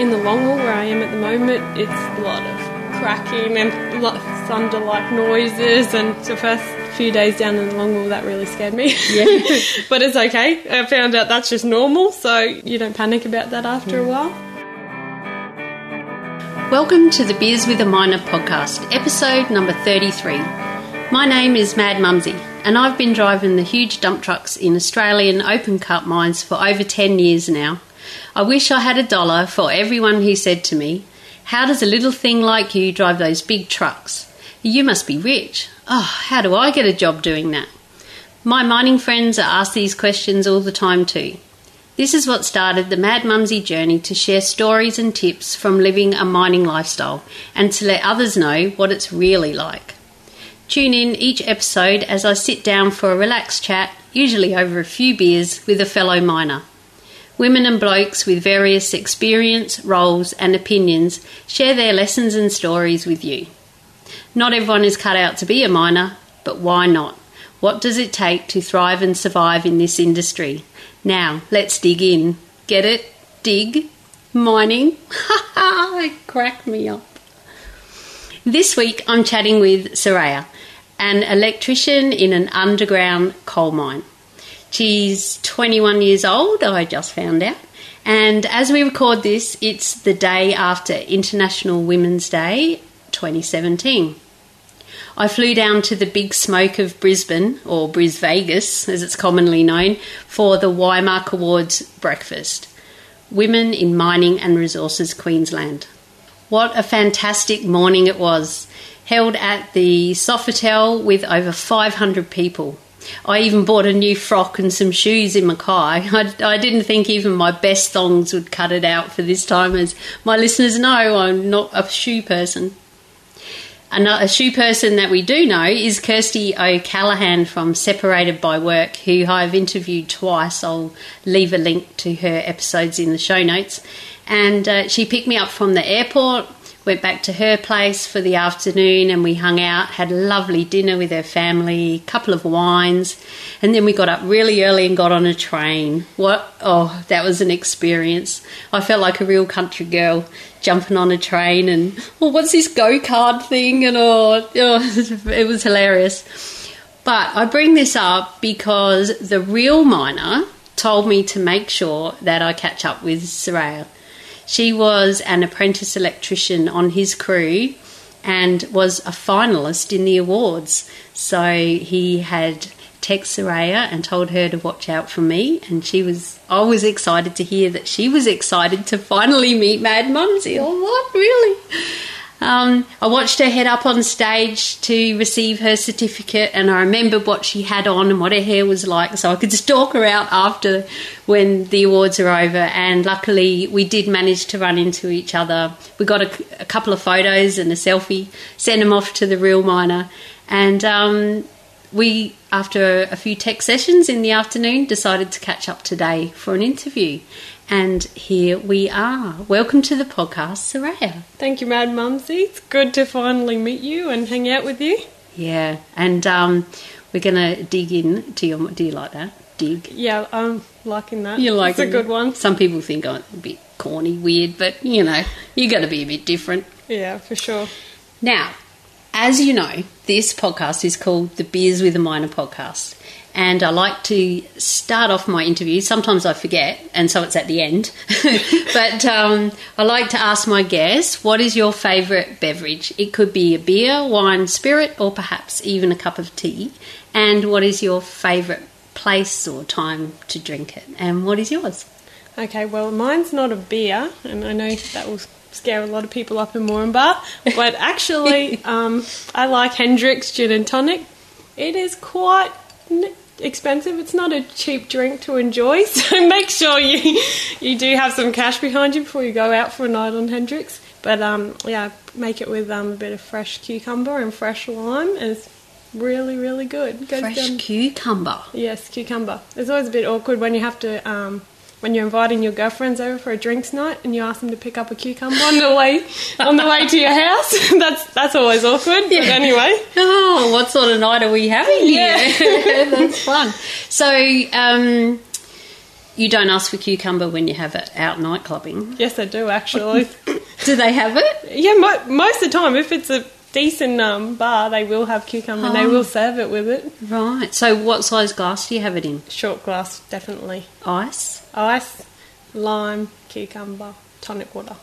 in the long haul where I am at the moment, it's a lot of cracking and lot of thunder-like noises. And the first few days down in the long haul, that really scared me. Yeah. but it's okay. I found out that's just normal, so you don't panic about that after a while. Welcome to the Beers with a Miner podcast, episode number 33. My name is Mad Mumsy, and I've been driving the huge dump trucks in Australian open cut mines for over 10 years now. I wish I had a dollar for everyone who said to me, How does a little thing like you drive those big trucks? You must be rich. Oh, how do I get a job doing that? My mining friends are asked these questions all the time too. This is what started the Mad Mumsy journey to share stories and tips from living a mining lifestyle and to let others know what it's really like. Tune in each episode as I sit down for a relaxed chat, usually over a few beers, with a fellow miner. Women and blokes with various experience, roles, and opinions share their lessons and stories with you. Not everyone is cut out to be a miner, but why not? What does it take to thrive and survive in this industry? Now, let's dig in. Get it? Dig? Mining? Ha it cracked me up. This week I'm chatting with Soraya, an electrician in an underground coal mine. She's 21 years old, I just found out. And as we record this, it's the day after International Women's Day 2017. I flew down to the big smoke of Brisbane, or Bris Vegas as it's commonly known, for the WIMARQ Awards breakfast. Women in Mining and Resources Queensland. What a fantastic morning it was, held at the Sofitel with over 500 people. I even bought a new frock and some shoes in Mackay. I, I, didn't think even my best thongs would cut it out for this time, as my listeners know I'm not a shoe person. A shoe person that we do know is Kirsty O'Callaghan from Separated by Work, who I've interviewed twice. I'll leave a link to her episodes in the show notes. And uh, she picked me up from the airport, went back to her place for the afternoon, and we hung out, had a lovely dinner with her family, couple of wines, and then we got up really early and got on a train. What? Oh, that was an experience. I felt like a real country girl jumping on a train and, oh, what's this go kart thing? And oh, oh, it was hilarious. But I bring this up because the real miner told me to make sure that I catch up with Soraya. She was an apprentice electrician on his crew and was a finalist in the awards. So he had text Soraya and told her to watch out for me. And she was, I was excited to hear that she was excited to finally meet Mad Mumsy. Oh, what, really? Um, I watched her head up on stage to receive her certificate, and I remembered what she had on and what her hair was like, so I could stalk her out after when the awards are over. And luckily, we did manage to run into each other. We got a, a couple of photos and a selfie, sent them off to the real miner, and um, we, after a few tech sessions in the afternoon, decided to catch up today for an interview. And here we are. Welcome to the podcast, Soraya. Thank you, Mad Mumsy. It's good to finally meet you and hang out with you. Yeah, and um, we're going to dig in to your. Do you like that? Dig? Yeah, I'm liking that. You like It's a good one. Some people think I'm a bit corny, weird, but you know, you got to be a bit different. Yeah, for sure. Now, as you know, this podcast is called the Beers with a Miner podcast. And I like to start off my interview. Sometimes I forget, and so it's at the end. but um, I like to ask my guests, what is your favourite beverage? It could be a beer, wine, spirit, or perhaps even a cup of tea. And what is your favourite place or time to drink it? And what is yours? Okay, well, mine's not a beer, and I know that will scare a lot of people up in Moranbah, but actually, um, I like Hendrick's gin and tonic. It is quite expensive. It's not a cheap drink to enjoy, so make sure you you do have some cash behind you before you go out for a night on Hendrick's. But um, yeah, make it with um, a bit of fresh cucumber and fresh lime, and it's really really good. Goes Fresh down- cucumber. Yes, cucumber. It's always a bit awkward when you have to, um, when you're inviting your girlfriends over for a drinks night and you ask them to pick up a cucumber on the way on the way to your house. that's that's always awkward. But anyway, Oh, what sort of night are we having here? That's fun. So, um, you don't ask for cucumber when you have it out night clubbing. Yes, I do actually. Do they have it? yeah, mo- most of the time, if it's a decent um, bar, they will have cucumber and they Oh. will serve it with it. Right. So, what size glass do you have it in? Short glass, definitely. Ice Ice, lime, cucumber, tonic water.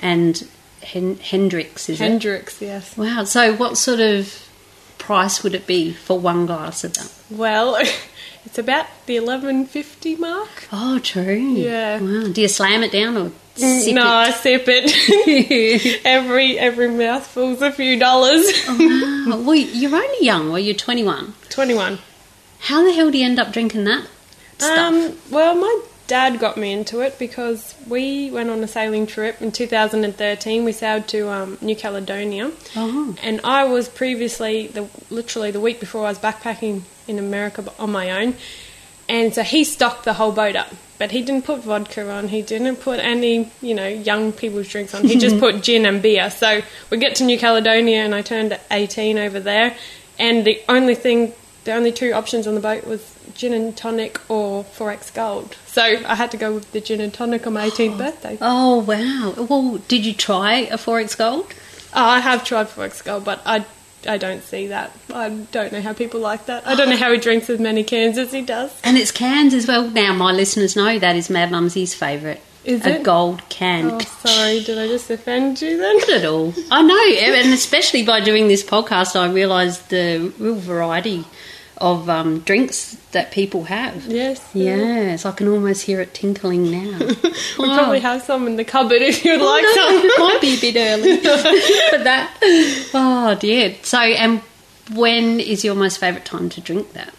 and Hen- Hendrick's, is it? Hendrick's, yes. Wow. So, what sort of price would it be for one glass of that? Well, it's about the eleven fifty mark. Oh, true. Yeah. Wow. Do you slam it down or sip it? no, I sip it. every every mouthful's a few dollars. Oh, well, you're only young. Well, you're 21. Twenty one. How the hell do you end up drinking that stuff? Um, well, my dad got me into it because we went on a sailing trip in 2013. We sailed to um, New Caledonia, oh. and I was previously the literally the week before I was backpacking in America on my own, and so he stocked the whole boat up. But he didn't put vodka on. He didn't put any, you know, young people's drinks on. He just put gin and beer. So we get to New Caledonia, and I turned 18 over there, and the only thing, the only two options on the boat was gin and tonic or XXXX Gold. So I had to go with the gin and tonic on my 18th birthday. Oh, wow. Well, did you try a XXXX Gold? Oh, I have tried XXXX Gold, but I, I don't see that. I don't know how people like that. I don't know how he drinks as many cans as he does. And it's cans as well. Now, my listeners know that is Mad Mumsy's favourite. Is it a it? gold can. Oh, sorry, did I just offend you then? Not at all. I know, and especially by doing this podcast, I realised the real variety of um, drinks that people have. Yes. Yes, I can almost hear it tinkling now. We probably have some in the cupboard if you'd like some. it might be a bit early for that. Oh dear. So, and when is your most favourite time to drink that?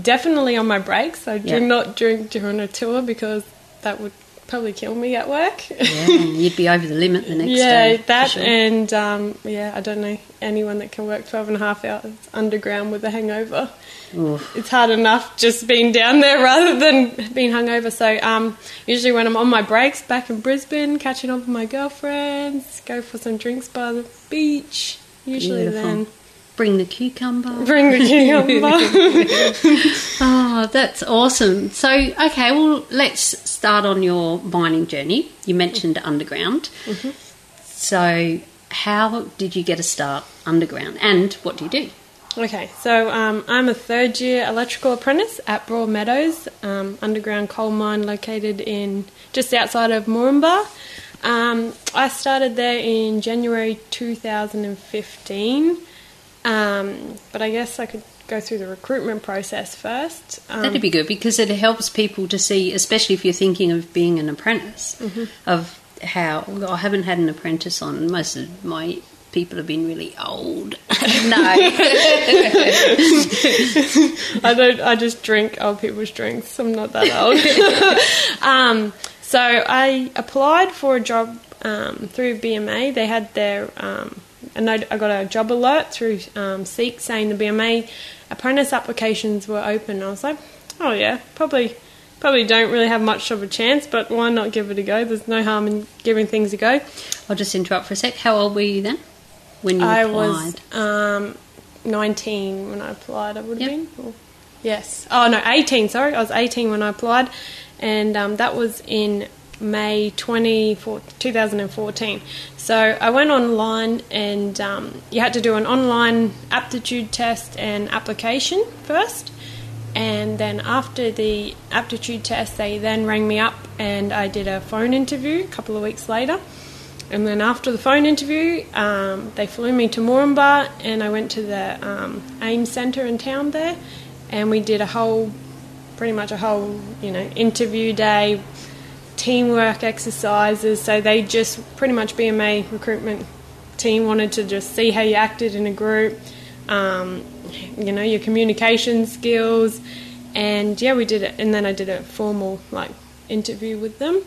Definitely on my breaks. I do not drink during a tour because that would probably kill me at work. Yeah, you'd be over the limit the next yeah, day. that sure. and um, yeah, I don't know anyone that can work 12 and a half hours underground with a hangover. Oof. It's hard enough just being down there rather than being hungover. So um, usually when I'm on my breaks back in Brisbane, catching up with my girlfriends, go for some drinks by the beach. Usually Beautiful. then Bring the cucumber. bring the cucumber. Oh, that's awesome. So, okay, well, let's start on your mining journey. You mentioned underground. Mm-hmm. So, how did you get a start underground and what do you do? Okay, so um, I'm a third year electrical apprentice at Broadmeadows, um, underground coal mine located in just outside of Moranbah. Um, I started there in January 2015, um, but I guess I could go through the recruitment process first. Um, That'd be good because it helps people to see, especially if you're thinking of being an apprentice, Mm-hmm. of how I haven't had an apprentice on. Most of my people have been really old. no. I don't. I just drink old people's drinks. I'm not that old. um, so I applied for a job um, through BMA. They had their. And I I got a job alert through um, Seek saying the BMA apprentice applications were open. I was like, oh yeah, probably. Probably don't really have much of a chance, but why not give it a go? There's no harm in giving things a go. I'll just interrupt for a sec. How old were you then when you I applied? was um, 19 when I applied, I would have Yep. been. Or, yes. Oh, no, 18, sorry. I was 18 when I applied, and um, that was in May 24, 2014. So I went online, and um, you had to do an online aptitude test and application first. And then after the aptitude test, they then rang me up and I did a phone interview a couple of weeks later. And then after the phone interview, um, they flew me to Moranbah and I went to the um, AIM Centre in town there. And we did a whole, pretty much a whole, you know, interview day, teamwork exercises. So they just pretty much BMA recruitment team wanted to just see how you acted in a group, um, you know, your communication skills, and yeah, we did it. And then I did a formal like interview with them.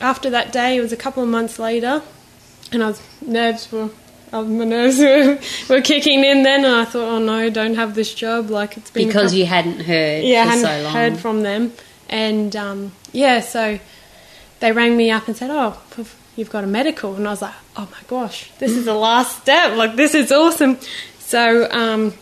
After that day, it was a couple of months later, and I was nerves were. uh, My nerves were, were kicking in then, and I thought, "Oh no, don't have this job." Like it's been because couple- you hadn't heard yeah, I hadn't so long. heard from them, and um, yeah, so they rang me up and said, "Oh, you've got a medical," and I was like, "Oh my gosh, this is the last step! Like this is awesome!" So um,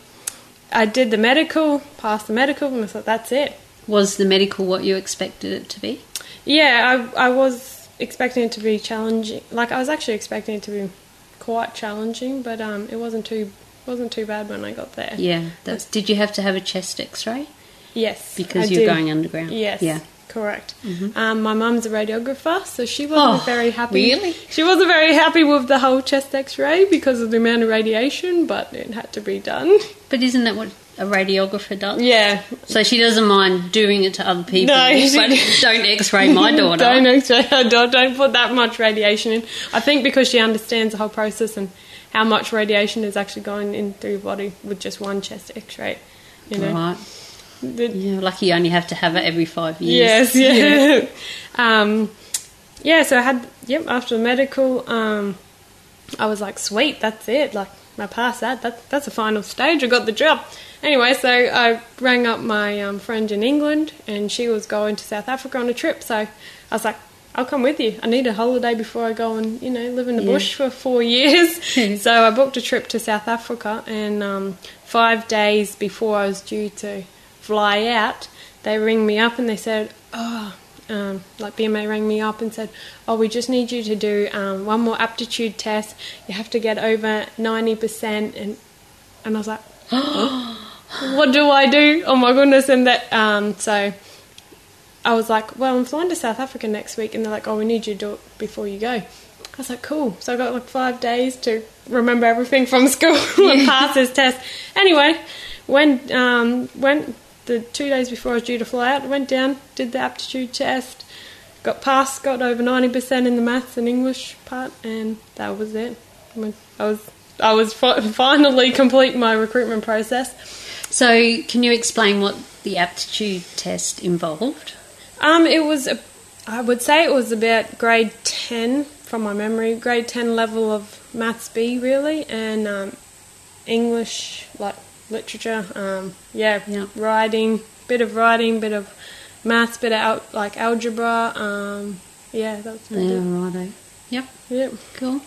I did the medical, passed the medical, and I thought, "That's it. Was the medical what you expected it to be? Yeah, I, I was expecting it to be challenging. Like I was actually expecting it to be quite challenging, but um, it wasn't too wasn't too bad when I got there. Yeah. That's, did you have to have a chest X-ray Yes, because I you're did. going underground? Yes. Yeah. Correct. Um, my mum's a radiographer, so she wasn't Oh, very happy. really? She wasn't very happy with the whole chest X-ray because of the amount of radiation, but it had to be done. But isn't that what a radiographer does? Yeah. So she doesn't mind doing it to other people, No, she- but don't X-ray my daughter. don't X-ray her daughter. Don't put that much radiation in. I think because she understands the whole process and how much radiation is actually going in through your body with just one chest X-ray. You know. Right. The- Yeah, lucky you only have to have it every five years. Yes, yeah. um, yeah, so I had, yep, after the medical, um, I was like, sweet, that's it. Like, I passed that. that. That's the final stage. I got the job. Anyway, so I rang up my um, friend in England, and she was going to South Africa on a trip. So I was like, I'll come with you. I need a holiday before I go and, you know, live in the Yeah. bush for four years. so I booked a trip to South Africa, and um, five days before I was due to fly out, they ring me up and they said, "Oh, um, like BMA rang me up and said, "Oh, we just need you to do um, one more aptitude test. You have to get over ninety percent." And and I was like, "What do I do? Oh my goodness!" And that um, so I was like, "Well, I'm flying to South Africa next week," and they're like, "Oh, we need you to do it before you go." I was like, "Cool." So I got like five days to remember everything from school and pass this test. Anyway, when um, went the two days before I was due to fly out, I went down, did the aptitude test, got passed, got over ninety percent in the maths and English part, and that was it. I was I was, I was fi- finally complete my recruitment process. So, can you explain what the aptitude test involved? Um, it was, a, I would say it was about grade 10 from my memory, grade 10 level of maths B really, and um, English, like literature, um, yeah, Yeah. writing, bit of writing, bit of maths, bit of al- like algebra, um, yeah, that's Yeah, it. righto. Yep, Yep. cool.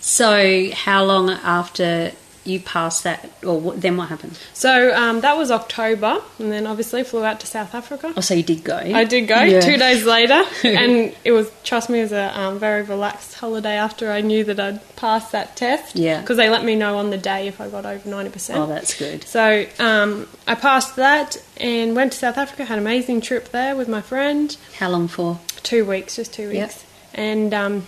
So, how long after you passed that, or what, then what happened? So um, that was October, and then obviously flew out to South Africa. Oh, so you did go. I did go Yeah. two days later, and it was trust me, it was a um, very relaxed holiday after I knew that I'd passed that test. Yeah. because they let me know on the day if I got over ninety percent. Oh, that's good. So um, I passed that and went to South Africa. Had an amazing trip there with my friend. How long for? Two weeks, just two Yep. weeks, and um,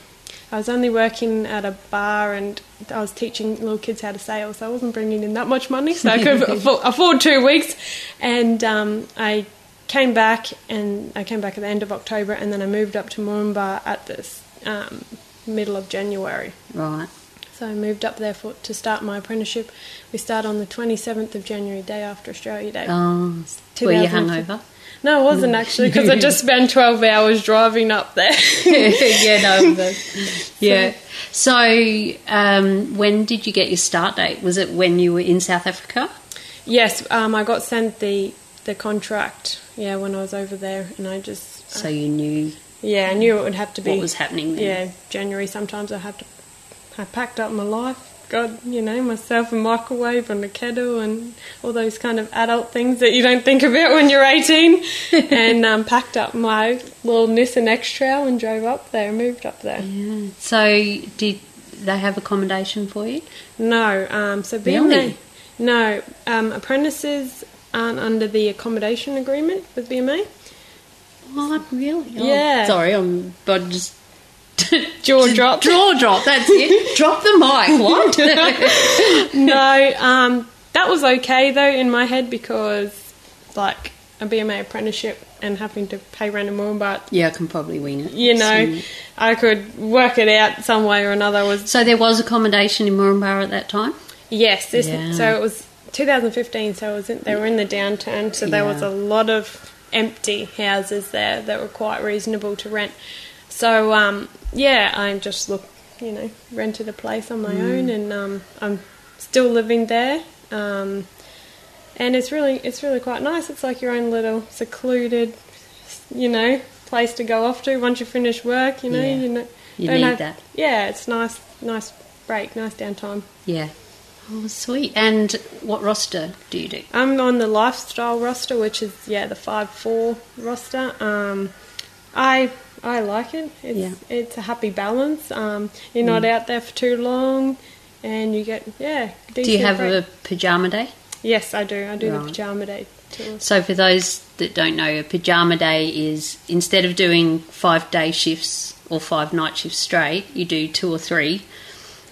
I was only working at a bar and I was teaching little kids how to sail, so I wasn't bringing in that much money, so I could afford, afford two weeks. And um, I came back, and I came back at the end of October, and then I moved up to Moranbah at the um, middle of January. Right. So I moved up there for to start my apprenticeship. We start on the 27th of January, day after Australia Day. Oh, were you 2000. hungover? No, it wasn't actually because I just spent 12 hours driving up there. yeah, no. but- yeah. So, um, when did you get your start date? Was it when you were in South Africa? Yes, um, I got sent the the contract. Yeah, when I was over there, and I just So you knew yeah, I knew it would have to be what was happening then. yeah January. Sometimes I had to. I packed up my life. Got you know myself a microwave and a kettle and all those kind of adult things that you don't think about when you're 18. and um, packed up my little Nissan X Trail and drove up there. and Moved up there. Yeah. So, did they have accommodation for you? No, um, so being Really? there- no um, apprentices aren't under the accommodation agreement with BMA. What really? Oh, Yeah. Sorry, I'm but just Jaw drop. Jaw drop. That's it. drop the mic. What? no, um, that was okay though in my head because like a BMA apprenticeship and having to pay rent and more, but yeah, I can probably wing it. you know, I could work it out some way or another. Was so there was accommodation in Moranbah at that time. yes, this Yeah. so it was 2015. So it was in, they were in the downturn, so there was a lot of empty houses there that were quite reasonable to rent. So um, yeah, I just look, you know, rented a place on my own, and um, I'm still living there. Um, and it's really, it's really quite nice. It's like your own little secluded, you know, place to go off to once you finish work. You know, Yeah. you know, You need have- that. Yeah, it's nice, nice break, nice downtime. Yeah. Oh, sweet. And what roster do you do? I'm on the lifestyle roster, which is yeah the five four roster. Um, I I like it. It's Yeah. it's a happy balance. Um, you're not out there for too long, and you get yeah. Do you have break. a pajama day? Yes, I do. I do Right. the pajama day Too. So, for those that don't know, a pajama day is instead of doing five day shifts or five night shifts straight, you do two or three,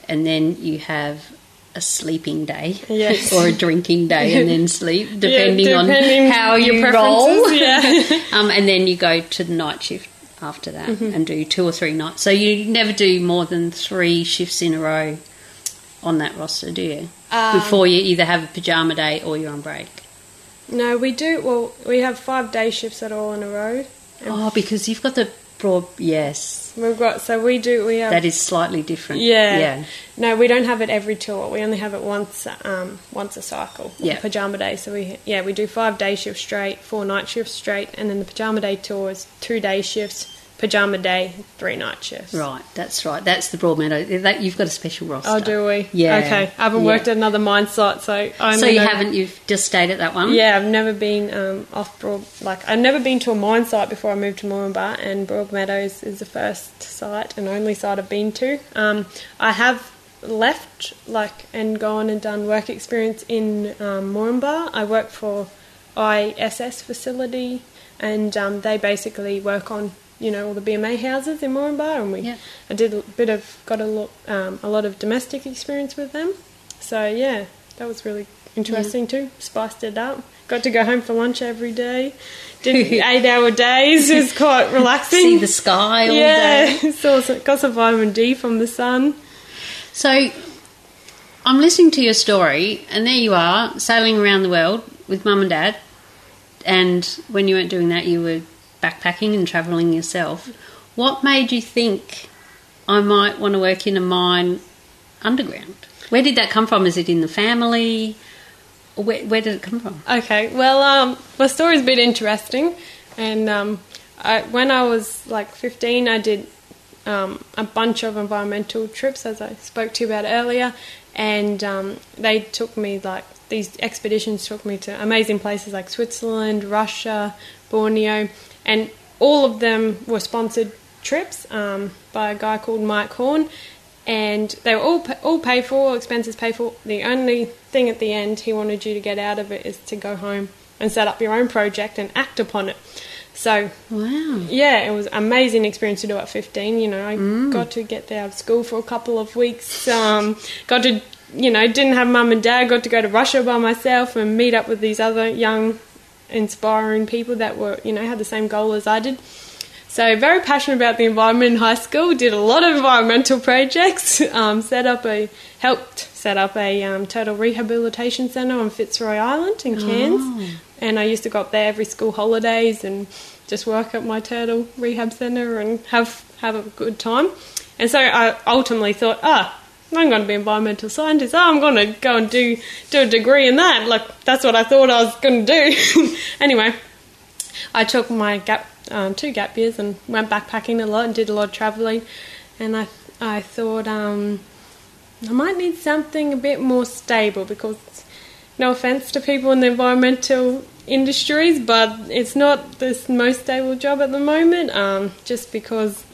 and then you have a sleeping day Yes. or a drinking day and then sleep, depending, depending on how your you roll. yeah. um, and then you go to the night shift after that Mm-hmm. and do two or three nights. So, you never do more than three shifts in a row on that roster, do you? Um, Before you either have a pajama day or you're on break. No, we do. Well, we have five day shifts at all in a row. Oh, because you've got the broad. Yes, We've got so we do. We have that is slightly different. Yeah. yeah. No, we don't have it every tour. We only have it once, um, once a cycle. Yeah. Pajama day. So we, yeah, we do five day shifts straight, four night shifts straight, and then the pajama day tour is two day shifts, pajama day, three night shifts. Right, that's right. That's the Broadmeadow. That you've got a special roster. Oh, do we? Yeah. Okay. I haven't yeah. worked at another mine site, so I only So you haven't? You've just stayed at that one. Yeah, I've never been um, off Broad. Like I've never been to a mine site before I moved to Moranbah, and Broadmeadows is the first site and only site I've been to. Um, I have left like and gone and done work experience in um, Moranbah. I work for ISS facility, and um, they basically work on you know all the BMA houses in Moranbah, and we Yeah. I did a bit of got a lot um, a lot of domestic experience with them. So yeah, that was really interesting too. Spiced it up. Got to go home for lunch every day. Did eight hour days. It was quite relaxing. See the sky all day. yeah, saw some, got some vitamin D from the sun. So I'm listening to your story, and there you are sailing around the world with mum and dad. And when you weren't doing that, you were backpacking and travelling yourself. What made you think I might want to work in a mine underground? Where did that come from? Is it in the family? Where, where did it come from? Okay, well, um, my story's bit interesting, and um, I, when I was like 15, I did um, a bunch of environmental trips, as I spoke to you about earlier, and um, they took me like these expeditions took me to amazing places like Switzerland, Russia, Borneo, and all of them were sponsored trips um, by a guy called Mike Horn, and they were all all paid for, all expenses paid for. The only thing at the end he wanted you to get out of it is to go home and set up your own project and act upon it. So Wow. yeah, it was amazing experience to do at 15. You know, I got to get out of school for a couple of weeks. Um, got to, you know, didn't have mum and dad. Got to go to Russia by myself and meet up with these other young, inspiring people that were, you know, had the same goal as I did. So very passionate about the environment in high school. Did a lot of environmental projects. Um, set up a helped set up a um, turtle rehabilitation centre on Fitzroy Island in Cairns, and I used to go up there every school holidays and just work at my turtle rehab centre and have have a good time. And so I ultimately thought, ah, I'm going to be environmental scientist. Oh, I'm going to go and do do a degree in that. Like that's what I thought I was going to do. anyway, I took my gap um, two gap years and went backpacking a lot and did a lot of travelling, and I I thought um, I might need something a bit more stable because no offense to people in the environmental industries, but it's not the most stable job at the moment. Um, just because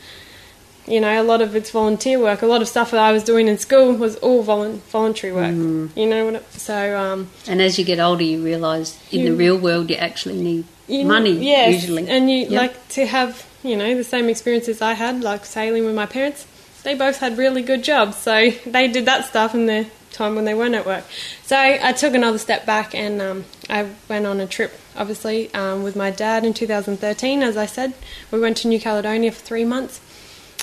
you know a lot of it's volunteer work, a lot of stuff that I was doing in school was all volun- voluntary work. You know what? it- So um, And as you get older, you realise in the real world you actually need you money yes, usually. and you Yep. like to have you know the same experiences I had, like sailing with my parents. They both had really good jobs, so they did that stuff in their time when they weren't at work. So I took another step back and um, I went on a trip, obviously, um, with my dad in 2013. As I said, we went to New Caledonia for three months,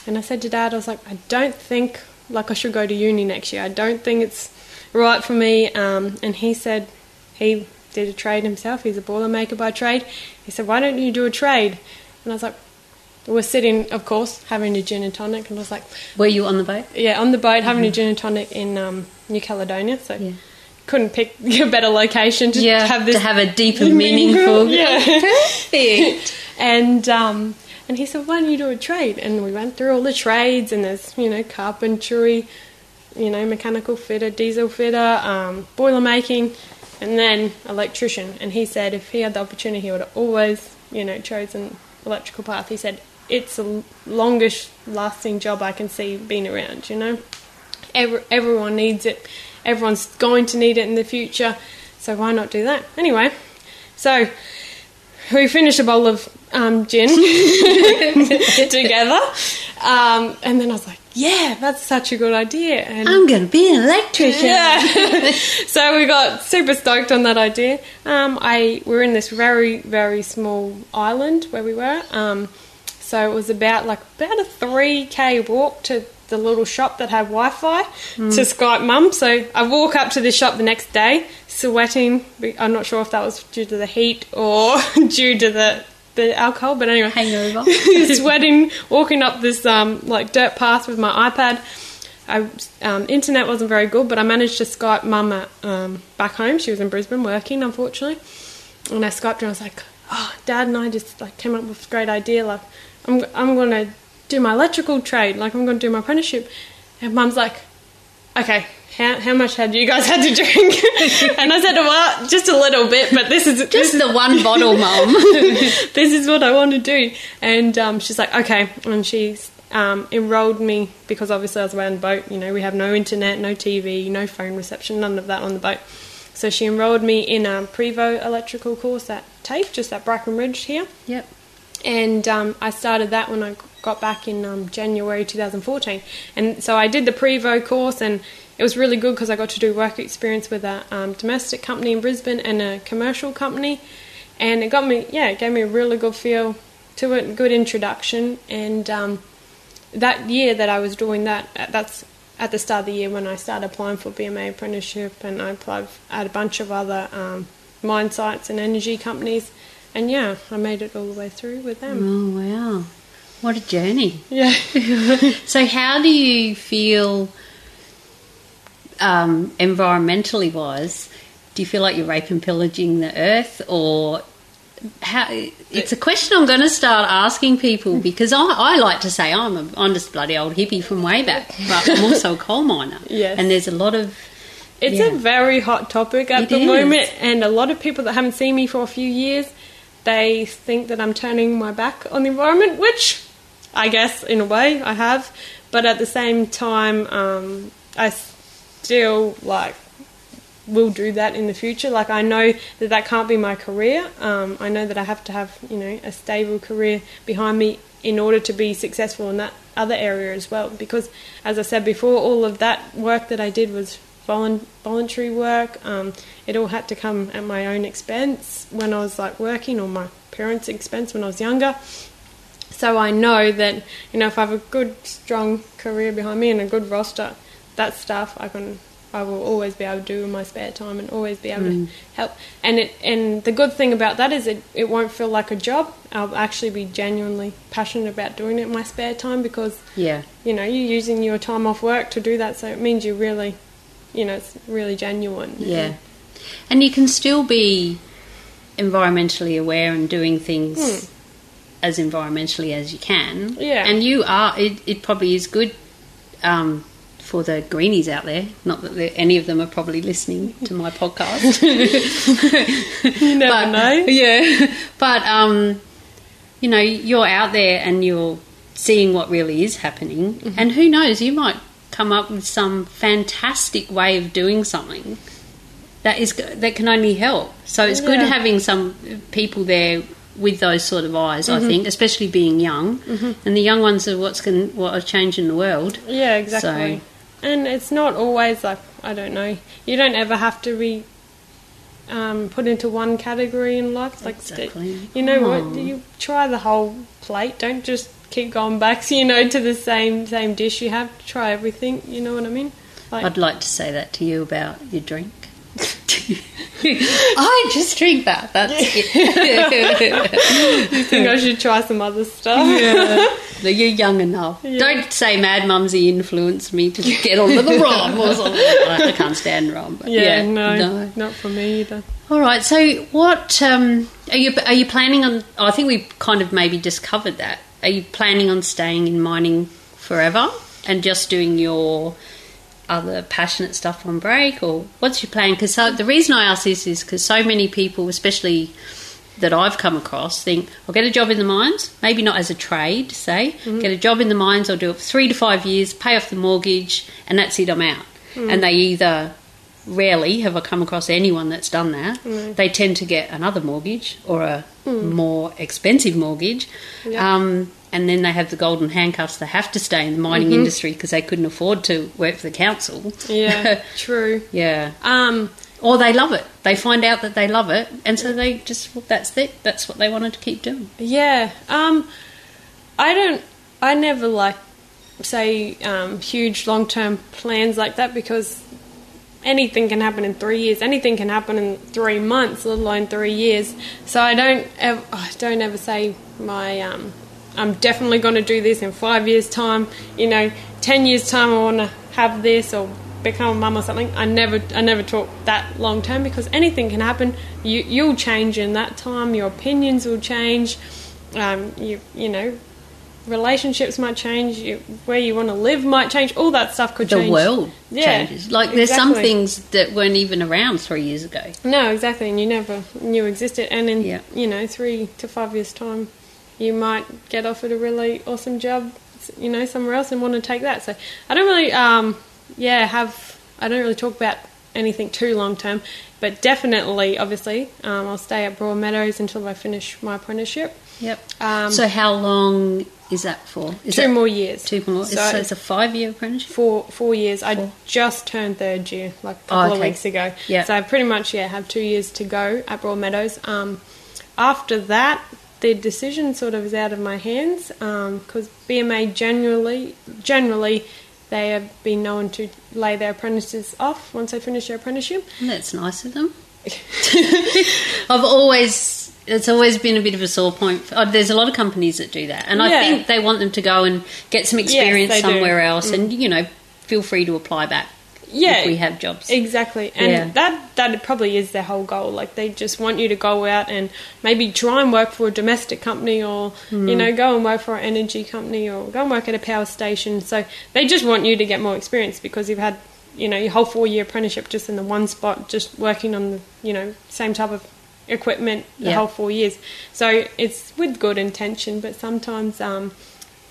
and I said to dad, I was like, I don't think like I should go to uni next year. I don't think it's right for me. Um, and he said he did a trade himself. He's a boilermaker by trade. He said, Why don't you do a trade? And I was like, We're sitting, of course, having a gin and tonic. And I was like, Were you on the boat? Yeah, on the boat, having a gin and tonic in um, New Caledonia. So Yeah. couldn't pick a better location to Yeah, have this to have a deeper, meaningful. yeah. Perfect. and um, and he said, "Why don't you do a trade?" And we went through all the trades, and there's you know carpentry, you know, mechanical fitter, diesel fitter, um, boiler making, and then electrician. And he said if he had the opportunity, he would have always, you know, chosen electrical path. He said it's the longest lasting job I can see being around. You know, Every, everyone needs it. Everyone's going to need it in the future. So why not do that? Anyway, so we finished a bowl of um, gin together, um, and then I was like, "Yeah, that's such a good idea." And I'm going to be an electrician. yeah. so we got super stoked on that idea. Um, I we were in this very very small island where we were. Um, so it was about like about a three k walk to the little shop that had Wi-Fi to Skype mum. So I walk up to the shop the next day, sweating. I'm not sure if that was due to the heat or due to the the alcohol, but anyway, Hangover. sweating, walking up this um, like dirt path with my iPad. I, um, internet wasn't very good, but I managed to Skype mum at, um, back home. She was in Brisbane working, unfortunately. And I Skyped her and I was like, oh, Dad and I just like came up with this great idea. Like, I'm, I'm going to do my electrical trade. Like, I'm going to do my apprenticeship. And Mum's like, okay, how, how much had you guys had to drink? and I said, well, just a little bit, but this is Just the one bottle, mum. this is what I want to do. And um, she's like, okay. And she um, enrolled me because obviously I was away on the boat. You know, we have no internet, no TV, no phone reception, none of that on the boat. So she enrolled me in a Prevo electrical course at TAFE, just at Bracken Ridge here. yep. And um, I started that when I got back in um, January 2014. And so I did the Prevo course, and it was really good because I got to do work experience with a um, domestic company in Brisbane and a commercial company. And it got me, yeah, it gave me a really good feel to it, a good introduction. And um, that year that I was doing that, uh, that's at the start of the year when I started applying for BMA apprenticeship, and I applied at a bunch of other um, mine sites and energy companies. And yeah, I made it all the way through with them. Oh, wow. What a journey. Yeah. So, how do you feel um, environmentally wise? Do you feel like you're raping, and pillaging the earth, or how? It's a question I'm going to start asking people because I, I like to say I'm a, I'm just a bloody old hippie from way back, but I'm also a coal miner. Yes. and there's a lot of It's Yeah. a very hot topic at It the is. moment, and a lot of people that haven't seen me for a few years, they think that I'm turning my back on the environment, which I guess in a way I have, but at the same time, um, I still like will do that in the future. Like I know that that can't be my career. Um, I know that I have to have you know a stable career behind me in order to be successful in that other area as well. Because as I said before, all of that work that I did was voluntary work. Um, it all had to come at my own expense when I was like working, or my parents' expense when I was younger. So I know that you know if I have a good, strong career behind me and a good roster, that stuff I can, I will always be able to do in my spare time and always be able to help. And it, and the good thing about that is it, it won't feel like a job. I'll actually be genuinely passionate about doing it in my spare time because yeah. you know you're using your time off work to do that. So it means you're really, you know, it's really genuine. Yeah. And you can still be environmentally aware and doing things as environmentally as you can. Yeah. And you are, it, it probably is good um, for the greenies out there. Not that any of them are probably listening to my podcast. You never but, know. Yeah. But, um, you know, you're out there and you're seeing what really is happening. Mm-hmm. And who knows, you might come up with some fantastic way of doing something that is that can only help. So it's good having some people there with those sort of eyes. Mm-hmm. I think, especially being young, and the young ones are what's going what are changing the world. Yeah, exactly. And it's not always like I don't know. You don't ever have to be um, put into one category in life. Like Exactly. you know Oh. what? You try the whole plate. Don't just keep going back. You know, to the same same dish. You have to try everything. You know what I mean? Like I'd like to say that to you about your drink. I just drink that. That's it. I think I should try some other stuff. No, You're young enough. Yeah. Don't say Mad Mumsy influenced me to get onto the rum or something. I can't stand rum. But Yeah, yeah, no, not for me either. All right. So, what um, are you are you planning on? I think we kind of maybe discovered that. Are you planning on staying in mining forever and just doing your other passionate stuff on break, or what's your plan? Because so, uh, the reason I ask this is because so many people, especially that I've come across, think I'll get a job in the mines, maybe not as a trade, say, mm-hmm. get a job in the mines, I'll do it for three to five years, pay off the mortgage, and that's it, I'm out. Mm. And they either rarely have I come across anyone that's done that. Mm. They tend to get another mortgage or a mm. more expensive mortgage. Yeah. Um, and then they have the golden handcuffs. They have to stay in the mining industry because they couldn't afford to work for the council. Yeah, true. yeah. Um, Or they love it. They find out that they love it, and so they just that's it. That's what they wanted to keep doing. yeah. Um, I don't. I never like say um, huge long term plans like that because anything can happen in three years. Anything can happen in three months, let alone three years. So I don't. Ever, I don't ever say my. Um, I'm definitely going to do this in five years' time. You know, ten years' time, I want to have this or become a mum or something. I never, I never talk that long term because anything can happen. You, you'll change in that time. Your opinions will change. Um, you, you know, relationships might change. You, where you want to live might change. All that stuff could The change. world Yeah, changes. Like there's some things that weren't even around three years ago. No, exactly, and you never knew existed. And in Yeah. you know three to five years' time, you might get offered a really awesome job, you know, somewhere else and want to take that. So I don't really, um, yeah, have I don't really talk about anything too long term, but definitely, obviously, um, I'll stay at Broadmeadows until I finish my apprenticeship. Yep. Um, so how long is that for? Is two that more years. Two more. So, So, it's a five-year apprenticeship. four four years. I just turned third year like a Oh, couple of weeks ago. Yeah. So I pretty much yeah have two years to go at Broadmeadows. Um, after that, the decision sort of is out of my hands because BMA generally generally they have been known to lay their apprentices off once they finish their apprenticeship. That's nice of them. I've always it's always been a bit of a sore point. Oh, there's a lot of companies that do that, and I think they want them to go and get some experience do. Mm. somewhere else, and you know, feel free to apply back Yeah, if we have jobs. Exactly, and Yeah. that that probably is their whole goal. Like they just want you to go out and maybe try and work for a domestic company, or Hmm. you know, go and work for an energy company, or go and work at a power station. So they just want you to get more experience because you've had you know your whole four year apprenticeship just in the one spot, just working on the you know same type of equipment the Yeah. whole four years. So it's with good intention, but sometimes. um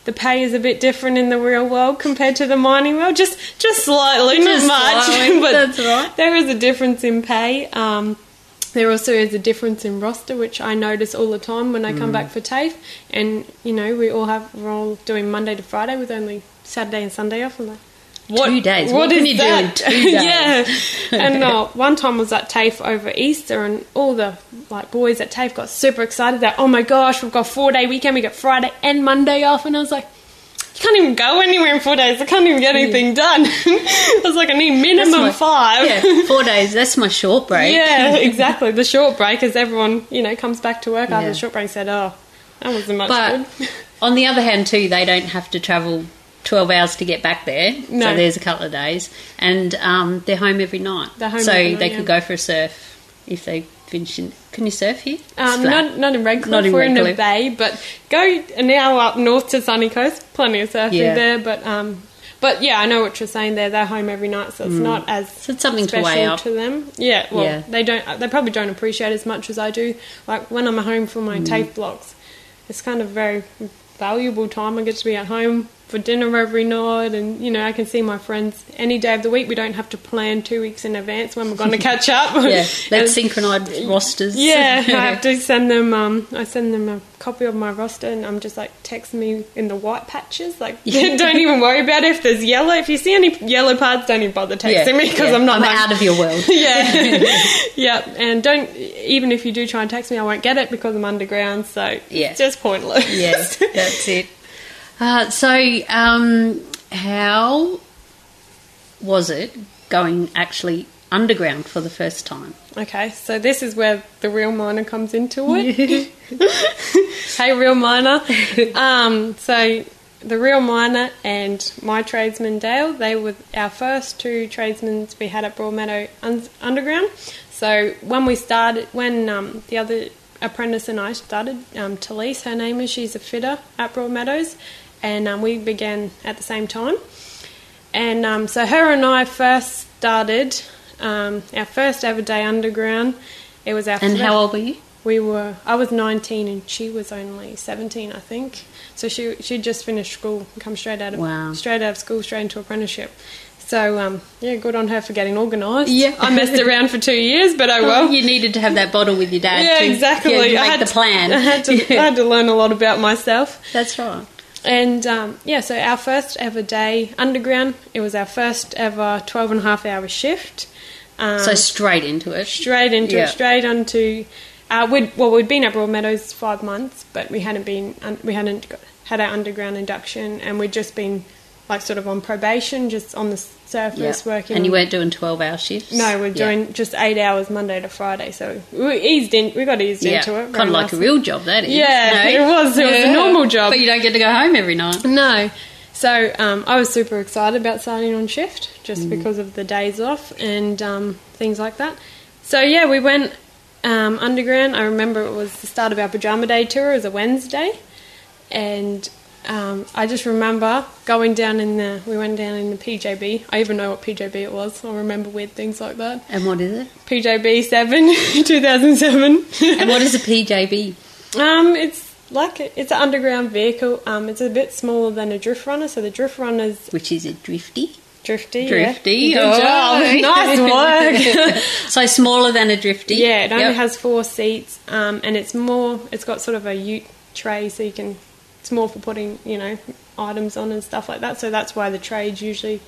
the pay is a bit different in the real world compared to the mining world, just just slightly, Just not much. slightly, but that's right. There is a difference in pay. Um, there also is a difference in roster, which I notice all the time when I come Mm. back for TAFE. And you know, we all have we're all doing Monday to Friday with only Saturday and Sunday off. I'm like, Two days. What can is you do that? two days? yeah. And uh, one time I was at TAFE over Easter, and all the like boys at TAFE got super excited that oh my gosh, we've got four day weekend. We got Friday and Monday off, and I was like. You can't even go anywhere in four days. I can't even get anything done. I was like, I need minimum my- five. yeah, four days. That's my short break. Yeah, exactly. The short break is everyone, you know, comes back to work after the short break said, Oh, that wasn't much But good. on the other hand, too, they don't have to travel 12 hours to get back there. No. So there's a couple of days. And um, they're home every night. They're home so every night, they yeah. could go for a surf if they finish in. Can you surf here? Um, not not in Redcliffe. Not in We're in the bay, but go an hour up north to Sunny Coast. Plenty of surfing Yeah. there, but um, but yeah, I know what you're saying there. They're home every night, so it's not as Mm. So it's something to special weigh up. to them. Yeah, well, Yeah. they don't. They probably don't appreciate as much as I do. Like when I'm home for Mm. my TAFE blocks, it's kind of very valuable time. I get to be at home for dinner every night, and you know I can see my friends any day of the week. We don't have to plan two weeks in advance when we're going to catch up. Yeah, let's synchronise rosters. yeah, I have to send them. Um, I send them a copy of my roster, and I'm just like text me in the white patches. Like, don't even worry about it if there's yellow. If you see any yellow parts, don't even bother texting Yeah, me because yeah. I'm not I'm home. out of your world. yeah, yeah, and don't even if you do try and text me, I won't get it because I'm underground. So Yeah. it's just pointless. yeah, that's it. Uh, so, um, how was it going actually underground for the first time? Okay, so this is where the real miner comes into it. hey, real miner. Um, so the real miner and my tradesman Dale, they were our first two tradesmen we had at Broadmeadow un- Underground. So when we started, when um, the other apprentice and I started, um, Talise, her name is, she's a fitter at Broadmeadows, and um, we began at the same time. And um, so her and I first started um, our first ever day underground. It was our And how old were you? we were. I was 19 and she was only 17, I think. So she she just finished school, come straight out of Wow. straight out of school, straight into apprenticeship. So um, yeah, good on her for getting organised. Yeah. I messed around for two years, but oh well. you needed to have that bottle with your dad. Yeah, to, exactly. yeah, to I make had the to- plan. I had to, I had to learn a lot about myself. That's right. And um, yeah, so our first ever day underground, it was our first ever 12 and a half hour shift. Um, So straight into it. straight into Yeah. it, straight onto. Uh, we'd, well, we'd been at Broadmeadows five months, but we hadn't been, we hadn't had our underground induction, and we'd just been like sort of on probation, just on the surface Yeah. working. And you weren't doing 12 hour shifts? No, we're Yeah. doing just eight hours Monday to Friday, so we eased in. We got eased Yeah, into it. kind of like a real job, that is. Yeah, No? it was. It was a normal job. But you don't get to go home every night. No. So um, I was super excited about starting on shift just Mm. because of the days off and um, things like that. So yeah, we went um, underground. I remember it was the start of our pajama day tour. It was a Wednesday, and um, I just remember going down in the. We went down in the PJB. I even know what PJB it was. I remember weird things like that. And what is it? PJB seven, two thousand seven. And what is a PJB? Um, it's like a, it's an underground vehicle. Um, it's a bit smaller than a drift runner. So the drift runner's Which is a drifty? drifty. Drifty. Yeah. Good Oh. job. nice work. So smaller than a drifty? yeah, it only Yep. has four seats. Um, and it's more. It's got sort of a ute tray, so you can. It's more for putting you know items on and stuff like that. So that's why the trades usually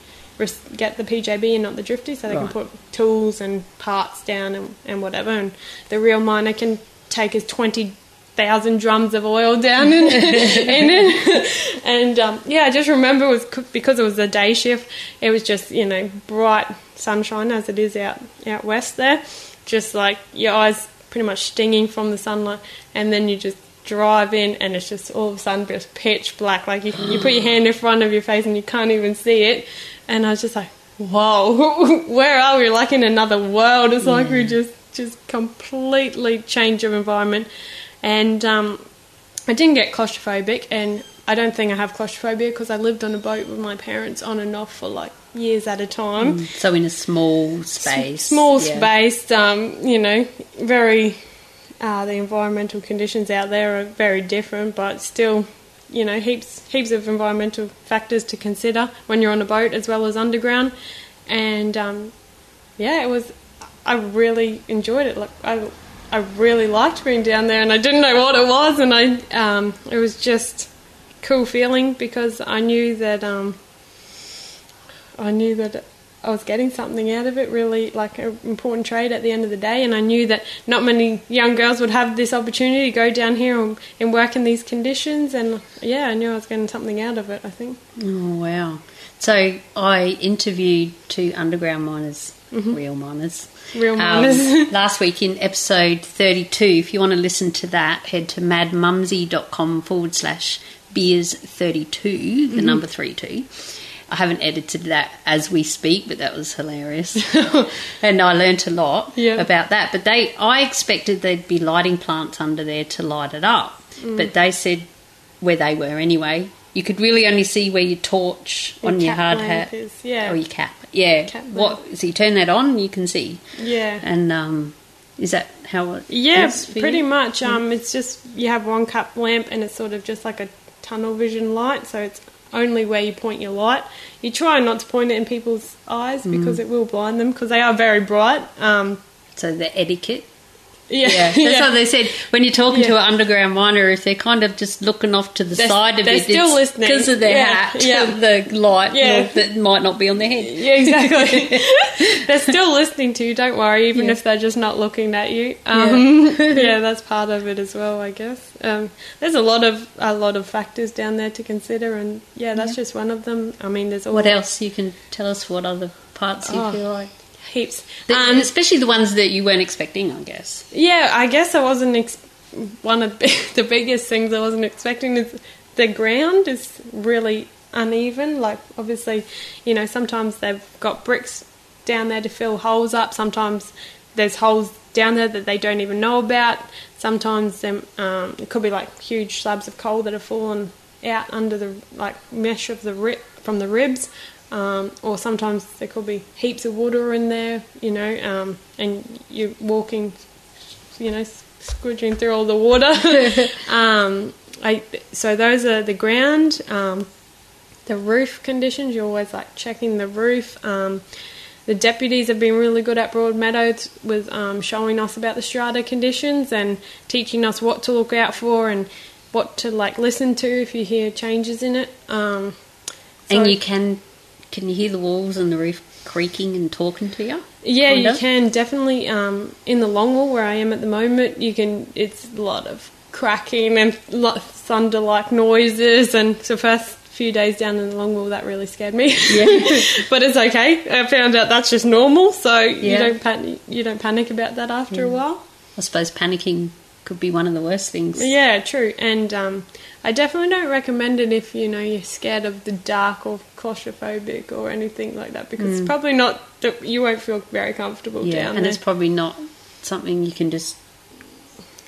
get the PJB and not the drifty, so they Right. can put tools and parts down and, and whatever. And the real miner can take his twenty thousand drums of oil down in, in it. And um, yeah, I just remember it was because it was a day shift. It was just you know bright sunshine as it is out out west there. Just like your eyes pretty much stinging from the sunlight, and then you just drive in and it's just all of a sudden just pitch black. Like you, you put your hand in front of your face and you can't even see it. And I was just like, whoa, where are we? Like in another world. It's like we just just completely change of environment. And um, I didn't get claustrophobic, and I don't think I have claustrophobia because I lived on a boat with my parents on and off for like years at a time. So in a small space. Small yeah. space, um, you know, very. Uh, the environmental conditions out there are very different, but still, you know, heaps heaps of environmental factors to consider when you're on a boat as well as underground. And um, yeah, it was. I really enjoyed it. Like I, I really liked being down there, and I didn't know what it was, and I, um, it was just cool feeling because I knew that, um, I knew that I was getting something out of it. Really, like an important trade at the end of the day, and I knew that not many young girls would have this opportunity to go down here and, and work in these conditions. And yeah, I knew I was getting something out of it. I think. Oh, wow. So I interviewed two underground miners, real miners. Mm-hmm. Real um, miners. last week in episode 32. If you want to listen to that, head to madmumsy.com forward slash beers 32, Mm-hmm. the number 32. I haven't edited that as we speak, but that was hilarious. and I learnt a lot Yeah. about that. But they, I expected there'd be lighting plants under there to light it up. Mm. But they said, where they were anyway, you could really only see where your torch on your hard hat. is, yeah. Or your cap. Yeah. Cap what? So you turn that on, you can see. Yeah. And um, is that how it Yeah, pretty you? much. Um, it's just you have one cap lamp, and it's sort of just like a tunnel vision light. So it's only where you point your light. You try not to point it in people's eyes Mm. because it will blind them because they are very bright. Um, So the etiquette. Yeah, Yeah, that's what they said. When you're talking to an underground miner, if they're kind of just looking off to the They're- side of they're it, still listening. because of their Yeah, hat, yeah. the light Yeah. that might not be on their head. Yeah, exactly. they're still listening to you. Don't worry, even Yeah. if they're just not looking at you. Um, yeah. that's part of it as well, I guess. Um, there's a lot of a lot of factors down there to consider, and yeah, that's just one of them. I mean, there's all What else? You can tell us what other parts you Oh. feel like, heaps. Um, especially the ones that you weren't expecting, I guess. Yeah, I guess I wasn't. Ex- one of the biggest things I wasn't expecting is the ground is really uneven. Like, obviously, you know, sometimes they've got bricks down there to fill holes up. Sometimes there's holes down there that they don't even know about. Sometimes them, um, it could be like huge slabs of coal that have fallen out under the like mesh of the rib from the ribs. Um, or sometimes there could be heaps of water in there, you know, um, and you're walking, you know, scrooging through all the water. um, I, so those are the ground, um, the roof conditions. You're always like checking the roof. Um, the deputies have been really good at Broadmeadows with um, showing us about the strata conditions and teaching us what to look out for and what to like listen to if you hear changes in it. Um, so- And you can can you hear the walls and the roof creaking and talking to you? Yeah, you Kinda? can definitely. Um, in the long wall where I am at the moment, you can. It's a lot of cracking and thunder-like noises. And so first few days down in the long wall that really scared me. Yeah. but it's okay. I found out that's just normal, so you don't panic. You don't panic about that after a while. I suppose panicking could be one of the worst things. Yeah, true. And um, I definitely don't recommend it if you know you're scared of the dark or claustrophobic or anything like that because it's probably not. You won't feel very comfortable Mm. Yeah, down and there. it's probably not something you can just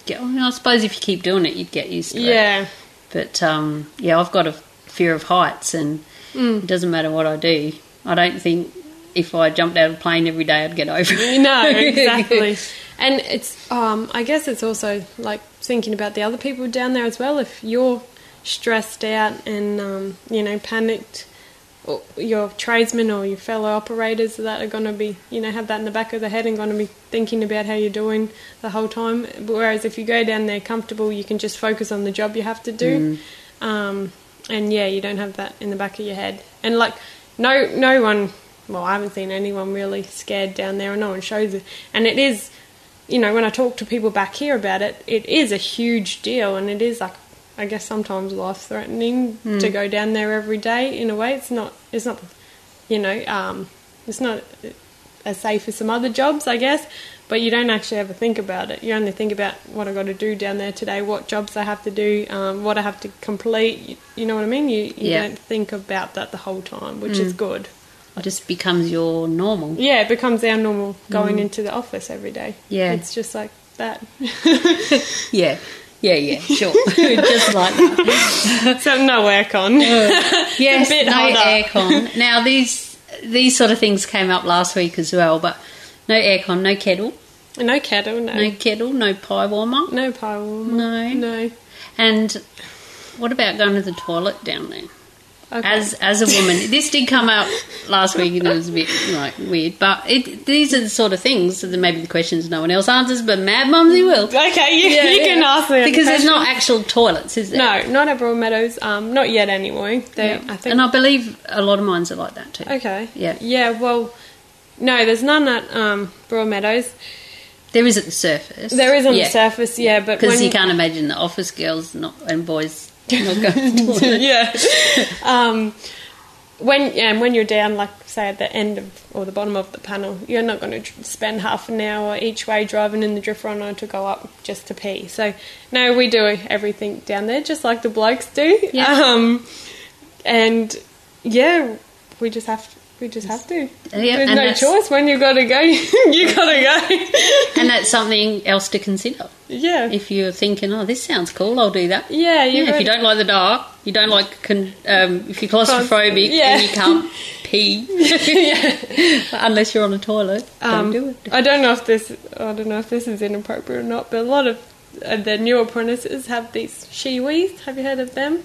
get. I, mean, I suppose if you keep doing it, you'd get used to it. yeah. But um, yeah, I've got a fear of heights, and Mm. it doesn't matter what I do. I don't think if I jumped out of a plane every day, I'd get over it. No, exactly. and it's, um, I guess it's also like thinking about the other people down there as well. If you're stressed out and, um, you know, panicked, or your tradesmen or your fellow operators that are going to be, you know, have that in the back of their head and going to be thinking about how you're doing the whole time. Whereas if you go down there comfortable, you can just focus on the job you have to do. Um, and yeah, you don't have that in the back of your head. And like, no, no one. Well, I haven't seen anyone really scared down there, and no one shows it. And it is, you know, when I talk to people back here about it, it is a huge deal, and it is like, I guess sometimes life threatening to go down there every day. In a way, it's not. It's not, you know, um, it's not as safe as some other jobs, I guess. But you don't actually ever think about it. You only think about what I got to do down there today, what jobs I have to do, um, what I have to complete. You, you know what I mean? You, you Yeah. don't think about that the whole time, which is good. It just becomes your normal. Yeah, it becomes our normal going mm. into the office every day. Yeah. It's just like that. Yeah, yeah, yeah, sure. just like that. so no aircon. Uh, yes, bit no aircon. Now these these sort of things came up last week as well, but no aircon, no kettle, no kettle, no. no kettle, no pie warmer, No pie warmer. No. No. and what about going to the toilet down there? Okay. As as a woman, this did come out last week and it was a bit like weird. But it, these are the sort of things that maybe the questions no one else answers, but Mad Mumsy will. okay, you, Yeah, you can yeah. ask me. because there's not actual toilets, is there? No, not at Broadmeadows. Um, not yet anyway. They, Yeah. I think. and I believe a lot of mines are like that too. okay. Yeah. Yeah. Well, no, there's none at um, Broadmeadows. There is at the surface. There is on Yeah. the surface, yeah, but Because when you can't imagine the office girls not and boys not going to yeah. um, when yeah, and when you're down, like say at the end of or the bottom of the panel, you're not going to spend half an hour each way driving in the drift runner to go up just to pee. So no, we do everything down there just like the blokes do. Yeah. Um, and yeah, we just have to. We just have to. Yeah, There's no choice. When you've got to go, you got to go. And that's something else to consider. yeah. If you're thinking, oh, this sounds cool, I'll do that. yeah, you Yeah, if you don't like the dark, you don't like, con- um, if you're claustrophobic Yeah. and you can't pee, unless you're on a toilet, don't Um, do it. I don't know if this I don't know if this is inappropriate or not, but a lot of uh, the new apprentices have these Shewees. Have you heard of them?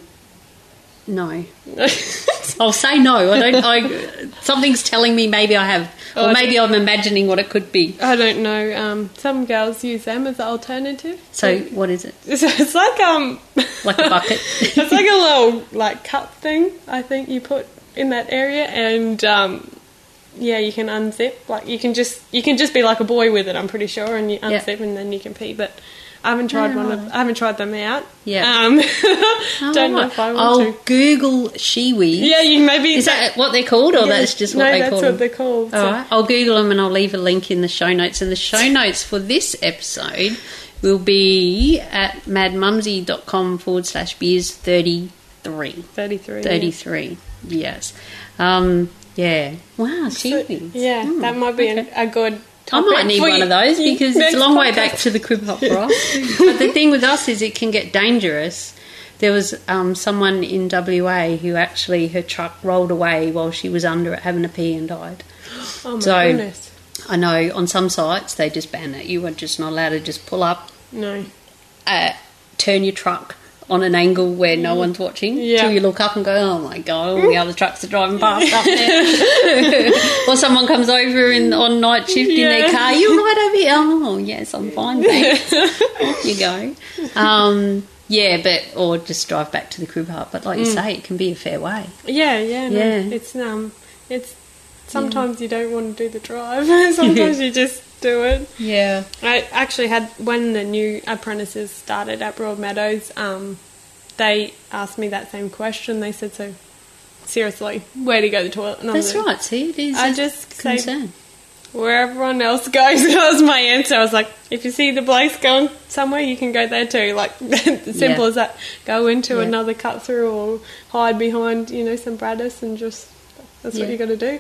No. I'll say no. I don't. I, something's telling me maybe I have, Oh, or I maybe I'm imagining what it could be. I don't know. Um, some girls use them as an alternative. So, what is it? So it's like um, Like a bucket? it's like a little like cup thing. I think you put in that area, and um, yeah, you can unzip. Like you can just you can just be like a boy with it. I'm pretty sure, and you unzip, and then you can pee. But I haven't tried one of. I haven't tried them out. Yeah. Um, Oh, don't know if I want I'll to. Google Shewee. Yeah, you maybe Is that what they're called, or Yeah, that's just what no, they that's call what them? they're called. All So- right. I'll Google them and I'll leave a link in the show notes. And the show notes for this episode will be at madmumsy.com forward slash beers 33. 33. yeah. 33, yes. Um, yeah. Wow, So, yeah, Hmm, that might be okay. a, a good I might need one you- of those because it's a long way back to the crib hut for us. but the thing with us is it can get dangerous. There was um, someone in WA who actually her truck rolled away while she was under it having a pee and died. Oh my So- goodness. I know on some sites they just ban it. You are just not allowed to just pull up, No. uh, turn your truck on an angle where no one's watching Yeah. till you look up and go, oh my god, all the other trucks are driving past up there. or someone comes over in on night shift in their car. You're right over here. Oh yes, I'm fine. Thanks. Off you go. Um, yeah, but or just drive back to the crib hut. But like you say, it can be a fair way. Yeah, yeah, no. Yeah. It's um, it's sometimes you don't want to do the drive. sometimes you just do it. Yeah. I actually had when the new apprentices started at Broadmeadows. Um, they asked me that same question. They said, "So, seriously, where do you go to the toilet?" And That's like, right. See, it is. I just say- Where everyone else goes That was my answer. I was like, if you see the blokes going somewhere, you can go there too. Like, simple Yeah. as that. Go into Yeah. another cut through or hide behind, you know, some brattice and just, that's Yeah. what you got to do.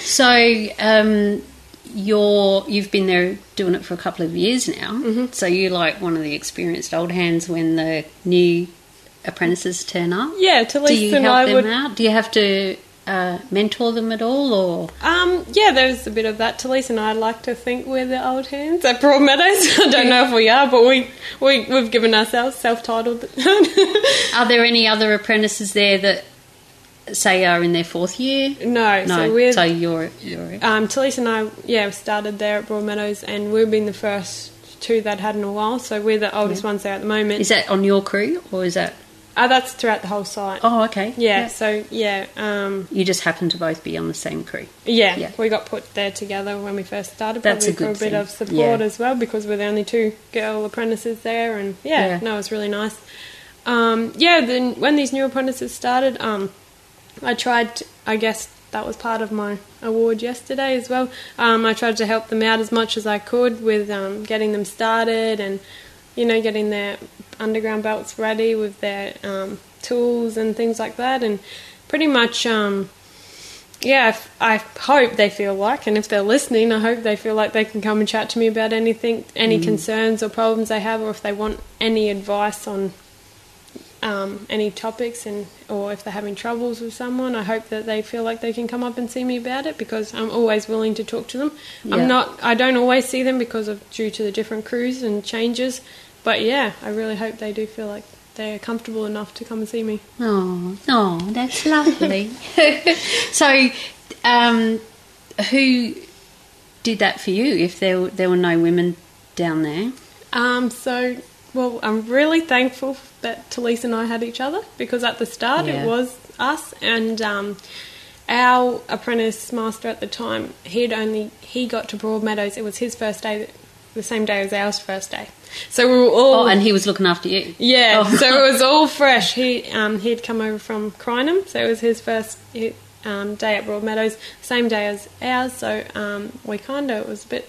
So, um, you're you've been there doing it for a couple of years now. Mm-hmm. So you're like one of the experienced old hands when the new apprentices turn up. yeah, Do you help I them would. out? Do you have to uh, mentor them at all, or Um, yeah, there's a bit of that. Talise and I like to think we're the old hands at Broadmeadows. I don't know if we are, but we, we, we've given ourselves self-titled. are there any other apprentices there that say are in their fourth year? no, No, so we're so you're you're Um, Talise and I, yeah, started there at Broadmeadows, and we've been the first two that had in a while. So we're the oldest ones there at the moment. is that on your crew or is that? uh, that's throughout the whole site. Oh, okay. yeah, So yeah, um, You just happen to both be on the same crew. yeah, Yeah. we got put there together when we first started. That's Probably a good for a bit thing. of support Yeah. as well because we're the only two girl apprentices there, and yeah, Yeah. no, it was really nice. Um, yeah, then when these new apprentices started, um, I tried. To, I guess that was part of my award yesterday as well. Um, I tried to help them out as much as I could with um, getting them started and you know getting their underground belts ready with their um, tools and things like that, and pretty much. Um, yeah, if- I hope they feel like, and if they're listening, I hope they feel like they can come and chat to me about anything, any concerns or problems they have, or if they want any advice on um, any topics, and or if they're having troubles with someone. I hope that they feel like they can come up and see me about it because I'm always willing to talk to them. Yeah. I'm not. I don't always see them because of due to the different crews and changes, but yeah, I really hope they do feel like they're comfortable enough to come and see me. Oh, oh, that's lovely. so, um, who did that for you? If there there were no women down there, Um, so, well, I'm really thankful that Talise and I had each other because at the start Yeah. it was us and um, our apprentice master at the time. He'd only he got to Broadmeadows. It was his first day, the same day as ours first day. So we were all oh, and he was looking after you. yeah, Oh. so it was all fresh. He um, he'd come over from Crinum, so it was his first um, day at Broadmeadows, same day as ours. So um, we kind of it was a bit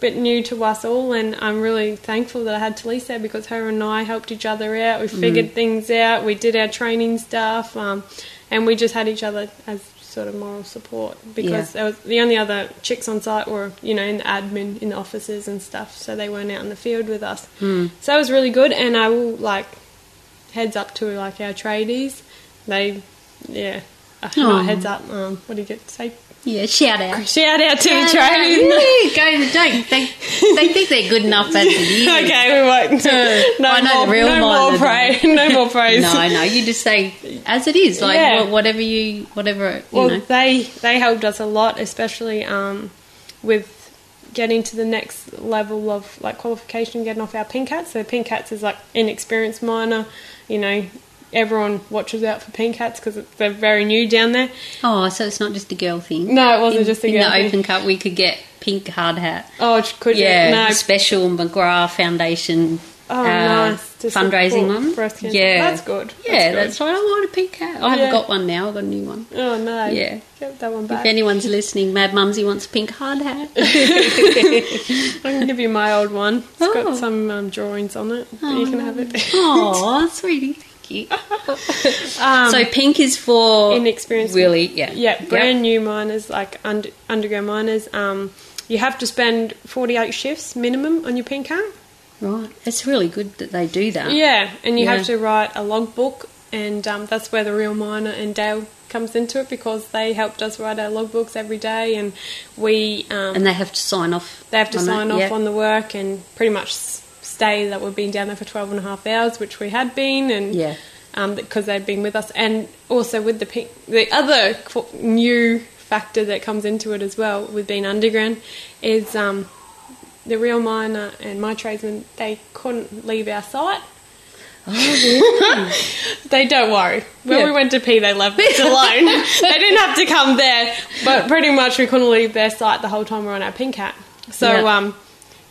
bit new to us all, and I'm really thankful that I had Talise there because her and I helped each other out. We figured things out. We did our training stuff, um, and we just had each other as sort of moral support because Yeah. there was the only other chicks on site were you know in the admin in the offices and stuff, so they weren't out in the field with us. Hmm. So that was really good, and I will like heads up to like our tradies. They, yeah, uh, not heads up. Um, what do you get to say? Yeah, shout out. Shout out to the Shout out. tradies. Yeah, Go to don't. They, they think they're good enough as it is. okay, we won't. No I know more, the real no more praise. No more praise. No, no. You just say as it is, like Yeah. whatever you, whatever you Well, know. they they helped us a lot, especially um, with getting to the next level of like qualification, getting off our pink hats. So pink hats is like inexperienced miner. You know, everyone watches out for pink hats because they're very new down there. Oh, so it's not just a girl thing. No, it wasn't in, just a in the thing. open cut. We could get pink hard hat. Oh, could Yeah, you? No. special McGrath Foundation Oh, uh, nice. Fundraising one. Yeah, That's good. yeah, good. that's right. I want a pink hat. I haven't Yeah. got one now. I've got a new one. Oh no. Yeah. Get that one back. If anyone's listening, Mad Mumsy wants a pink hard hat. I can give you my old one. It's Oh. got some um, drawings on it. but you can have it. Oh, sweetie, you. Um, so pink is for inexperienced Really, yeah, Yeah, Yep. brand new miners, like under, underground miners, um, you have to spend 48 shifts minimum on your pink card. Right. It's really good that they do that. Yeah, and you Yeah. have to write a logbook, and um, that's where the real miner and Dale comes into it because they helped us write our logbooks every day, and we um, And they have to sign off. they have to sign off yeah. on the work and pretty much stay that we've been down there for 12 and a half hours, which we had been, and Yeah. um, because they'd been with us, and also with the the other new factor that comes into it as well with being underground is um, the real miner and my tradesmen they couldn't leave our site. they don't worry. When Yeah. we went to P, they left us alone. they didn't have to come there, but pretty much we couldn't leave their site the whole time we were on our pink hat. So Yeah. um,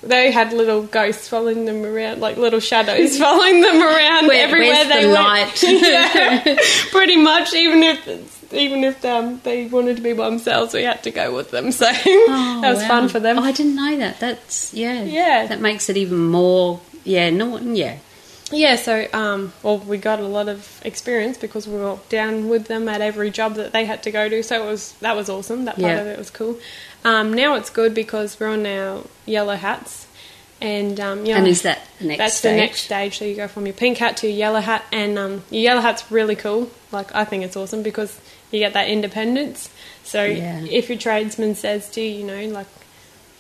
they had little ghosts following them around, like little shadows following them around Where- everywhere they the went. light? yeah, pretty much. Even if even if um, they wanted to be by themselves, we had to go with them. So Oh, that was wow. fun for them. I didn't know that. That's yeah. Yeah. That makes it even more. Yeah. No. Yeah. Yeah, so um, well, we got a lot of experience because we were down with them at every job that they had to go to. So it was that was awesome. That part Yeah. of it was cool. Um, now it's good because we're on our yellow hats, and um, you know, And is that the next that's stage? the next stage. So you go from your pink hat to your yellow hat, and um, your yellow hat's really cool. Like I think it's awesome because you get that independence. So Yeah. if your tradesman says to you, you know, like,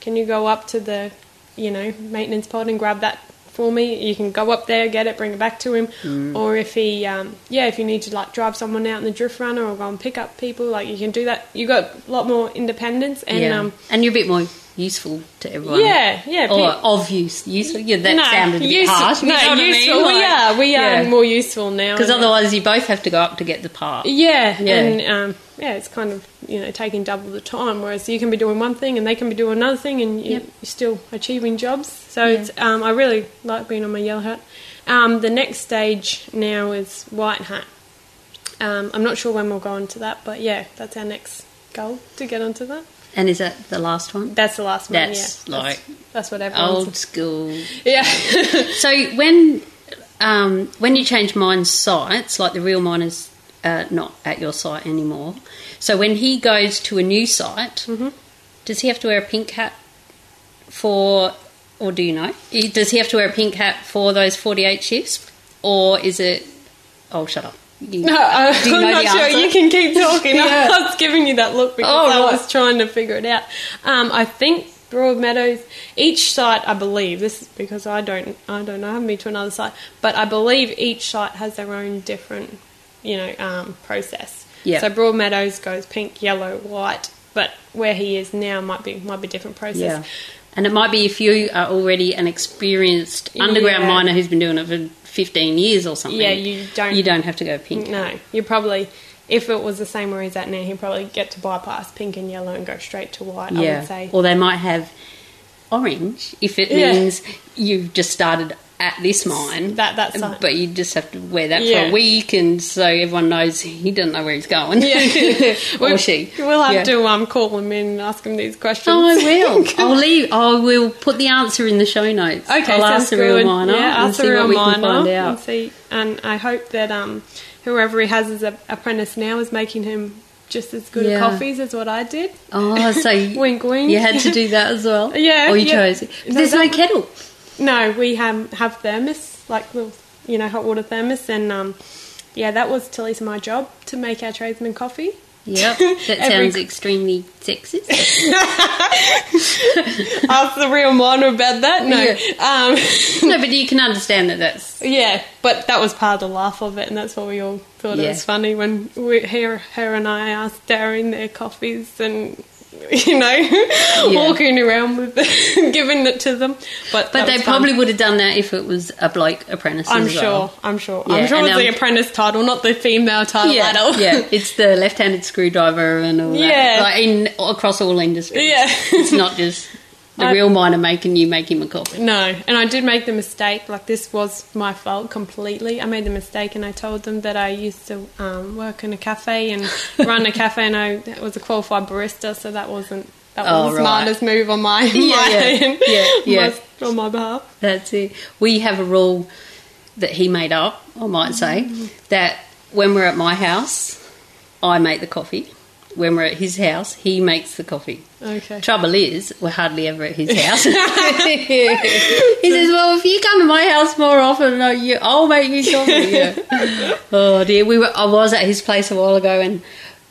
can you go up to the, you know, maintenance pod and grab that for me? You can go up there, get it, bring it back to him. Mm. Or if he, um, yeah, if you need to like drive someone out in the drift runner or go and pick up people, like you can do that. You got a lot more independence and yeah. um, and you're a bit more useful to everyone. yeah, yeah. Or pe- of use. Useful. Yeah. That sounded a bit useful, harsh. No, useful. we are. We are more useful now. Because otherwise, you both have to go up to get the part. Yeah, Yeah. and um, yeah, it's kind of you know taking double the time. Whereas you can be doing one thing and they can be doing another thing, and you, Yep. you're still achieving jobs. So Yeah. it's um, I really like being on my yellow hat. Um, the next stage now is white hat. Um, I'm not sure when we'll go on to that, but yeah, that's our next goal to get onto that. And is that the last one? That's the last one. That's yeah, like that's, that's what everyone's. Old school. Yeah. So when um, when you change mine's sites, like the real miner's uh, not at your site anymore. So when he goes to a new site, Mm-hmm. does he have to wear a pink hat for, or do you know? Does he have to wear a pink hat for those forty-eight shifts, or is it? Oh, shut up. You- No, I- I'm not sure. answer? You can keep talking. Yeah. I was giving you that look because Oh, I right. was trying to figure it out. Um, I think Broadmeadows, each site, I believe this is because I don't, I don't know. I haven't been to another site, but I believe each site has their own different, you know, um, process. Yeah. So Broadmeadows goes pink, yellow, white, but where he is now might be might be different process. Yeah. And it might be if you are already an experienced underground Yeah. miner who's been doing it for 15 years or something. Yeah, you don't- You don't have to go pink. No, you probably. If it was the same where he's at now, he'd probably get to bypass pink and yellow and go straight to white. Yeah. I would say. Or they might have orange if it Yeah. means you've just started at this mine. That- that's fine. But you just have to wear that for a week and so everyone knows he doesn't know where he's going. Yeah. or she. We'll have Yeah. to um, call him in and ask him these questions. Oh, I will. I'll leave. I will put the answer in the show notes. Okay, I'll ask the good. real miner Yeah, and ask the real miner and see. And I hope that um, whoever he has as an apprentice now is making him just as good Yeah. coffees as what I did. Oh, so you, Wink, wink. you had to do that as well? Yeah, Or you yeah. chose it? No, There's no that- kettle. No, we have have thermos, like little, you know, hot water thermos, and um, yeah, that was Tilly's my job to make our tradesman coffee. Yep. That Every- sounds extremely sexist. Ask the real miner about that. No, um, no, but you can understand that that's Yeah, but that was part of the laugh of it, and that's why we all thought it was funny when we, her, her and I are staring their coffees and you know walking around with giving it to them. But But they fun. probably would have done that if it was a bloke apprentice. I'm sure. well. I'm sure. Yeah, I'm sure it's the apprentice title, not the female title Yeah, at all. yeah, it's the left-handed screwdriver and all Yeah. that. Like in across all industries. Yeah. it's not just the I- real miner making you make him a coffee. No, and I did make the mistake. Like this was my fault completely. I made the mistake, and I told them that I used to um, work in a cafe and run a cafe, and I was a qualified barista. So that wasn't that was Oh, the right. smartest move on my Yeah, my yeah. Yeah, yeah. my- on my behalf. That's it. We have a rule that he made up, I might say, that when we're at my house, I make the coffee. When we're at his house, he makes the coffee. Okay. Trouble is, we're hardly ever at his house. he says, "Well, if you come to my house more often, I'll make you coffee." Yeah. oh dear, we were. I was at his place a while ago, and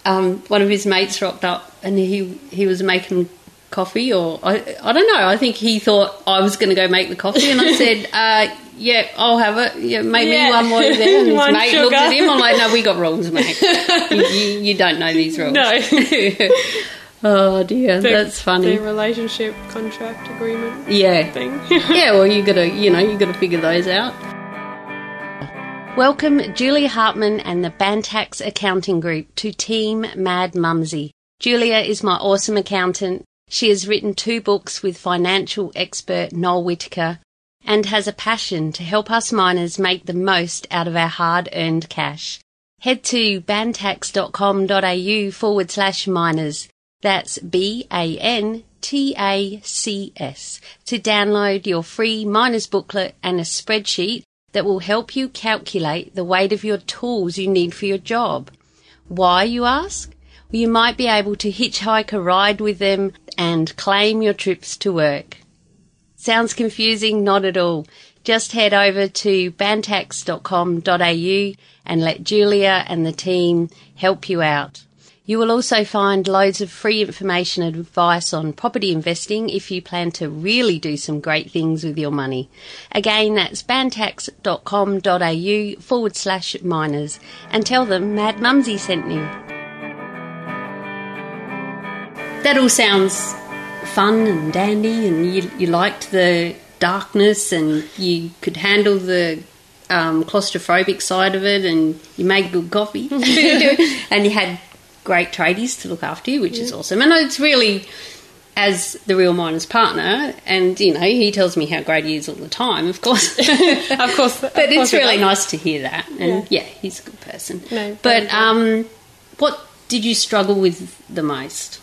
um, one of his mates rocked up, and he he was making coffee, or I I don't know. I think he thought I was going to go make the coffee, and I said, uh, "Yeah, I'll have it. Yeah, make Yeah. me one more you're there." And his One mate looked at him. I'm like, "No, we got rules, mate. you, you, you don't know these rules." No. oh dear, The- that's funny. The relationship contract agreement Yeah. thing. Yeah, well, you gotta, you know, you gotta figure those out. Welcome, Julia Hartman and the Bantacs Accounting Group to Team Mad Mumsy. Julia is my awesome accountant. She has written two books with financial expert Noel Whittaker and has a passion to help us miners make the most out of our hard earned cash. Head to bantacs.com.au forward slash miners. That's B A N T A C S to download your free miners booklet and a spreadsheet that will help you calculate the weight of your tools you need for your job. Why, you ask? Well, you might be able to hitchhike a ride with them and claim your trips to work. Sounds confusing? Not at all. Just head over to bantacs.com.au and let Julia and the team help you out. You will also find loads of free information and advice on property investing if you plan to really do some great things with your money. Again, that's bantacs.com.au forward slash miners and tell them Mad Mumsy sent you. That all sounds fun and dandy, and you, you liked the darkness, and you could handle the um, claustrophobic side of it, and you made good coffee, and you had great tradies to look after you, which is awesome. And it's really, as the real miner's partner, and you know, he tells me how great he is all the time, of course. of course. but it's really nice to hear that, and yeah, he's a good person. No, but um, what did you struggle with the most?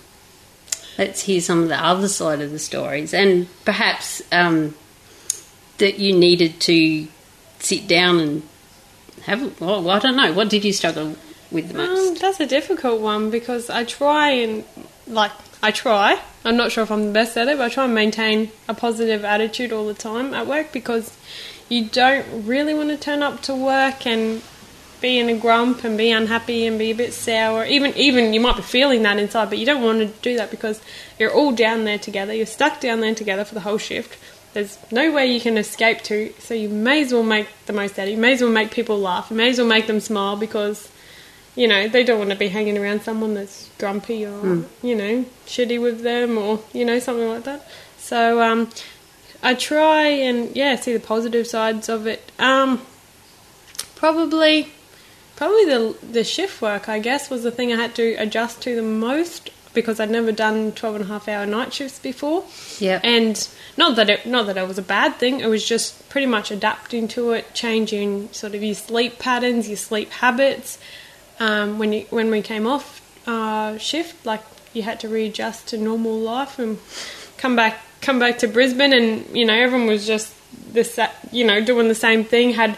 Let's hear some of the other side of the stories, and perhaps um, that you needed to sit down and have. Well, I don't know. What did you struggle with the Um, most? that's a difficult one because I try and like I try. I'm not sure if I'm the best at it, but I try and maintain a positive attitude all the time at work because you don't really want to turn up to work and be in a grump and be unhappy and be a bit sour. Even even you might be feeling that inside, but you don't want to do that because you're all down there together. You're stuck down there together for the whole shift. There's no way you can escape to, so you may as well make the most out of it. You may as well make people laugh. You may as well make them smile because you know, they don't want to be hanging around someone that's grumpy or, you know, shitty with them or, you know, something like that. So, um, I try and, yeah, see the positive sides of it. Um, probably, probably the, the shift work, I guess, was the thing I had to adjust to the most because I'd never done 12 and a half hour night shifts before. Yep. And not that it not that it was a bad thing. It was just pretty much adapting to it, changing sort of your sleep patterns, your sleep habits. Um, when you when we came off uh, shift, like you had to readjust to normal life and come back come back to Brisbane, and you know everyone was just this you know doing the same thing. Had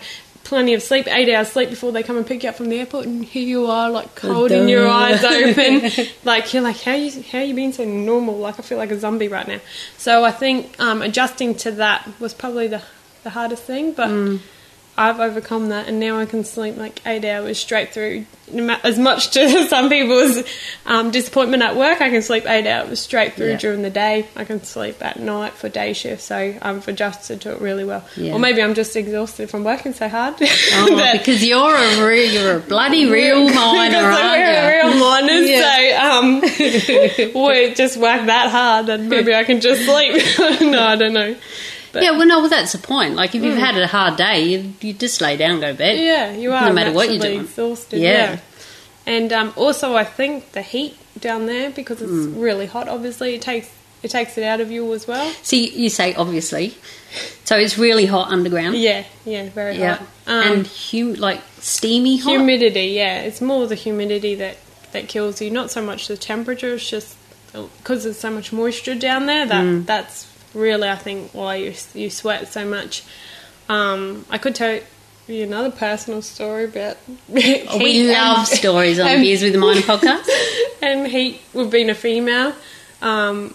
plenty of sleep, eight hours sleep before they come and pick you up from the airport, and here you are, like holding your eyes open, like you're like, how you how you being so normal? Like I feel like a zombie right now. So I think um, adjusting to that was probably the the hardest thing, but. I've overcome that, and now I can sleep like eight hours straight through. As much to some people's um, disappointment at work, I can sleep eight hours straight through Yeah. during the day. I can sleep at night for day shift, so I've adjusted to it really well. Yeah. Or maybe I'm just exhausted from working so hard. Oh, because you're a real, you're a bloody real miner, aren't we're you? real miners, Yeah. so um, we just whack that hard, and maybe I can just sleep. no, I don't know. But- yeah, well, no, well, that's the point. Like, if you've had a hard day, you, you just lay down, and go to bed. Yeah, you are No matter what you're doing. exhausted. Yeah. Yeah, and um, also I think the heat down there because it's Mm. really hot. Obviously, it takes it takes it out of you as well. See, you say obviously, so it's really hot underground. Yeah, yeah, very Yeah, hot. Um, and hum- like steamy hot. humidity. Yeah, it's more the humidity that that kills you. Not so much the temperature. It's just because there's so much moisture down there that Mm. that's really I think why you you sweat so much. Um, I could tell you another personal story about. Oh, we love and- stories on and- Beers with the Miner podcast. and heat with being a female, um,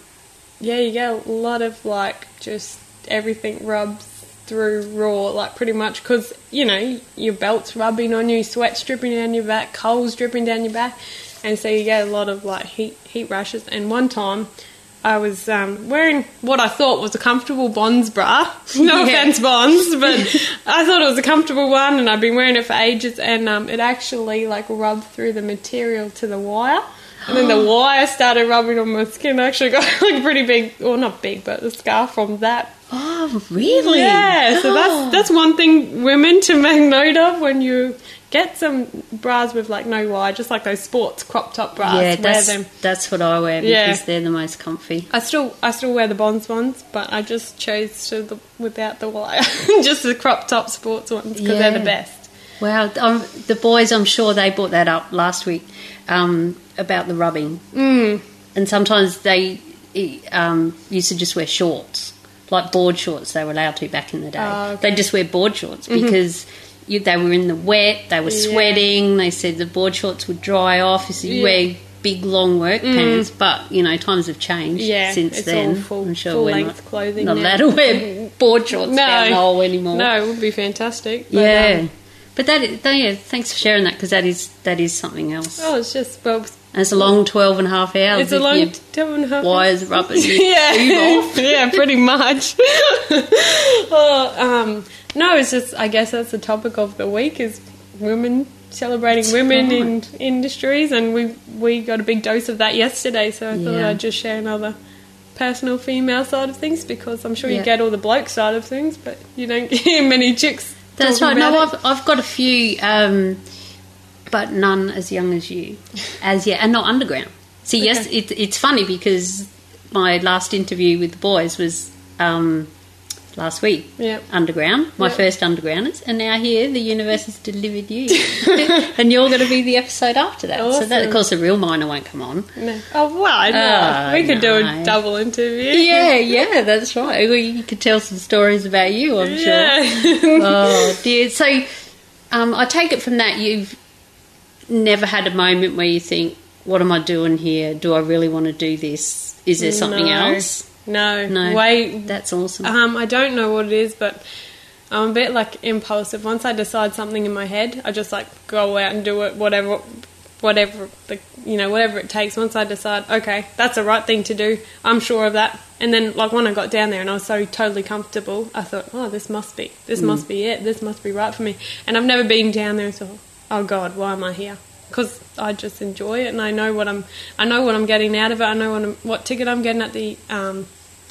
yeah, you get a lot of like just everything rubs through raw, like pretty much because you know your belt's rubbing on you, sweat's dripping down your back, coals dripping down your back, and so you get a lot of like heat heat rashes. And one time. I was um, wearing what I thought was a comfortable Bonds bra. No Yeah. offense, Bonds, but I thought it was a comfortable one, and I've been wearing it for ages. And um, it actually like rubbed through the material to the wire, and then the wire started rubbing on my skin. I actually got like pretty big, or not big, but a scar from that. Oh, really? Yeah, so Oh. that's that's one thing women to make note of when you get some bras with like no wire, just like those sports crop top bras. yeah, wear that's, them. that's what I wear because Yeah. they're the most comfy. I still I still wear the Bonds ones, but I just chose to the, without the wire, just the crop top sports ones because they're the best. Wow, um, the boys, I'm sure they brought that up last week um, about the rubbing. Mm. And sometimes they um, used to just wear shorts, like board shorts. They were allowed to back in the day. Oh, okay. They just wear board shorts because you, they were in the wet, they were Yeah. sweating. They said the board shorts would dry off if you Yeah. Mm. wear big long work pants. But you know, times have changed Yeah, since then. full- I'm sure we're full-length not, clothing not now. allowed to wear board shorts down the hole anymore. No, it would be fantastic. but, Yeah, um, but that is, yeah, thanks for sharing that because that is that is something else. oh, it's just well, And it's a long 12 and a half hours. it's a long your two and a half wires rubbing your yeah, yeah, pretty much. well, um, no, it's just I guess that's the topic of the week is women celebrating women in industries, and we we got a big dose of that yesterday. So I thought Yeah. I'd just share another personal female side of things because I'm sure Yeah. you get all the bloke side of things, but you don't hear many chicks. That's right. No. I've, I've got a few, um, but none as young as you, as yet, and not underground. See, yes, it, it's funny because my last interview with the boys was um, last week. Yep. Underground, my Yep. first undergrounders, and now here the universe has delivered you, and you're going to be the episode after that. So that, of course, the real miner won't come on. No. Oh, well, no. Oh, we could do a double interview. Yeah, yeah, that's right. You could tell some stories about you, I'm sure. Yeah. oh dear. So, um, I take it from that you've never had a moment where you think, "What am I doing here? Do I really want to do this? Is there something No. else?" No. No. Wait. That's awesome. Um, I don't know what it is, but I'm a bit like impulsive. Once I decide something in my head, I just like go out and do it, whatever, whatever the you know whatever it takes. Once I decide, okay, that's the right thing to do, I'm sure of that. And then like when I got down there and I was so totally comfortable, I thought, oh, this must be, this must be it, this must be right for me. And I've never been down there and thought, oh God, why am I here? Because I just enjoy it and I know what I'm, I know what I'm getting out of it. I know what, I'm, what ticket I'm getting at the um,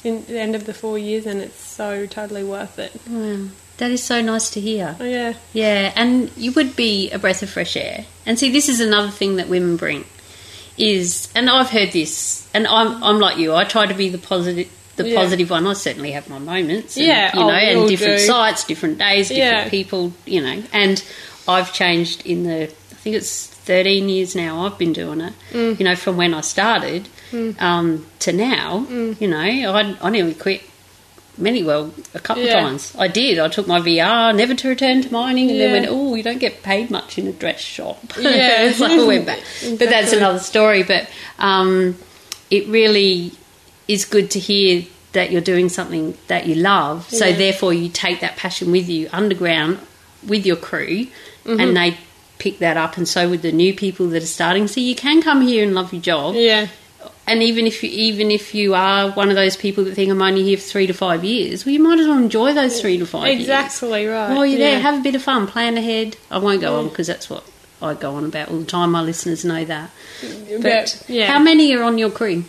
in the end of the four years, and it's so totally worth it. Oh, wow. That is so nice to hear. Oh, yeah, Yeah, and you would be a breath of fresh air. And see, this is another thing that women bring is, and I've heard this, and I'm I'm like you. I try to be the positive, the Yeah. positive one. I certainly have my moments, and, Yeah, you oh, know, we and different do. sites, different days, different Yeah. people, you know. And I've changed in the, I think it's 13 years now. I've been doing it, Mm. you know, from when I started um, to now. Mm. You know, I I nearly quit. Many well, a couple of times. I did. I took my VR, never to return to mining, and then Yeah. went, oh, you don't get paid much in a dress shop. Yeah. so I went back. But that's another story. But um, it really is good to hear that you're doing something that you love. So therefore, you take that passion with you underground with your crew, Mm-hmm. and they pick that up. And so with the new people that are starting, so you can come here and love your job. yeah, And even if you, even if you are one of those people that think I'm only here for three to five years, well, you might as well enjoy those three to five years. exactly right. Oh, you're yeah. there. Have a bit of fun. Plan ahead. I won't go on because that's what I go on about all the time. My listeners know that. But, But, yeah. how many are on your crew?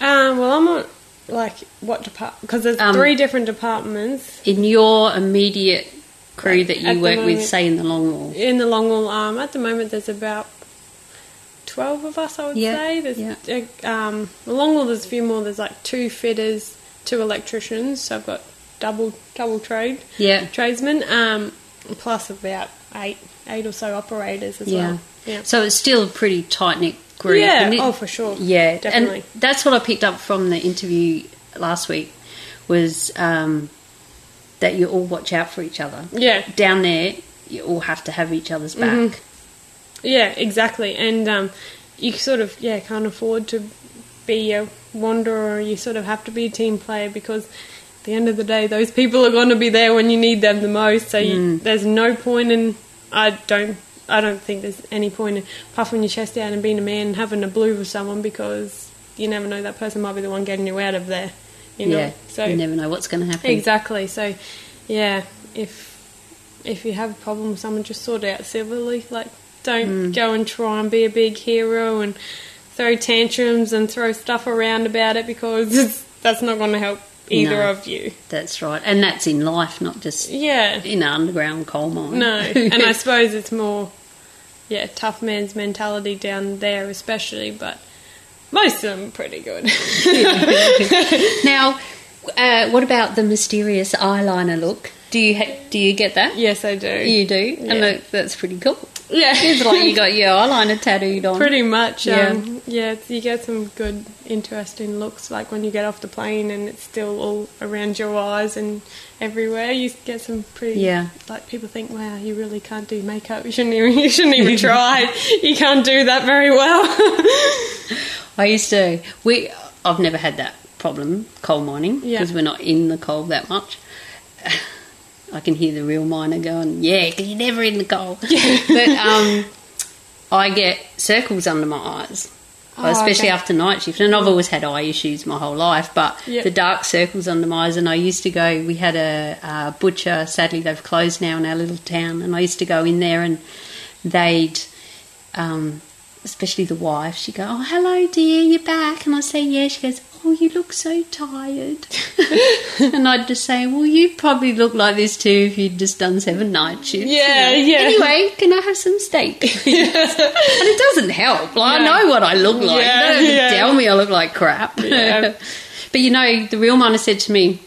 Um, well, I'm on like what department? Because there's Um, three different departments In your immediate crew that you work with, say in the long haul? in the Longwall. Um, at the moment, there's about twelve of us. I would Yeah, say. There's yeah. uh, um, the Longwall. There's a few more. There's like two fitters, two electricians. So I've got double double trade Yeah. tradesmen. Um, plus about eight eight or so operators as Yeah. well. Yeah. So it's still a pretty tight knit group. Yeah, it? oh, for sure. Yeah, Definitely. And that's what I picked up from the interview last week was um, that you all watch out for each other. Yeah. Down there, you all have to have each other's back. Mhm. Yeah, exactly. And um, you sort of yeah can't afford to be a wanderer. You sort of have to be a team player because at the end of the day, those people are going to be there when you need them the most. So you, there's no point in I don't. I don't think there's any point in puffing your chest out and being a man and having a blue with someone because you never know that person might be the one getting you out of there. You know, yeah. so you never know what's going to happen. Exactly. So, yeah, if if you have a problem with someone, just sort it out civilly. Like, don't mm. go and try and be a big hero and throw tantrums and throw stuff around about it because that's not going to help either No. of you. That's right, and that's in life, not just Yeah. in an underground coal mine. No. and I suppose it's more, yeah, tough man's mentality down there, especially, but most of them are pretty good. now, uh, what about the mysterious eyeliner look? Do you ha- do you get that? yes, I do. You do, and Yeah. that, that's pretty cool. Yeah. It's like you got your eyeliner tattooed on. Pretty much, Yeah. um, yeah. you get some good, interesting looks. Like when you get off the plane and it's still all around your eyes and everywhere. You get some pretty. Yeah. Like people think, wow, you really can't do makeup. You shouldn't even. You shouldn't even try. You can't do that very well. I used to. We. I've never had that problem coal mining Yeah. because we're not in the coal that much. I can hear the real miner going, yeah, because you're never in the coal." but um, I get circles under my eyes, Oh, especially okay. after night shift. And I've always had eye issues my whole life, but Yep. the dark circles under my eyes. And I used to go. We had a, uh butcher. Sadly, they've closed now in our little town. And I used to go in there, and they'd. Um, especially the wife, she'd go, Oh, hello, dear, you're back. And I say, Yeah. She goes, Oh, you look so tired. and I'd just say, Well, you probably look like this too if you'd just done seven night shifts. Yeah, you know. yeah. Anyway, can I have some steak? and it doesn't help. Like. I know what I look like. Yeah, you don't have to yeah. tell me I look like crap. Yeah. but you know, the real miner said to me,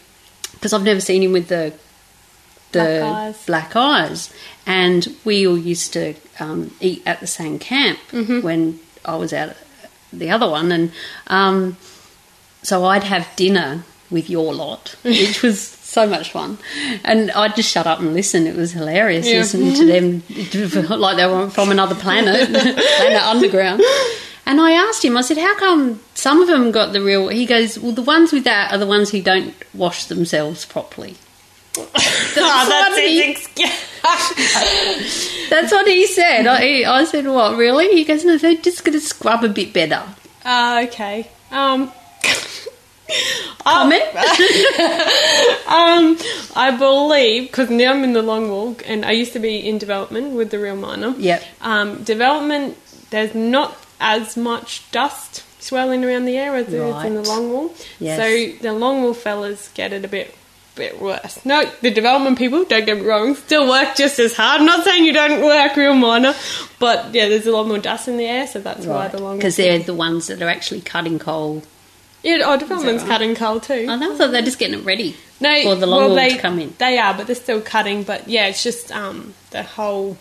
because I've never seen him with the the Black eyes. black eyes. And we all used to um, eat at the same camp Mm-hmm. when I was out at the other one. And um, so I'd have dinner with your lot, which was so much fun. And I'd just shut up and listen. It was hilarious Yeah. listening to them like they were from another planet, planet underground. And I asked him, I said, how come some of them got the real. He goes, well, the ones with that are the ones who don't wash themselves properly. Oh, what that's he- his excuse. That's what he said. I, I said, what, really? He goes, no, they're just going to scrub a bit better. Ah, okay. Um. Comment? Um, I believe because now I'm in the longwall, and I used to be in development with the real miner. Yep. Um, development, there's not as much dust swirling around the air as there is in the long wall. Yes. So the long wall fellas get it a bit. Bit worse. No, the development people don't get me wrong. Still work just as hard. I'm not saying you don't work real miner, but yeah, there's a lot more dust in the air, so that's why the long. Because they're the ones that are actually cutting coal. yeah, oh, development's right? cutting coal too. I thought they're just getting it ready No, for the longwall, they, to come in. They are, but they're still cutting. But yeah, it's just um, the whole,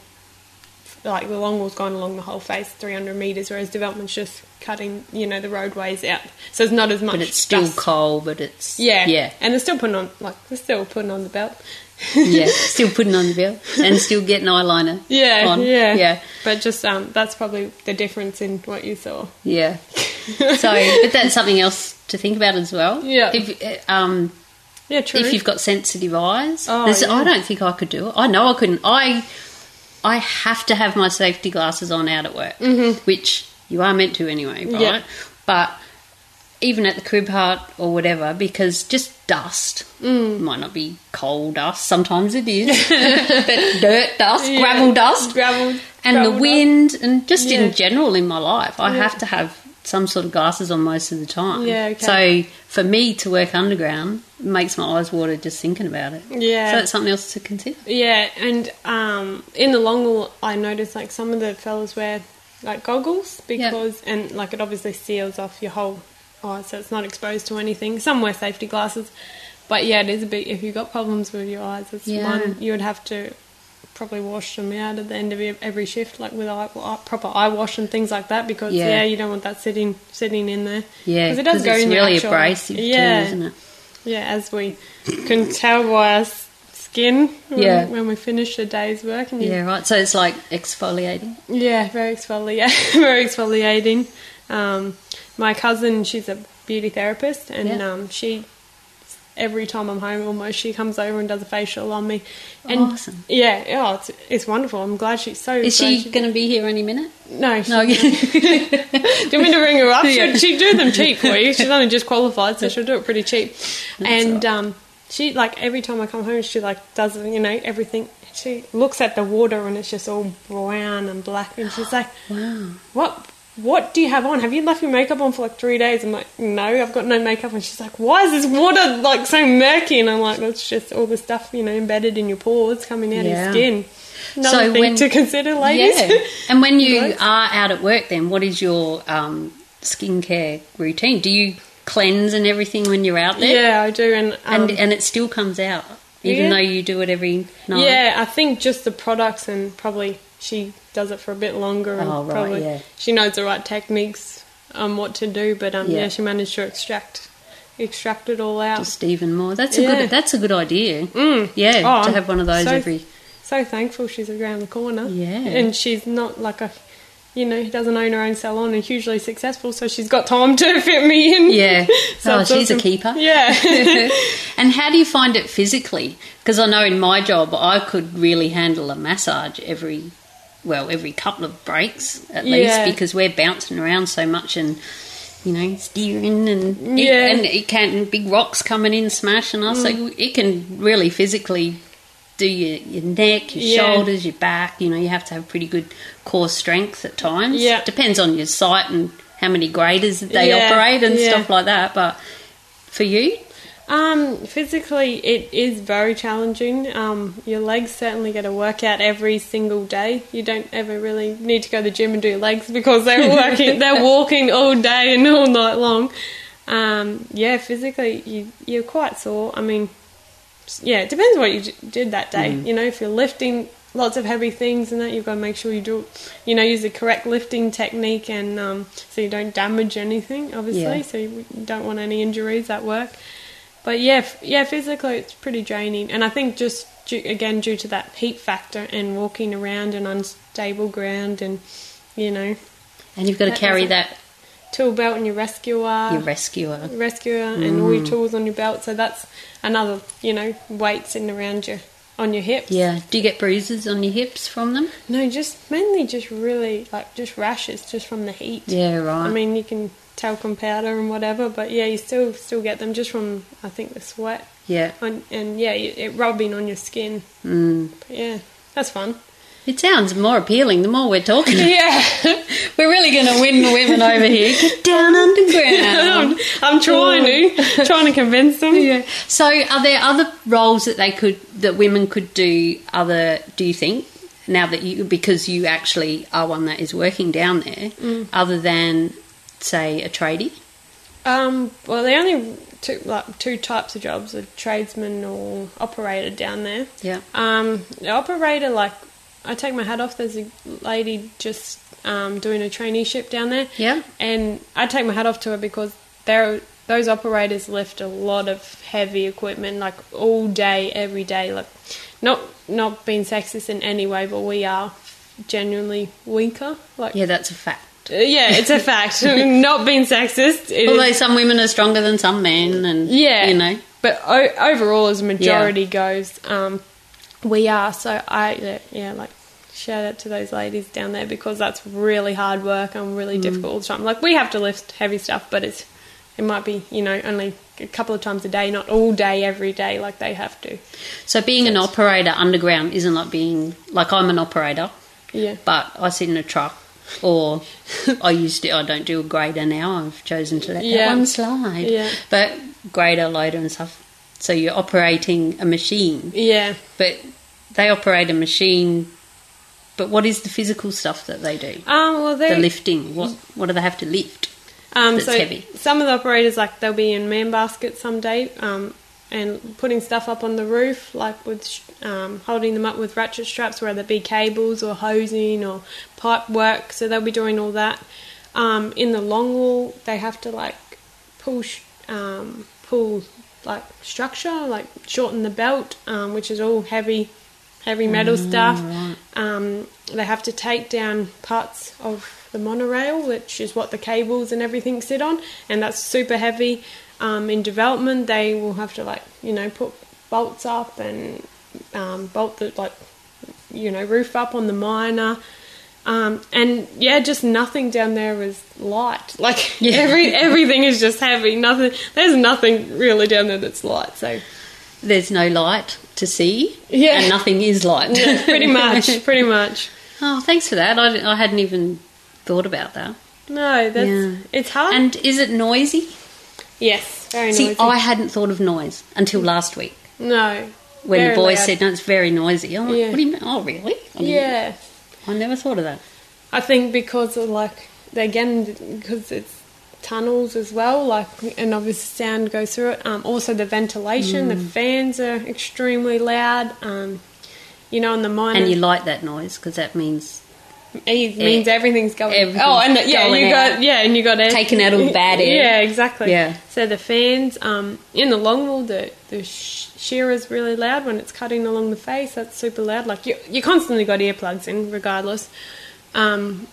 like the long wall's gone along the whole face, 300 metres, whereas development's just cutting, you know, the roadways out. So it's not as much But it's still dust. coal, but it's. Yeah, Yeah. And they're still putting on, like, they're still putting on the belt. yeah. Still putting on the belt and still getting eyeliner. Yeah, on. yeah. Yeah. But just, um, that's probably the difference in what you saw. Yeah. So, but that's something else to think about as well. Yeah. If, uh, um, Yeah, true. if you've got sensitive eyes. Oh, yeah. I don't think I could do it. I know I couldn't. I I have to have my safety glasses on out at work, which you are meant to anyway, right? Mm-hmm. Yeah. But even at the crib hut or whatever, because just dust Mm. might not be coal dust. Sometimes it is, but dirt dust, Yeah. gravel dust, Gravel, and gravel the dust. wind, and just Yeah. in general in my life, I Yeah. have to have some sort of glasses on most of the time. Yeah, okay. So for me to work underground makes my eyes water just thinking about it. Yeah. So that's something else to consider. Yeah, and um, in the longwall, I noticed like some of the fellas wear like goggles because, and like it obviously seals off your whole eye, so it's not exposed to anything. Some wear safety glasses, but yeah, it is a bit. If you've got problems with your eyes, it's Yeah. one you would have to probably wash them out at the end of every shift, like with eye, proper eye wash and things like that, because Yeah. yeah, you don't want that sitting sitting in there. Yeah, 'Cause it does go it's in really actual- abrasive yeah, too, isn't it? yeah, as we can tell by our skin when, Yeah. when we finish a day's work. And you- Yeah, right. So it's like exfoliating. yeah, very exfoliating. very exfoliating. Um, my cousin, she's a beauty therapist, and Yeah. um, she every time I'm home, almost she comes over and does a facial on me. And Awesome. Yeah, oh, it's, it's wonderful. I'm glad she's so. Is she going to be here any minute? No, she, No. do you want me to ring her up? Yeah. She'd, she'd do them cheap for you. She's only just qualified, so she'll do it pretty cheap. and um, she like every time I come home, she like does you know everything. She looks at the water and it's just all brown and black, and she's like, wow. "What? What do you have on? Have you left your makeup on for like three days?" I'm like, "No, I've got no makeup." And she's like, "Why is this water like so murky?" And I'm like, "That's just all the stuff you know embedded in your pores coming out Yeah. of your skin." Another So thing when- to consider, ladies. Yeah. And when you are out at work, then what is your um, skincare routine? Do you cleanse and everything when you're out there? Yeah, I do, and um, And and it still comes out, even Yeah. though you do it every night. yeah, I think just the products and probably she does it for a bit longer and Oh, right, probably yeah. she knows the right techniques on what to do. But um, Yeah. yeah. she managed to extract extract it all out. Just even more. That's a Yeah. good. That's a good idea. Mm. Yeah, Oh, to have one of those so- every. So thankful she's around the corner. Yeah. and she's not like a. You know, doesn't own her own salon and hugely successful, so she's got time to fit me in. Yeah. So oh, she's a keeper. Yeah. and how do you find it physically? Because I know in my job I could really handle a massage every, well, every couple of breaks at least because we're bouncing around so much and. You know, steering and it, Yeah. and it can big rocks coming in, smashing us. So mm. it can really physically do your, your neck, your Yeah. shoulders, your back. You know, you have to have pretty good core strength at times. Yeah. depends on your site and how many graders they Yeah, operate and yeah. stuff like that. But for you, Um, physically, it is very challenging. Um, your legs certainly get a workout every single day. You don't ever really need to go to the gym and do your legs because they're working, they're walking all day and all night long. Um, yeah, physically, you you're quite sore. I mean, yeah, it depends what you did that day. You know, if you're lifting lots of heavy things and that, you've got to make sure you do, you know, use the correct lifting technique and um, so you don't damage anything. Obviously, Yeah. so you don't want any injuries at work. But yeah, f- yeah, physically it's pretty draining, and I think just due, again due to that heat factor and walking around an unstable ground, and you know, and you've got to carry that tool belt and your rescuer, your rescuer. rescuer, and mm. all your tools on your belt. So that's another, you know, weight sitting around you on your hips. Yeah. Do you get bruises on your hips from them? No, just mainly just really like just rashes just from the heat. Yeah, right. I mean, you can talcum powder and whatever, but yeah, you still still get them just from I think the sweat. yeah. on, and yeah, it rubbing on your skin. Mm. But yeah, that's fun. It sounds more appealing the more we're talking. Yeah, we're really going to win the women over here. Get down underground. I'm, I'm trying to trying to convince them. yeah. So, are there other roles that they could that women could do? Other, do you think? Now that you, because you actually are one that is working down there, other than say a tradie. Um, well, the only two like two types of jobs are tradesman or operator down there. Yeah. Um, the operator, like, I take my hat off. There's a lady just um, doing a traineeship down there. Yeah. And I take my hat off to her because they're, those operators lift a lot of heavy equipment, like all day, every day. Like, not not being sexist in any way, but we are genuinely weaker. Like, Yeah, that's a fact. Uh, yeah, it's a fact. not being sexist. it is- Although some women are stronger than some men, and yeah, you know, But o- overall, as a majority goes, um, we are. So I, yeah, yeah, like shout out to those ladies down there because that's really hard work and really Mm. difficult all the time. Like we have to lift heavy stuff, but it's it might be you know only a couple of times a day, not all day every day like they have to. so being an operator underground isn't like being like I'm an operator, Yeah. but I sit in a truck. Or I used to. I don't do a grader now. I've chosen to let that Yeah. one slide. Yeah. But grader, loader, and stuff. So you're operating a machine, Yeah. but they operate a machine. But what is the physical stuff that they do? Um. Well, The lifting. What What do they have to lift? Um, so heavy. some of the operators, like they'll be in man baskets someday, um, and putting stuff up on the roof, like with sh- um, holding them up with ratchet straps, whether it be cables or hosing or pipe work. So they'll be doing all that. Um, in the longwall, they have to like pull sh- um, pull like structure, like shorten the belt, um, which is all heavy, heavy metal stuff. Um, they have to take down parts of the monorail, which is what the cables and everything sit on, and that's super heavy. Um, in development, they will have to like you know put bolts up and um, bolt the like you know roof up on the miner. Um, and yeah, just nothing down there was light. Like Yeah. every everything is just heavy. Nothing. There's nothing really down there that's light. So There's no light to see, Yeah. and nothing is light. yeah, pretty much, pretty much. oh, thanks for that. I, I hadn't even thought about that. No, that's Yeah. it's hard. And is it noisy? yes, very See, noisy. I hadn't thought of noise until last week no, when very the boys loud. said, "No, it's very noisy." I'm like, Yeah. "What do you mean? Oh, really?" I didn't- Yeah, I never thought of that. I think because of like again because it's tunnels as well, like and obviously sound goes through it. Um, also the ventilation, the Mm. fans are extremely loud. Um, you know, in the mine, And you like that noise because that means it means everything's going. everything's oh, and yeah, going you out. got yeah, and you got air, Taking out all the bad air. Yeah, exactly. Yeah. So the fans um, in the longwall, the the sh- shearer's really loud when it's cutting along the face. That's super loud. Like you, you constantly got earplugs in, regardless. Um,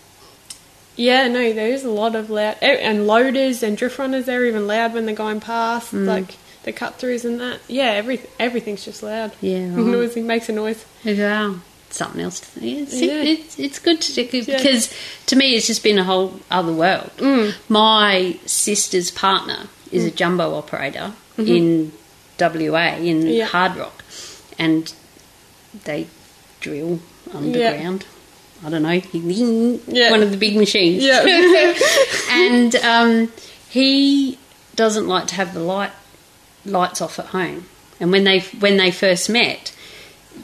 yeah, no, there is a lot of loud eh, and loaders and drift runners. They're even loud when they're going past, Mm. like the cut throughs and that. Yeah, every everything's just loud. Yeah, right. noisy makes a noise. Yeah, something else. To. It's, Yeah. it's, it's good to because to me it's just been a whole other world. Mm. My sister's partner is a jumbo operator in WA in Mm-hmm. Yeah. Hard Rock, and they drill underground. I don't know, one of the big machines. Yeah. and um, he doesn't like to have the light lights off at home. And when they when they first met,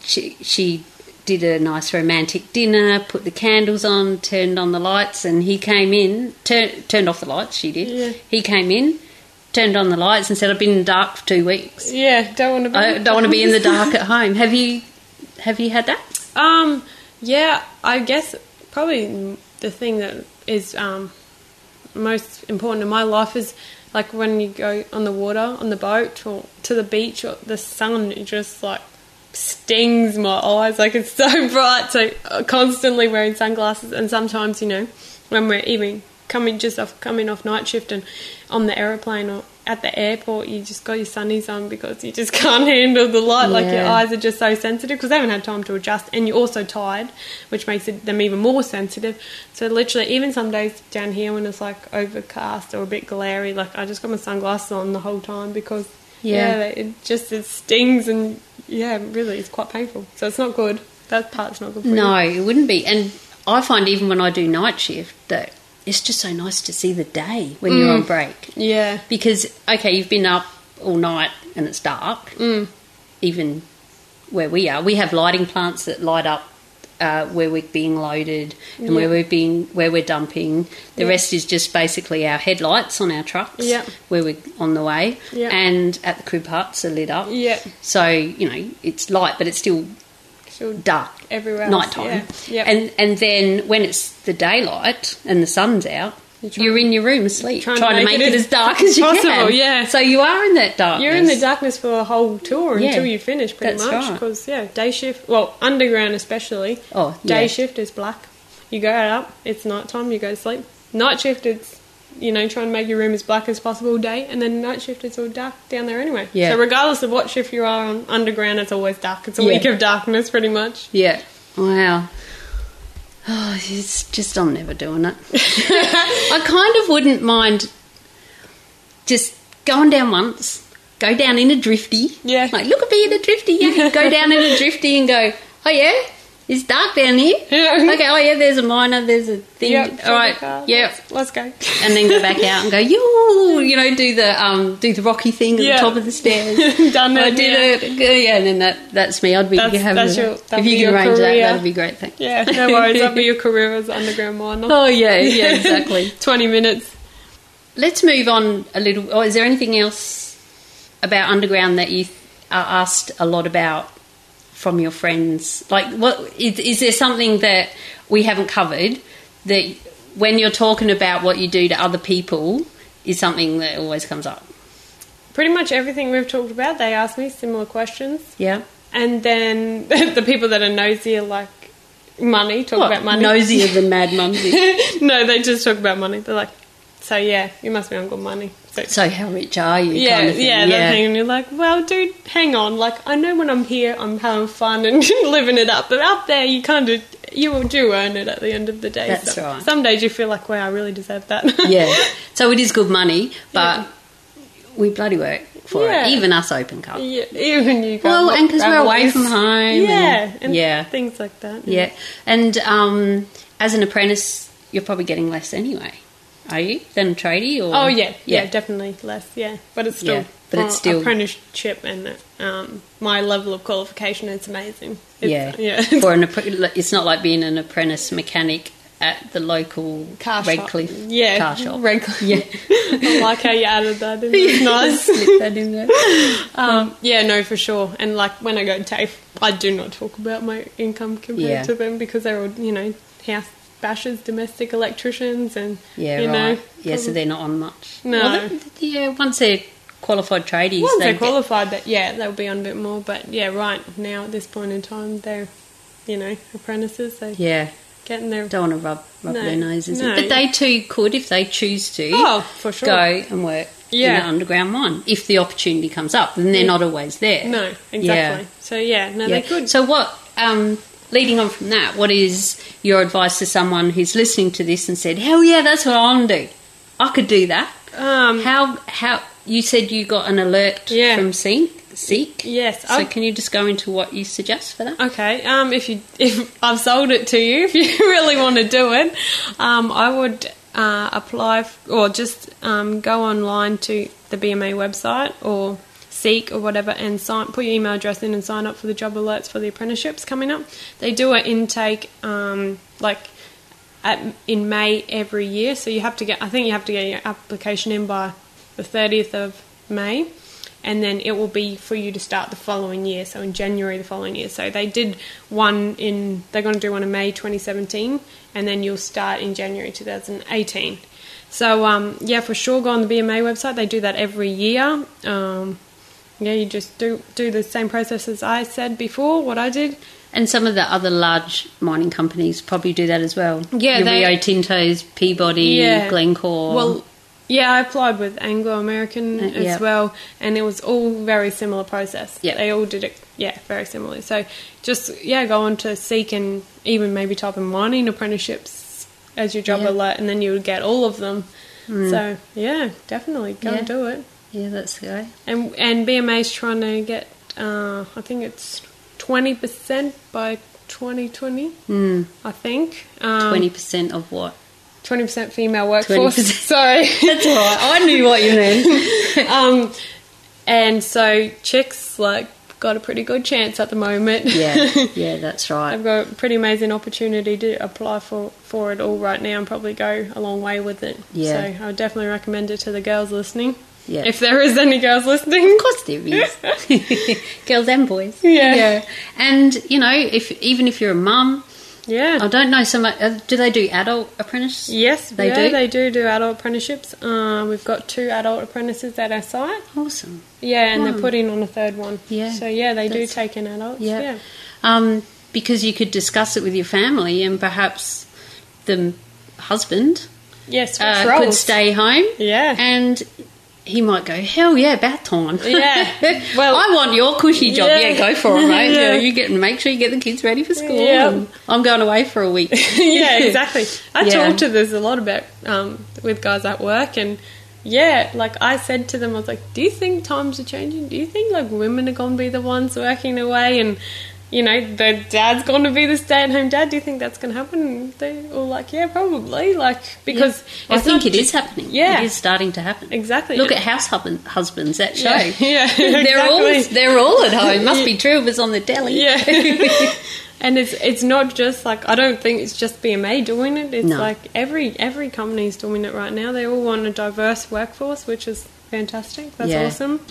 she she did a nice romantic dinner, put the candles on, turned on the lights, and he came in, tur- turned off the lights. She did. Yeah. He came in, turned on the lights, and said, "I've been in the dark for two weeks. yeah, don't want to. Be I don't want to be in the dark at home." Have you have you had that? Um, yeah, I guess probably the thing that is um, most important in my life is like when you go on the water, on the boat, or to the beach, or the sun it just like stings my eyes. Like it's so bright. So uh, constantly wearing sunglasses, and sometimes you know when we're even coming just off coming off night shift and on the aeroplane or at the airport, you just got your sunnies on because you just can't handle the light. Like your eyes are just so sensitive because they haven't had time to adjust, and you're also tired, which makes it, them even more sensitive. So literally, even some days down here when it's like overcast or a bit glary, like I just got my sunglasses on the whole time because Yeah. yeah, it just it stings and yeah, really, it's quite painful. So it's not good. That part's not good for No, you. it wouldn't be. And I find even when I do night shift that it's just so nice to see the day when you're on break. Yeah, Because okay, you've been up all night and it's dark. Mm. Even where we are, we have lighting plants that light up uh, where we're being loaded and where we're being where we're dumping. The Yeah. rest is just basically our headlights on our trucks Yeah. where we're on the way, and at the crib huts are lit up. yeah, So you know it's light, but it's still sure. dark Everywhere else, nighttime. yeah. Yep. And and then when it's the daylight and the sun's out, you're in your room asleep, Trying trying, to make, it, it as dark as you possible, can. yeah. So you are in that darkness. You're in the darkness for a whole tour Yeah, until you finish, pretty much. right. Because yeah, day shift, well, underground especially. Oh, day yeah. shift is black. You go up, it's night time. You go to sleep. Night shift, it's you know trying to make your room as black as possible day, and then night shift it's all dark down there anyway. Yeah. So regardless of what shift you are on, underground it's always dark. It's a Yeah. week of darkness, pretty much. Yeah. Wow. Oh, it's just I'm never doing it. I kind of wouldn't mind just going down once, go down in a drifty. Yeah. Like, look at me in a drifty. Yeah. go down in a drifty and go, oh yeah, it's dark down here. Yeah. Okay, oh yeah, there's a miner, there's a thing. Yep. All right. car. Yep. Let's, let's go. and then go back out and go, you, you know, do the um, do the rocky thing at Yeah. the top of the stairs. Done I did yeah. it. Yeah, and then that that's me. I'd be That's- having that's that. your- that'd if you can arrange that, career. that'd be great. Thanks. Yeah, no worries. That'll be your career as underground miner. oh yeah, yeah, exactly. Twenty minutes. Let's move on a little. Or is there anything else about underground that you are asked a lot about from your friends? Like, what is, is there something that we haven't covered that when you're talking about what you do to other people is something that always comes up? pretty much everything we've talked about, they ask me similar questions. Yeah. And then the people that are nosy are like money, talk What, about money. Nosier than Mad Mumsy. no, they just talk about money. They're like, so yeah, you must be on good money. So, how rich are you? yeah, kind of yeah, that thing. And you're like, well, dude, hang on. Like, I know when I'm here, I'm having fun and living it up. But up there, you kind of, you do earn it at the end of the day. That's So right. Some days you feel like, wow, I really deserve that. yeah. So it is good money, but we bloody work for Yeah. it. Even us open cut. yeah, even you go. Well, and because we're away from home. Yeah, And, and yeah. things like that. Yeah. And um, as an apprentice, you're probably getting less anyway. Are you than a tradie? Or Oh yeah, yeah, definitely less. Yeah, but it's still, Yeah, but it's still- apprenticeship, and um, my level of qualification is amazing. It's, yeah, yeah. For an, it's not like being an apprentice mechanic at the local car shop. Redcliffe yeah, car shop. Red- Yeah. I like how you added that. in. It's nice. That in there. Um, yeah, no, for sure. And like when I go to TAFE, I do not talk about my income compared Yeah. to them because they're all, you know, house bashers, domestic electricians, and Yeah, you right. know, yeah, so they're not on much. No. Well, they- yeah, once they're qualified tradies, once they they're get- qualified, that yeah, they'll be on a bit more. But yeah, right now at this point in time, they're, you know, apprentices. They yeah, getting their don't want to rub rub No, their noses no. But they too could, if they choose to, oh for sure. go and work in Yeah. an underground mine if the opportunity comes up. Then they're not always there. No, exactly. Yeah. So yeah, no, Yeah. they could. So what? Um, leading on from that, what is your advice to someone who's listening to this and said, "Hell yeah, that's what I want to do. I could do that." Um, How? How? You said you got an alert Yeah. from Seek. Seek. yes, So I- can you just go into what you suggest for that? Okay, um, if you if I've sold it to you, if you really want to do it, um, I would uh, apply f- or just um, go online to the BMA website or Seek or whatever and sign put your email address in and sign up for the job alerts for the apprenticeships coming up. They do an intake um, like at, in May every year, so you have to get. I think you have to get your application in by the thirtieth of May, and then it will be for you to start the following year. So in January the following year. So they did one in. They're going to do one in May 2017, and then you'll start in January 2018. So um, yeah, for sure, go on the BMA website. They do that every year. Um, yeah, you just do do the same process as I said before. What I did. And some of the other large mining companies probably do that as well. Yeah, Your they- Rio Tinto's, Peabody, Yeah. Glencore. Well, yeah, I applied with Anglo American Uh, as well, and it was all very similar process. Yeah. they all did it. Yeah, very similarly. So just yeah, go on to seek and even maybe type in mining apprenticeships as your job alert, and then you would get all of them. So yeah, definitely go Yeah. and do it. Yeah, that's the way. And and BMA's trying to get uh, I think it's twenty percent by twenty twenty. Mm. I think um, Twenty percent of what? twenty percent female workforce. 20%. Sorry. That's all right. I knew what you meant. um, and so chicks like got a pretty good chance at the moment. yeah, yeah, that's right. I've got a pretty amazing opportunity to apply for, for it all right now and probably go a long way with it. Yeah. So I would definitely recommend it to the girls listening. Yeah. If there is any girls listening. Of course there is. Girls and boys. Yeah. yeah. And, you know, if even if you're a mum, Yeah. I don't know so much. Uh, do they do adult apprentice? Yes, They yeah, do? they do do adult apprenticeships. Uh, we've got two adult apprentices at our site. Awesome. Yeah, and Wow. they're putting on a third one. Yeah, So yeah, they do take in adults. Yeah. Yeah. Um, because you could discuss it with your family and perhaps the husband Yes, uh, could stay home Yeah. and he might go, hell yeah, about time. Yeah. Well- I want your cushy job. Yeah, Yeah. go for it, mate. Yeah. you get make sure you get the kids ready for school. Yeah. I'm going away for a week. yeah, exactly. I Yeah. talk to this a lot about um, with guys at work, and yeah, like I said to them, I was like, "Do you think times are changing? Do you think like women are going to be the ones working away, and you know, the dad's going to be the stay-at-home dad? Do you think that's going to happen?" They all like, "Yeah, probably." Like because I it's think not it is happening. Yeah. it is starting to happen. Exactly. Look at house husbands. That show. Yeah, yeah, they're all they're all at home. Must be true of us on the telly. Yeah. and it's it's not just like I don't think it's just BMA doing it. It's No. like every every company is doing it right now. They all want a diverse workforce, which is fantastic. That's Yeah. awesome.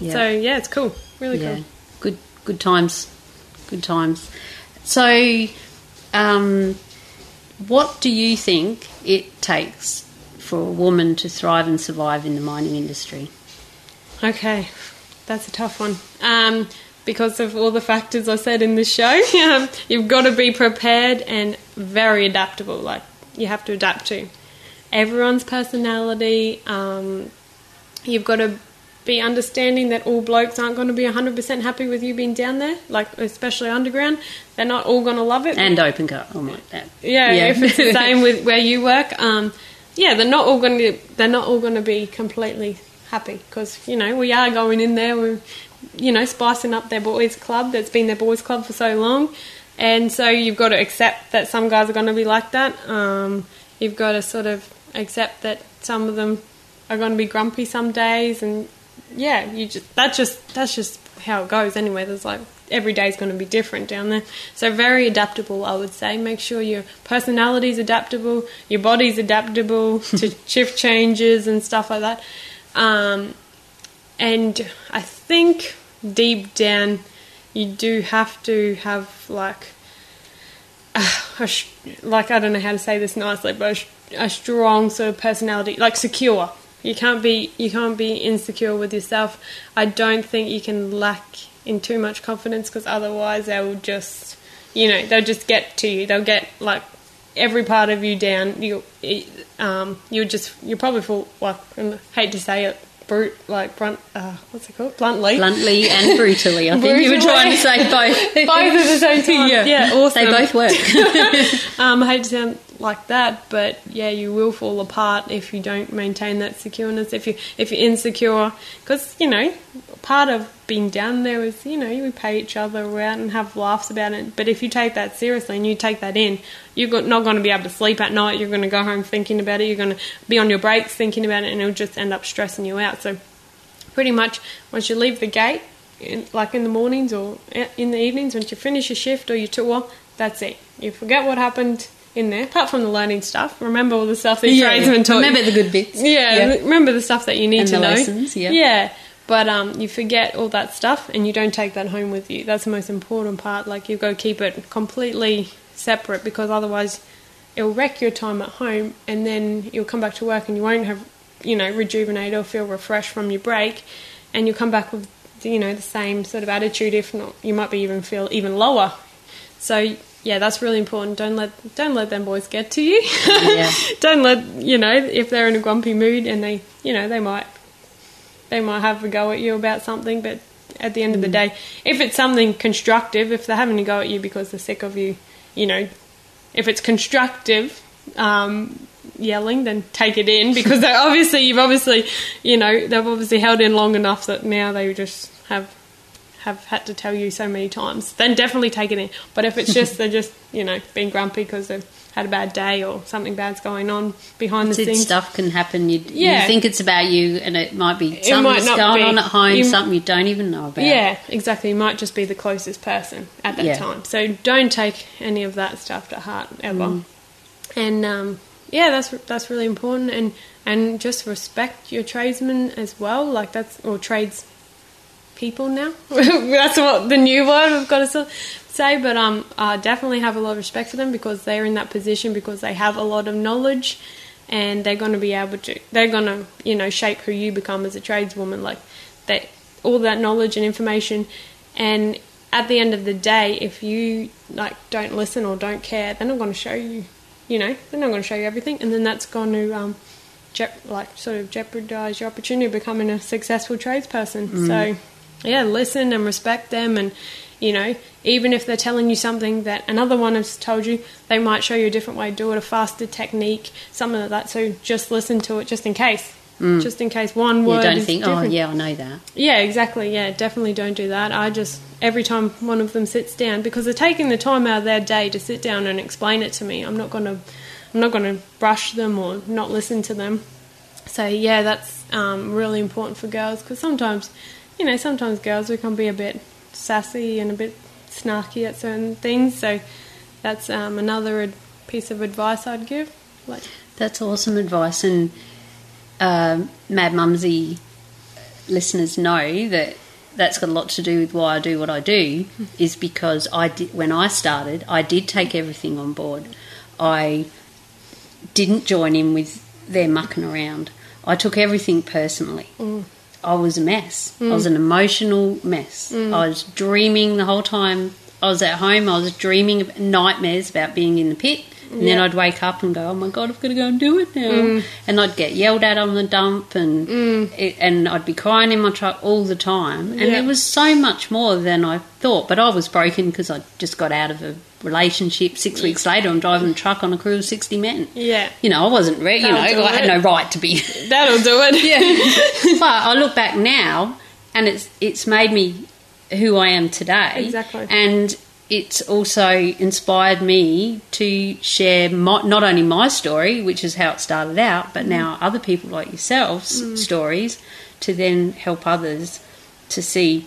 Yeah. So yeah, it's cool. Really yeah. cool. Good good times. Good times. So um, what do you think it takes for a woman to thrive and survive in the mining industry? Okay, that's a tough one. Um, because of all the factors I said in the show, um, you've got to be prepared and very adaptable. Like you have to adapt to everyone's personality. Um, you've got to be understanding that all blokes aren't going to be 100% happy with you being down there, like especially underground. They're not all going to love it. And open cut, I like that. Yeah, Yeah. if it's the same with where you work, um, yeah, they're not all going to they're not all going to be completely happy because you know we are going in there, we're you know spicing up their boys' club that's been their boys' club for so long, and so you've got to accept that some guys are going to be like that. Um, you've got to sort of accept that some of them are going to be grumpy some days, and yeah, you just that's just that's just how it goes anyway. There's like every day is going to be different down there. So very adaptable, I would say. Make sure your personality is adaptable, your body's adaptable to shift changes and stuff like that. Um, and I think deep down, you do have to have like a sh- like I don't know how to say this nicely, but a, sh- a strong sort of personality, like secure. You can't be you can't be insecure with yourself. I don't think you can lack in too much confidence because otherwise they will just you know they'll just get to you. They'll get like every part of you down. You um you just you probably feel like I hate to say it brute like brunt uh, what's it called bluntly Bluntly and brutally. I think you were Brutally. trying to say both. both at the same time. Yeah. yeah, awesome. They both work. Um, I hate to sound like that, but yeah, you will fall apart if you don't maintain that secureness. If you if you're insecure, because you know, part of being down there is you know we pay each other out and have laughs about it. But if you take that seriously and you take that in, you're not going to be able to sleep at night. You're going to go home thinking about it. You're going to be on your breaks thinking about it, and it'll just end up stressing you out. So pretty much once you leave the gate, in, like in the mornings or eh, in the evenings, once you finish your shift or your tour, that's it. You forget what happened in there, apart from the learning stuff. Remember all the stuff that your tradesmen taught you. Remember the good bits. Yeah, remember the stuff that you need And to the know. lessons, yeah. Yeah. But um, you forget all that stuff and you don't take that home with you. That's the most important part. Like you've got to keep it completely separate because otherwise it'll wreck your time at home and then you'll come back to work and you won't have, you know, rejuvenate or feel refreshed from your break and you'll come back with, you know, the same sort of attitude. If not, you might be even feel even lower. So yeah, that's really important. Don't let don't let them boys get to you. Yeah. don't let you know if they're in a grumpy mood and they you know they might they might have a go at you about something, but at the end of the day, if it's something constructive, if they're having a go at you because they're sick of you, you know, if it's constructive um, yelling, then take it in because they obviously you've obviously you know they've obviously held in long enough that now they just have have had to tell you so many times. Then definitely take it in. But if it's just they're just you know being grumpy because they've had a bad day or something bad's going on behind the scenes, stuff can happen. You, Yeah. you think it's about you, and it might be something might that's going be. on at home, You- something you don't even know about. Yeah, exactly. You might just be the closest person at that Yeah. time. So don't take any of that stuff to heart ever. Mm. And um, yeah, that's that's really important. And and just respect your tradesmen as well. Like that's or trades people now. that's what the new word we've got to say. But um, uh, definitely have a lot of respect for them because they're in that position because they have a lot of knowledge. And they're going to be able to, they're going to, you know, shape who you become as a tradeswoman. Like, that all that knowledge and information and at the end of the day if you like don't listen or don't care they're not going to show you you know they're not going to show you everything and then that's going to um jep- like sort of jeopardize your opportunity of becoming a successful tradesperson so yeah listen and respect them and you know even if they're telling you something that another one has told you they might show you a different way to do it a faster technique something like that so just listen to it just in case just in case one You word don't is think, oh, yeah, I know that. Yeah, exactly. Yeah, definitely don't do that. I just every time one of them sits down because they're taking the time out of their day to sit down and explain it to me. I'm not gonna, I'm not gonna brush them or not listen to them. So yeah, that's um, really important for girls because sometimes, you know, sometimes girls we can be a bit sassy and a bit snarky at certain things. So that's um, another ad- piece of advice I'd give. Like, That's awesome advice. And um Mad Mumsy listeners know that that's got a lot to do with why I do what I do, is because I did, when I started, I did take everything on board. I didn't join in with their mucking around. I took everything personally. I was a mess. I Mm. was an emotional mess. I was dreaming the whole time. I was at home. I was dreaming of nightmares about being in the pit. And then I'd wake up and go, "Oh my god, I've got to go and do it now." Mm. And I'd get yelled at on the dump, and it, and I'd be crying in my truck all the time. And Yeah. it was so much more than I thought. But I was broken because I just got out of a relationship. Six weeks later, I'm driving a truck on a crew of sixty men. Yeah. You know, I wasn't ready. You know, That'll I had it. no right to be. That'll do it. yeah. but I look back now, and it's it's made me who I am today. Exactly. And it's also inspired me to share my, not only my story, which is how it started out, but mm. now other people like yourselves' mm. stories to then help others to see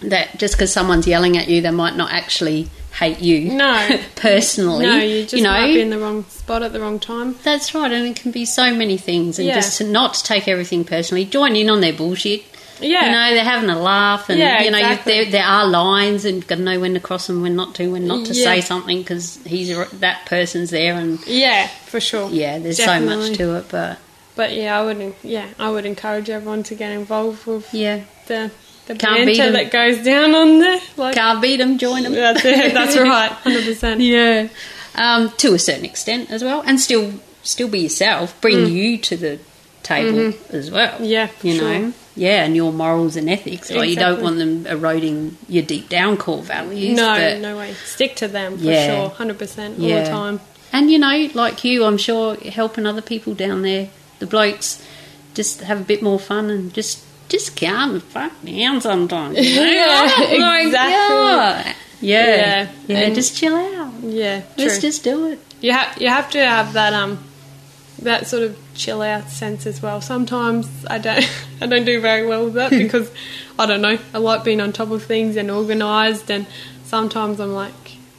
that just because someone's yelling at you, they might not actually hate you. No. personally. No, you just you know, might be in the wrong spot at the wrong time. that's right, and it can be so many things, and Yeah. just to not take everything personally. Join in on their bullshit. Yeah. You know, they're having a laugh, and Yeah, you know, you- exactly. there, there are lines, and you've got to know when to cross them, when not to, when not to Yeah. say something because he's that person's there, and Yeah, for sure. yeah, there's so much to it, but But yeah, I would. Yeah, I would encourage everyone to get involved with yeah, the the Can't beat that goes down on there. Like, can't beat them, join them. that's it. That's right. Hundred percent. yeah, um, to a certain extent as well, and still still be yourself. Bring you to the table as well. Mm. Mm-hmm. Yeah, for you sure. know, yeah, and your morals and ethics. Like you don't want them eroding your deep down core values. No, but- no way. Stick to them for Yeah. sure. Hundred percent all Yeah. the time. And you know, like you, I'm sure helping other people down there, the blokes, just have a bit more fun and just just calm the fuck down sometimes. you know? Yeah, exactly. Yeah, Yeah, yeah, and- just chill out. Yeah, true. Let's just do it. You have you have to have that um that sort of chill out sense as well. Sometimes I don't I don't do very well with that because I don't know. I like being on top of things and organised, and sometimes I'm like,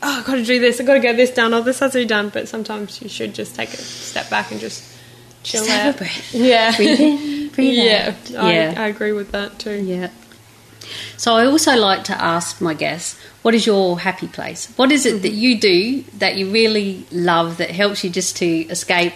oh, I've got to do this. I've got to get this done. Oh, this has to be done. But sometimes you should just take a step back and just chill Just have out. a breath. Yeah, Breathe in, breathe yeah, out. I, yeah, I agree with that too. yeah. So I also like to ask my guests, what is your happy place? What is it that mm-hmm. you do that you really love that helps you just to escape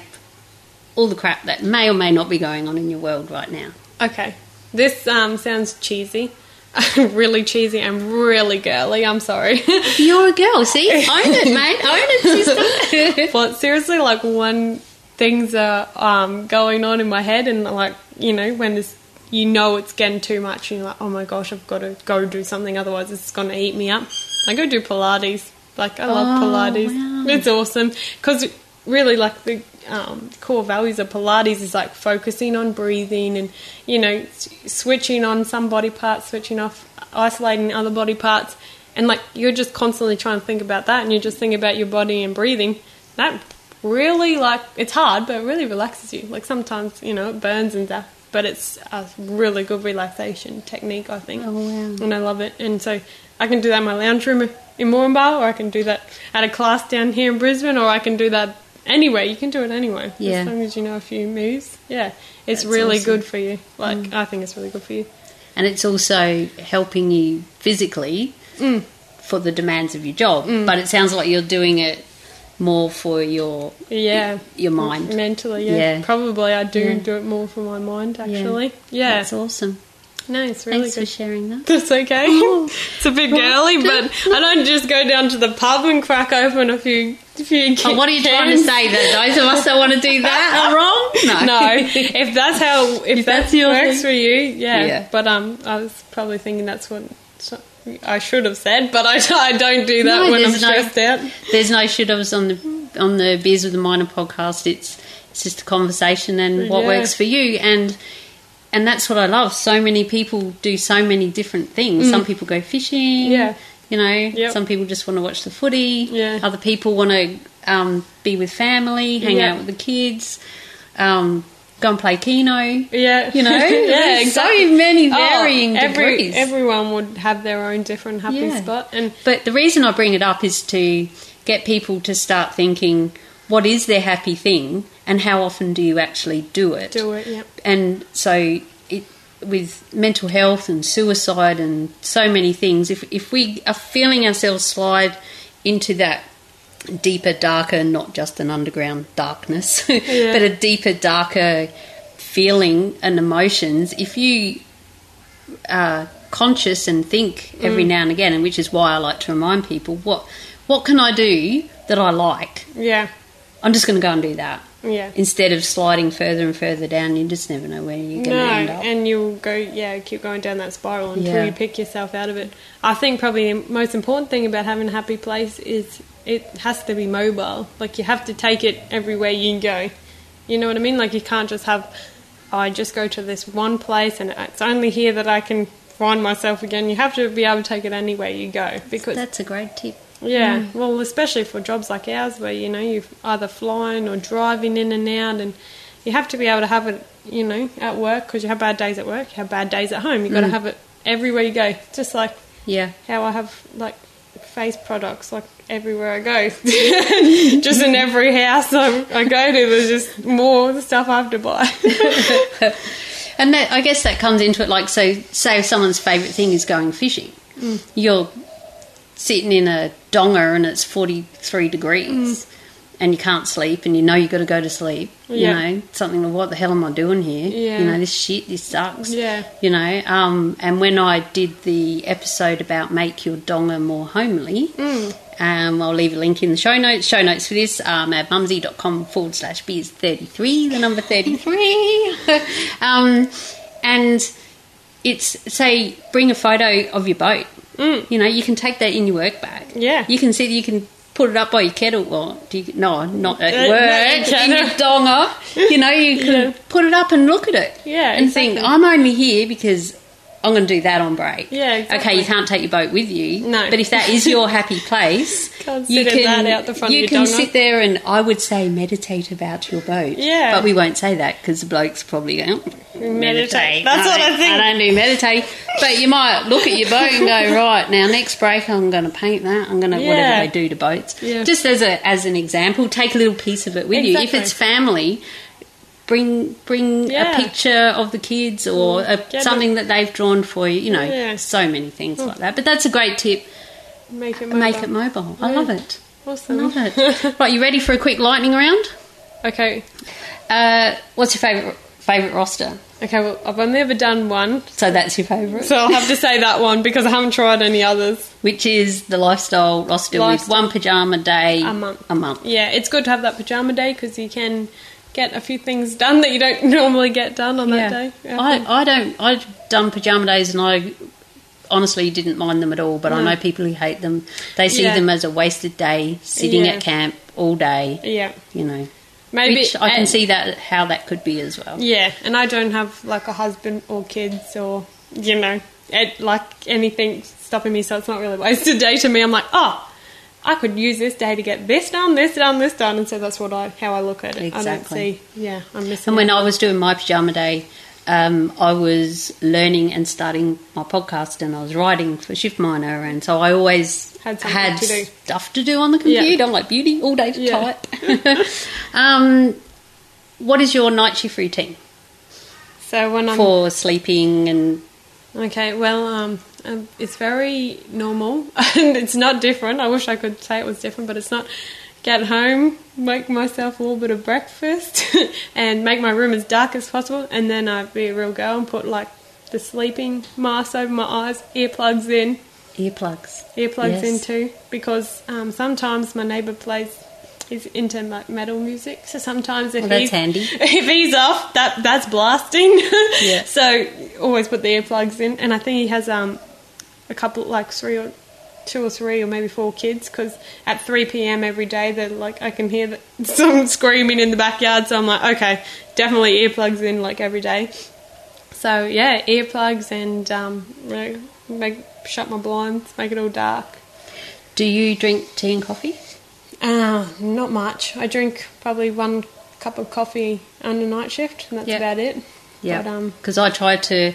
all the crap that may or may not be going on in your world right now? Okay, this um, sounds cheesy, really cheesy and really girly. I'm sorry. You're a girl, see? Own it, mate. Own it, sister. but seriously, like when things are um, going on in my head, and like you know when this, you know it's getting too much, and you're like, oh my gosh, I've got to go do something, otherwise it's gonna eat me up. I go do Pilates. Like I love Oh, Pilates. wow. It's awesome because really like the um, core values of Pilates is like focusing on breathing and you know switching on some body parts, switching off, isolating other body parts, and like you're just constantly trying to think about that, and you just think about your body and breathing. That really like it's hard, but it really relaxes you. Like sometimes you know it burns and stuff, but it's a really good relaxation technique, I think. Oh, wow. And I love it, and so I can do that in my lounge room in Moranbah, or I can do that at a class down here in Brisbane, or I can do that anywhere. You can do it anywhere, Yeah. as long as you know a few moves. Yeah, it's That's really awesome. Mm. good for you. Like I think it's really good for you. and it's also helping you physically Mm. for the demands of your job. But it sounds like you're doing it more for your Yeah, your mind. mentally. Yeah, Yeah. probably I do Yeah. do it more for my mind. Actually, yeah. That's awesome. No, it's really Thanks for good. sharing that. That's okay. Oh. it's a bit girly, but I don't just go down to the pub and crack open a few, Oh, what are you trying to say? That those of us that want to do that are wrong? No. No, if that's how, if, If that that's your works thing. for you, yeah. Yeah. But um, I was probably thinking that's what I should have said, but I, I don't do that No, when I'm there's no- stressed out. There's no should haves on the on the Beers with the Miner podcast. It's it's just a conversation and what Yeah. works for you and and that's what I love. So many people do so many different things. Some people go fishing. Mm. Yeah. You know, Yep. some people just want to watch the footy. Yeah. Other people want to um, be with family, hang Yeah. out with the kids, um, go and play Keno. Yeah, You know, yeah, exactly. so many Oh, varying every, degrees. Everyone would have their own different happy Yeah. spot, and But the reason I bring it up is to get people to start thinking what is their happy thing and how often do you actually do it? do it. Yeah, And so with mental health and suicide and so many things if if we are feeling ourselves slide into that deeper darker not just an underground darkness Yeah. but a deeper darker feeling and emotions if you uh, conscious and think every Mm. now and again, and which is why I like to remind people what what can I do that I like. Yeah. I'm just going to go and do that Yeah. instead of sliding further and further down. You just never know where you're going No, to end up. and you'll go, yeah, keep going down that spiral until Yeah. you pick yourself out of it. I think probably the most important thing about having a happy place is it has to be mobile. Like you have to take it everywhere you go. You know what I mean? Like you can't just have, oh, I just go to this one place and it's only here that I can find myself again. You have to be able to take it anywhere you go because That's a great tip. Yeah, well, especially for jobs like ours, where you know you're either flying or driving in and out, and you have to be able to have it, you know, at work because you have bad days at work, you have bad days at home. You have got to have it everywhere you go. Just like Yeah. how I have like face products, like everywhere I go, just in every house I, I go to, there's just more stuff I have to buy. And that, I guess that comes into it. Like, so say if someone's favourite thing is going fishing, Mm. you're sitting in a donga and it's 43 degrees and you can't sleep and you know you've got to go to sleep. Mm. Yeah. You know, something like, what the hell am I doing here? Yeah. You know, this shit, this sucks. Yeah. You know, um, and when I did the episode about make your donga more homely, Mm. um, I'll leave a link in the show notes. Show notes for this um, at mumzie.com forward slash beers 33, the number 33. um, and it's, say, bring a photo of your boat. Mm. You know, you can take that in your work bag. Yeah. You can see, that you can put it up by your kettle. or do you, no, not at Uh, work. not in your donga. You know, you can Yeah. put it up and look at it. Yeah, And think. I'm only here because I'm going to do that on break. Yeah, Okay, you can't take your boat with you. No. But if that is your happy place, you can that out the front of you can sit there and I would say meditate about your boat. Yeah. But we won't say that because the blokes probably go, oh, Meditate. That's what I think. I don't do meditate. But you might look at your boat and go, right, now next break I'm going to paint that. I'm going to, Yeah. whatever they do to boats. Yeah. Just as, a, as an example, take a little piece of it with you. If it's family, bring bring Yeah. a picture of the kids or a, Get something that they've drawn for you. You know, Yeah. so many things like that. But that's a great tip. Make it Make mobile. it mobile. I love it. Awesome. Love it. right, you ready for a quick lightning round? Okay. Uh, what's your favourite favourite roster? Okay, well, I've only ever done one, So that's your favourite, so I'll have to say that one because I haven't tried any others. which is the lifestyle roster with one pajama day A month. A month. Yeah, it's good to have that pajama day because you can get a few things done that you don't normally get done on that day. I, I don't. I've done pajama days and I honestly didn't mind them at all. But I know people who hate them. They see Yeah. them as a wasted day, sitting Yeah. at camp all day. yeah, You know, maybe which I can see that how that could be as well. Yeah, and I don't have like a husband or kids or you know, it, like anything stopping me. So it's not really a wasted day to me. I'm like, oh. I could use this day to get this done, this done, this done, and so that's what I how I look at it. I don't see, yeah, I'm missing. And when out. I was doing my pajama day, um, I was learning and starting my podcast, and I was writing for Shift Miner, and so I always Had had to stuff to do on the Yeah. computer. I'm like beauty all day to Yeah. type. um, what is your night shift routine so when I'm for sleeping and Okay, well, um, um, it's very normal and it's not different. I wish I could say it was different, but it's not. Get home, make myself a little bit of breakfast, and make my room as dark as possible, and then I'd be a real girl and put like the sleeping mask over my eyes, earplugs in, earplugs? earplugs Yes. in too, because um, sometimes my neighbour plays. He's into like metal music, so sometimes if Well, that's he's handy. if he's off, that that's blasting. Yeah. So always put the earplugs in, and I think he has um a couple like three or two or three or maybe four kids because at 3 p.m. every day they're like I can hear some screaming in the backyard, so I'm like okay, definitely earplugs in like every day. So yeah, earplugs and um make shut my blinds, make it all dark. Do you drink tea and coffee? Uh, not much. I drink probably one cup of coffee on a night shift, and that's Yeah. about it. Yeah, But, um, because I try to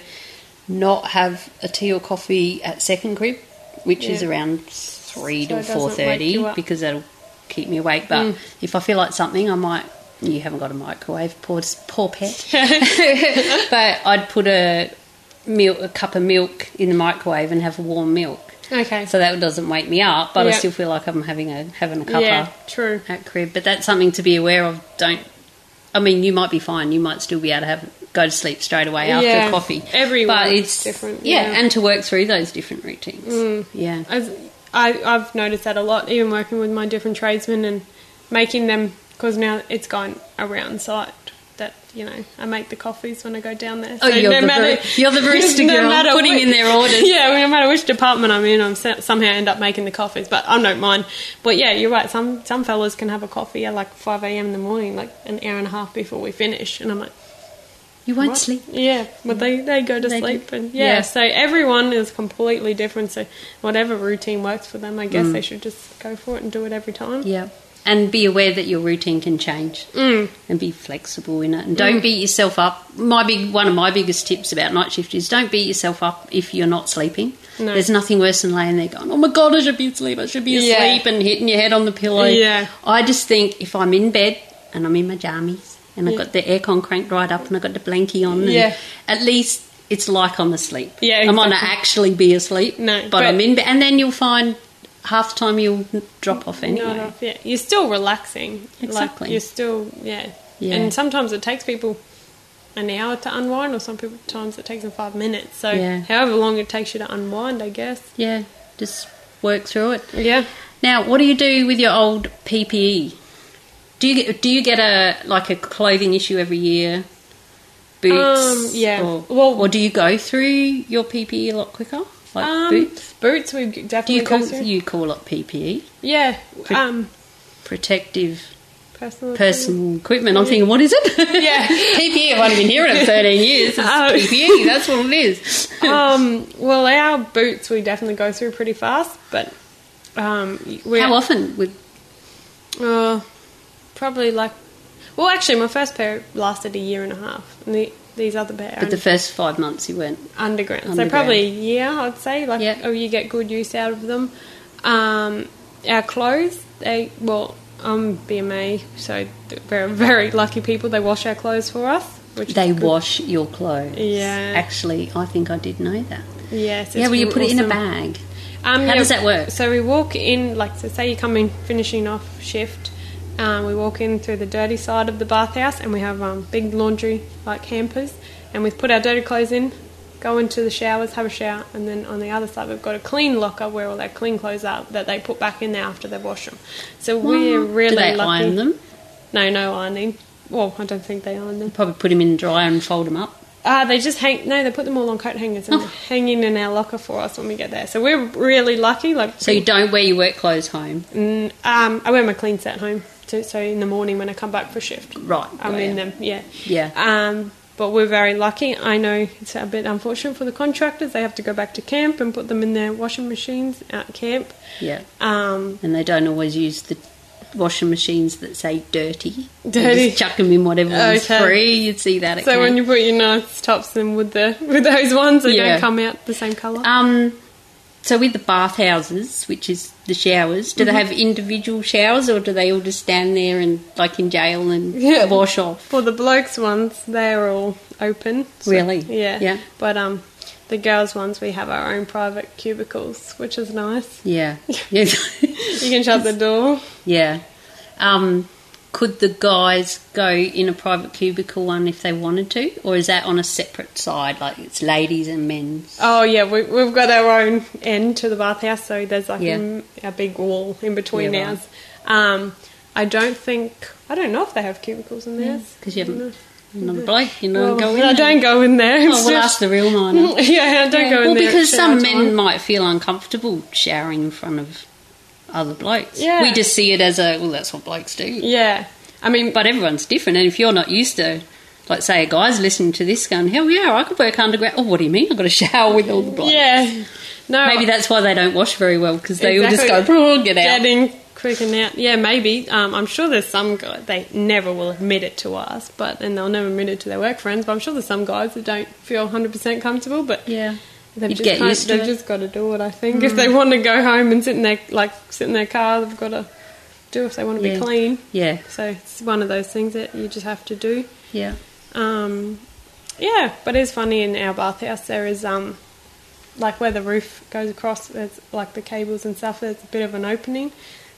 not have a tea or coffee at second crib, which is around three So to four thirty, because that'll keep me awake. But Mm. if I feel like something, I might. You haven't got a microwave, poor poor pet. but I'd put a milk, a cup of milk in the microwave and have a warm milk. okay. So that doesn't wake me up, but I still feel like I'm having a having a cuppa yeah, true. at crib. But that's something to be aware of. Don't. I mean, you might be fine. You might still be able to have go to sleep straight away after Yeah. coffee. But it's different, Yeah, yeah. Mm. and to work through those different routines. Yeah. As I, I've noticed that a lot, even working with my different tradesmen and making them, because now it's gone around site that, you know, I make the coffees when I go down there. Oh, you're the bar- you're the barista girl, putting in their orders. Yeah, no matter which department I'm in, I'm somehow end up making the coffees, but I don't mind. But yeah, you're right, some, some fellas can have a coffee at like 5am in the morning, like an hour and a half before we finish, and I'm like, You won't what? sleep. Yeah, but they, they go to They sleep and yeah, Yeah. So everyone is completely different. So whatever routine works for them, I guess Mm. they should just go for it and do it every time. Yeah. And be aware that your routine can change Mm. and be flexible in it. And don't beat yourself up. My big one of my biggest tips about night shift is don't beat yourself up if you're not sleeping. No. There's nothing worse than laying there going, Oh my god, I should be asleep, I should be asleep Yeah. and hitting your head on the pillow. Yeah. I just think if I'm in bed and I'm in my jammies and I've got the aircon cranked right up and I've got the blankie on Yeah. at least it's like I'm asleep. Yeah, I might not actually be asleep. No, but, but- I'm in and then you'll find half the time you'll drop off anyway. Off, yeah. You're still relaxing. Exactly. Like you're still yeah. Yeah. And sometimes it takes people an hour to unwind, or some people times it takes them five minutes. So Yeah. however long it takes you to unwind, I guess. Yeah, just work through it. Yeah. Now, what do you do with your old PPE? Do you get do you get a like a clothing issue every year? Boots, Um, yeah. or, Well- or do you go through your PPE a lot quicker, like Um, boots? Boots we Do definitely you call go through. you call it PPE, Yeah. Um. protective Personal. personal equipment? I'm thinking, what is it? Yeah. PPE. I've only been hearing it 13 years. It's Oh. PPE. That's what it is. um, well, our boots we definitely go through pretty fast, but um, we How often would Uh, probably like, well, actually, my first pair lasted a year and a half, and the, these other pair but the first five months you went? underground. So probably a year, I'd say. Like, Yeah. oh, you get good use out of them. Um, our clothes, they well, I'm BMA, so we're very lucky people. They wash our clothes for us. Which They wash your clothes. Yeah. Actually, I think I did know that. Yes. yeah, well, you put it in a bag. Um, How does that work? So we walk in, like, so say you come in finishing off shift. Um, we walk in through the dirty side of the bathhouse, and we have um, big laundry like hampers, and we put our dirty clothes in, go into the showers, have a shower, and then on the other side we've got a clean locker where all their clean clothes are that they put back in there after they wash them. So we're really Do they lucky. iron them? No, no ironing. Well, I don't think they iron them. Probably put them in the dryer and fold them up. Uh, they just hang. No, they put them all on coat hangers and Oh. hang in in our locker for us when we get there. So we're really lucky. Like So you don't wear your work clothes home. Mm, um, I wear my clean set home, too, so in the morning when I come back for shift, Right. I'm in them. Yeah. Yeah. Um, but we're very lucky. I know it's a bit unfortunate for the contractors. They have to go back to camp and put them in their washing machines at camp. Yeah. Um, And they don't always use the washing machines that say dirty. Dirty. just chuck them in whatever one's Okay. free. You'd see that at so when you put your nice tops in with the with those ones, they Yeah. don't come out the same colour. Um, so with the bathhouses, which is the showers, do they Mm-hmm. have individual showers or do they all just stand there and like in jail and Yeah. wash off? For the blokes ones, they're all open. So- Really? Yeah. Yeah. But um, the girls ones, we have our own private cubicles, which is nice. Yeah. Yeah. You can shut the door. yeah. Um, could the guys go in a private cubicle one if they wanted to, or is that on a separate side, like it's ladies and men's? Oh yeah, we, we've got our own end to the bathhouse, so there's like Yeah. a, a big wall in between Yeah, right. ours. Um, I don't think I don't know if they have cubicles in theirs. Because you haven't, not a bloke, you don't Well, go in. I there. don't go in there. Oh, we'll just- ask the real miner. yeah, I don't Yeah. go in well, there. at because some men might feel uncomfortable showering in front of other blokes. Yeah. We just see it as a well, that's what blokes do. Yeah, I mean, But everyone's different, and if you're not used to, like, say, a guy's listening to this, going, "Hell yeah, I could work underground." Oh, what do you mean? I've got to shower with all the blokes. yeah, no, Maybe that's why they don't wash very well because they all just go, "Oh, get out." Get in quick and out. Yeah, maybe. Um, I'm sure there's some guys they never will admit it to us, but and they'll never admit it to their work friends. But I'm sure there's some guys that don't feel 100 percent comfortable, but Yeah, They've just, get used to they've it. just got to do it. I think if they want to go home and sit in their like sit in their car, they've got to do if they want to Yeah. be clean. yeah, So it's one of those things that you just have to do. yeah. Um, yeah, but it's funny in our bathhouse there is um, like where the roof goes across. There's like the cables and stuff. There's a bit of an opening.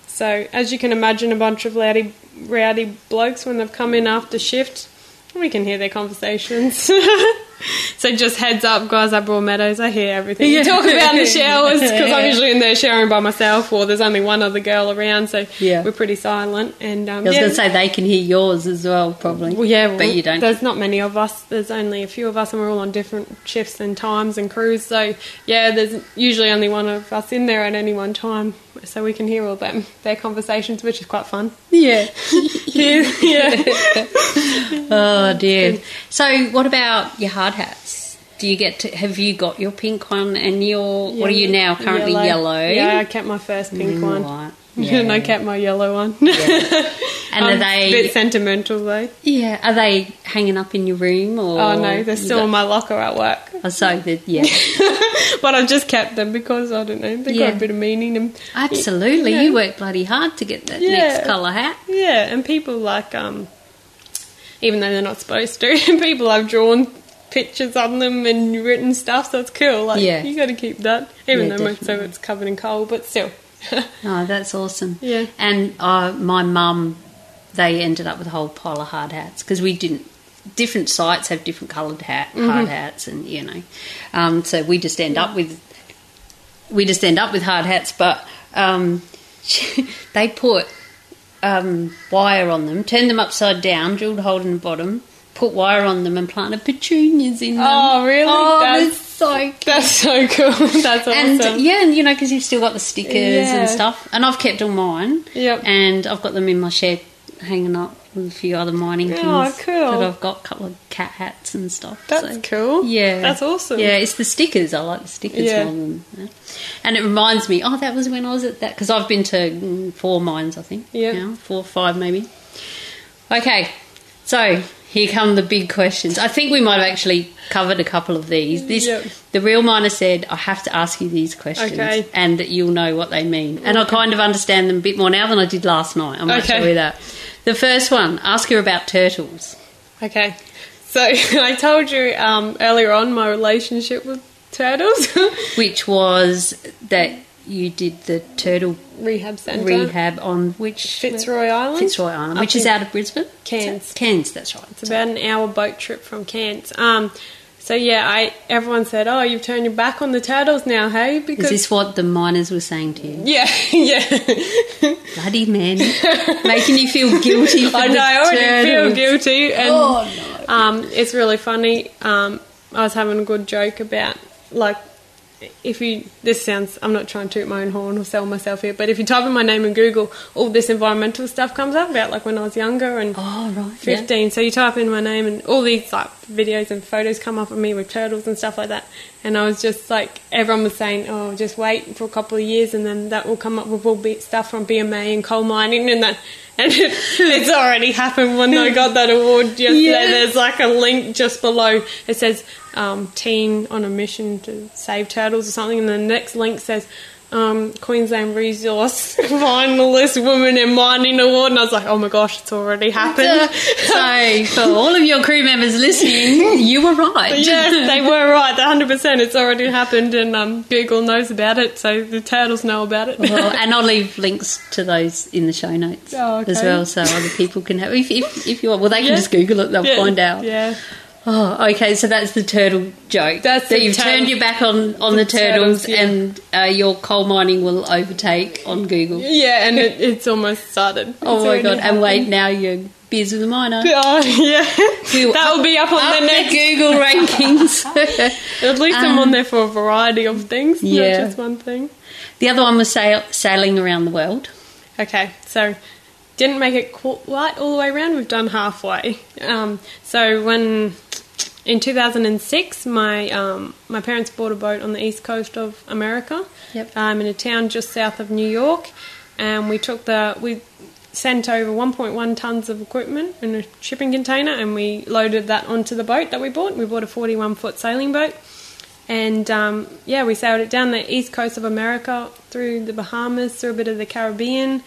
So as you can imagine, a bunch of rowdy, rowdy blokes when they've come in after shift, we can hear their conversations. so just heads up, guys I at Broadmeadows, I hear everything you talk about in the showers because I'm usually in there showering by myself, or there's only one other girl around, so Yeah. we're pretty silent. And um, I was yeah. going to say they can hear yours as well, probably. Well, yeah, well, but you don't. There's not many of us. There's only a few of us, and we're all on different shifts and times and crews. So yeah, there's usually only one of us in there at any one time, so we can hear all them their conversations, which is quite fun. Yeah. yeah, yeah. oh dear. So, what about your hard hats? Do you get to? Have you got your pink one and your? what are you now? Currently yellow. Yeah, I kept my first pink Mm, one. right. and I kept my yellow one. And I'm are they? a bit sentimental though? yeah. Are they hanging up in your room or? Oh no, they're still got- in my locker at work. Oh, so that yeah. but I've just kept them because I don't know, they've Yeah. got a bit of meaning. And Absolutely, Yeah. you work bloody hard to get that Yeah. next colour hat. Yeah, and people like um, even though they're not supposed to, people have drawn pictures on them and written stuff, so it's cool. Like Yeah. you got to keep that, even Yeah, though most of it's covered in coal, but still. Oh, that's awesome. Yeah. And uh, my mum, they ended up with a whole pile of hard hats because we didn't. Different sites have different coloured hat, Mm-hmm. hard hats, and you know, um, so we just end up with we just end up with hard hats. But um, they put um, wire on them, turned them upside down, drilled a hole in the bottom, put wire on them, and planted petunias in them. Oh, really? Oh, That's- that's so cute. That's so cool. That's awesome. And yeah, and you know, because you've still got the stickers Yeah. and stuff. And I've kept all mine. Yep. And I've got them in my shed hanging up with a few other mining things. Oh, things. cool. That I've got a couple of cat hats and stuff. That's so- cool. Yeah. That's awesome. Yeah, it's the stickers. I like the stickers Yeah. more than. Yeah. And it reminds me, oh, that was when I was at that, because I've been to mm, four mines, I think. Yeah. four or five maybe. Okay, so here come the big questions. I think we might have actually covered a couple of these. This Yep. the real miner said I have to ask you these questions, Okay. and that you'll know what they mean. And I kind of understand them a bit more now than I did last night. I might Okay. tell you that. The first one, ask her about turtles. Okay. So I told you um, earlier on my relationship with turtles. which was that you did the turtle Rehab centre. rehab on which Fitzroy Island. Fitzroy Island, which is out of Brisbane. Cairns. Cairns, that's right. It's about an hour boat trip from Cairns. Um, so yeah, I everyone said, "Oh, you've turned your back on the turtles now, hey?" Because Is this what the miners were saying to you? yeah, yeah. Bloody men, making you feel guilty. For I know. I already feel guilty, and Oh no! um, it's really funny. Um, I was having a good joke about like if you this sounds I'm not trying to toot my own horn or sell myself here, but if you type in my name in Google, all this environmental stuff comes up about like when I was younger and Oh right, yeah. 15. So you type in my name and all these like videos and photos come up of me with turtles and stuff like that. And I was just like, everyone was saying, oh, just wait for a couple of years and then that will come up with all stuff from BMA and coal mining and that. And it, it's already happened when I got that award yesterday. Yeah. There's like a link just below. It says um, teen on a mission to save turtles or something. And the next link says um, Queensland Resource finalist woman in mining award. And I was like, oh my gosh, it's already happened. so for all of your crew members listening, you were right. yes, they were right. Hundred percent. It's already happened, and um, Google knows about it, so the turtles know about it. well, and I'll leave links to those in the show notes Oh, okay. as well, so other people can have. If, if, if you want, well, they can Yeah. just Google it; they'll Yeah, find out. Yeah, Oh, okay. So that's the turtle joke. That's that you've turned your back on on the, the turtles, turtles, yeah. and uh, your coal mining will overtake on Google. yeah, and it, it's almost started. Oh my god! And happened. wait, now you're beers with a miner. Oh yeah, We'll that will be up on Up the next. Google rankings. At least I'm on there for a variety of things, Yeah. not just one thing. the other one was sail- sailing around the world. Okay, so didn't make it quite all the way around. We've done halfway. Um, so when in 2006, my um, my parents bought a boat on the east coast of America, Yep. um, in a town just south of New York, and we took the we sent over 1.1 tons of equipment in a shipping container, and we loaded that onto the boat that we bought. We bought a 41 foot sailing boat. And um, yeah, we sailed it down the east coast of America, through the Bahamas, through a bit of the Caribbean,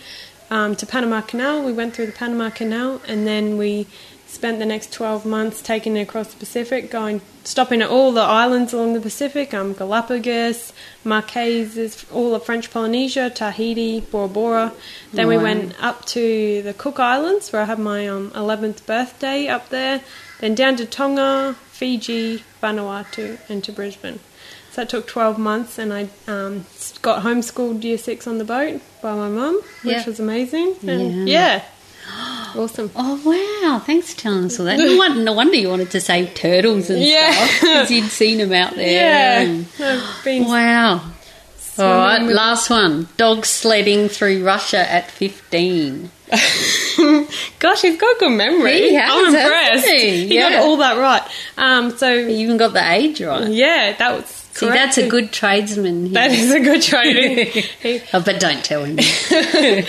um, to Panama Canal. We went through the Panama Canal, and then we spent the next 12 months taking it across the Pacific, going stopping at all the islands along the Pacific, um, Galapagos, Marquesas, all of French Polynesia, Tahiti, Bora Bora. Then we went up to the Cook Islands, where I had my um, 11th birthday up there. then down to Tonga, Fiji, Vanuatu, and to Brisbane. So that took 12 months, and I um, got homeschooled year six on the boat by my mum, which Yeah. was amazing. And Yeah. yeah. awesome. Oh wow! Thanks for telling us all that. No wonder, no wonder you wanted to say turtles and Yeah. stuff because you'd seen them out there. Yeah. and- been Wow. All right, with- last one. Dog sledding through Russia at 15. Gosh, he's got good memory. He has, I'm impressed. he? He got all that right. Um, so You even got the age right. yeah, that was See, correct. that's a good tradesman. That Here. is a good. He- Oh, but don't tell him.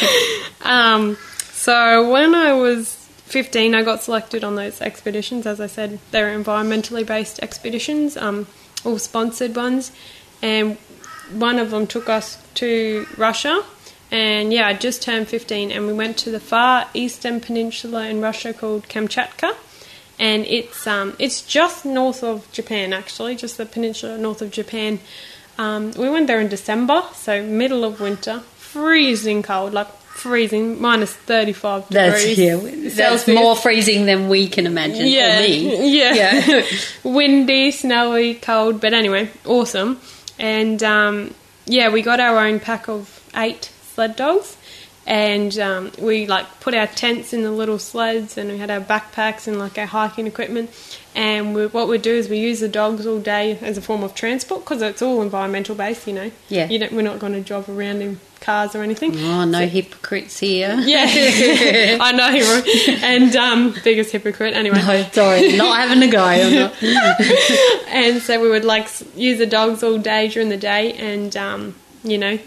um, so when I was 15, I got selected on those expeditions. As I said, they were environmentally based expeditions, um, all sponsored ones, and one of them took us to Russia. And yeah, I just turned 15, and we went to the far eastern peninsula in Russia called Kamchatka. And it's um, it's just north of Japan, actually, just the peninsula north of Japan. Um, we went there in December, so middle of winter, freezing cold, like freezing, minus 35 That's, degrees. yeah, that's Celsius. more freezing than we can imagine. Yeah, yeah, Yeah. windy, snowy, cold, but anyway, awesome. And um, yeah, we got our own pack of eight sled dogs, and um, we like put our tents in the little sleds, and we had our backpacks and like our hiking equipment. And we, what we do is we use the dogs all day as a form of transport because it's all environmental based, you know. Yeah. you don't, we're not going to drive around in cars or anything. Oh, no hypocrites here. Yeah, I know, right? and um, biggest hypocrite. Anyway, No, sorry, not having a go. And so we would like use the dogs all day during the day and um, you know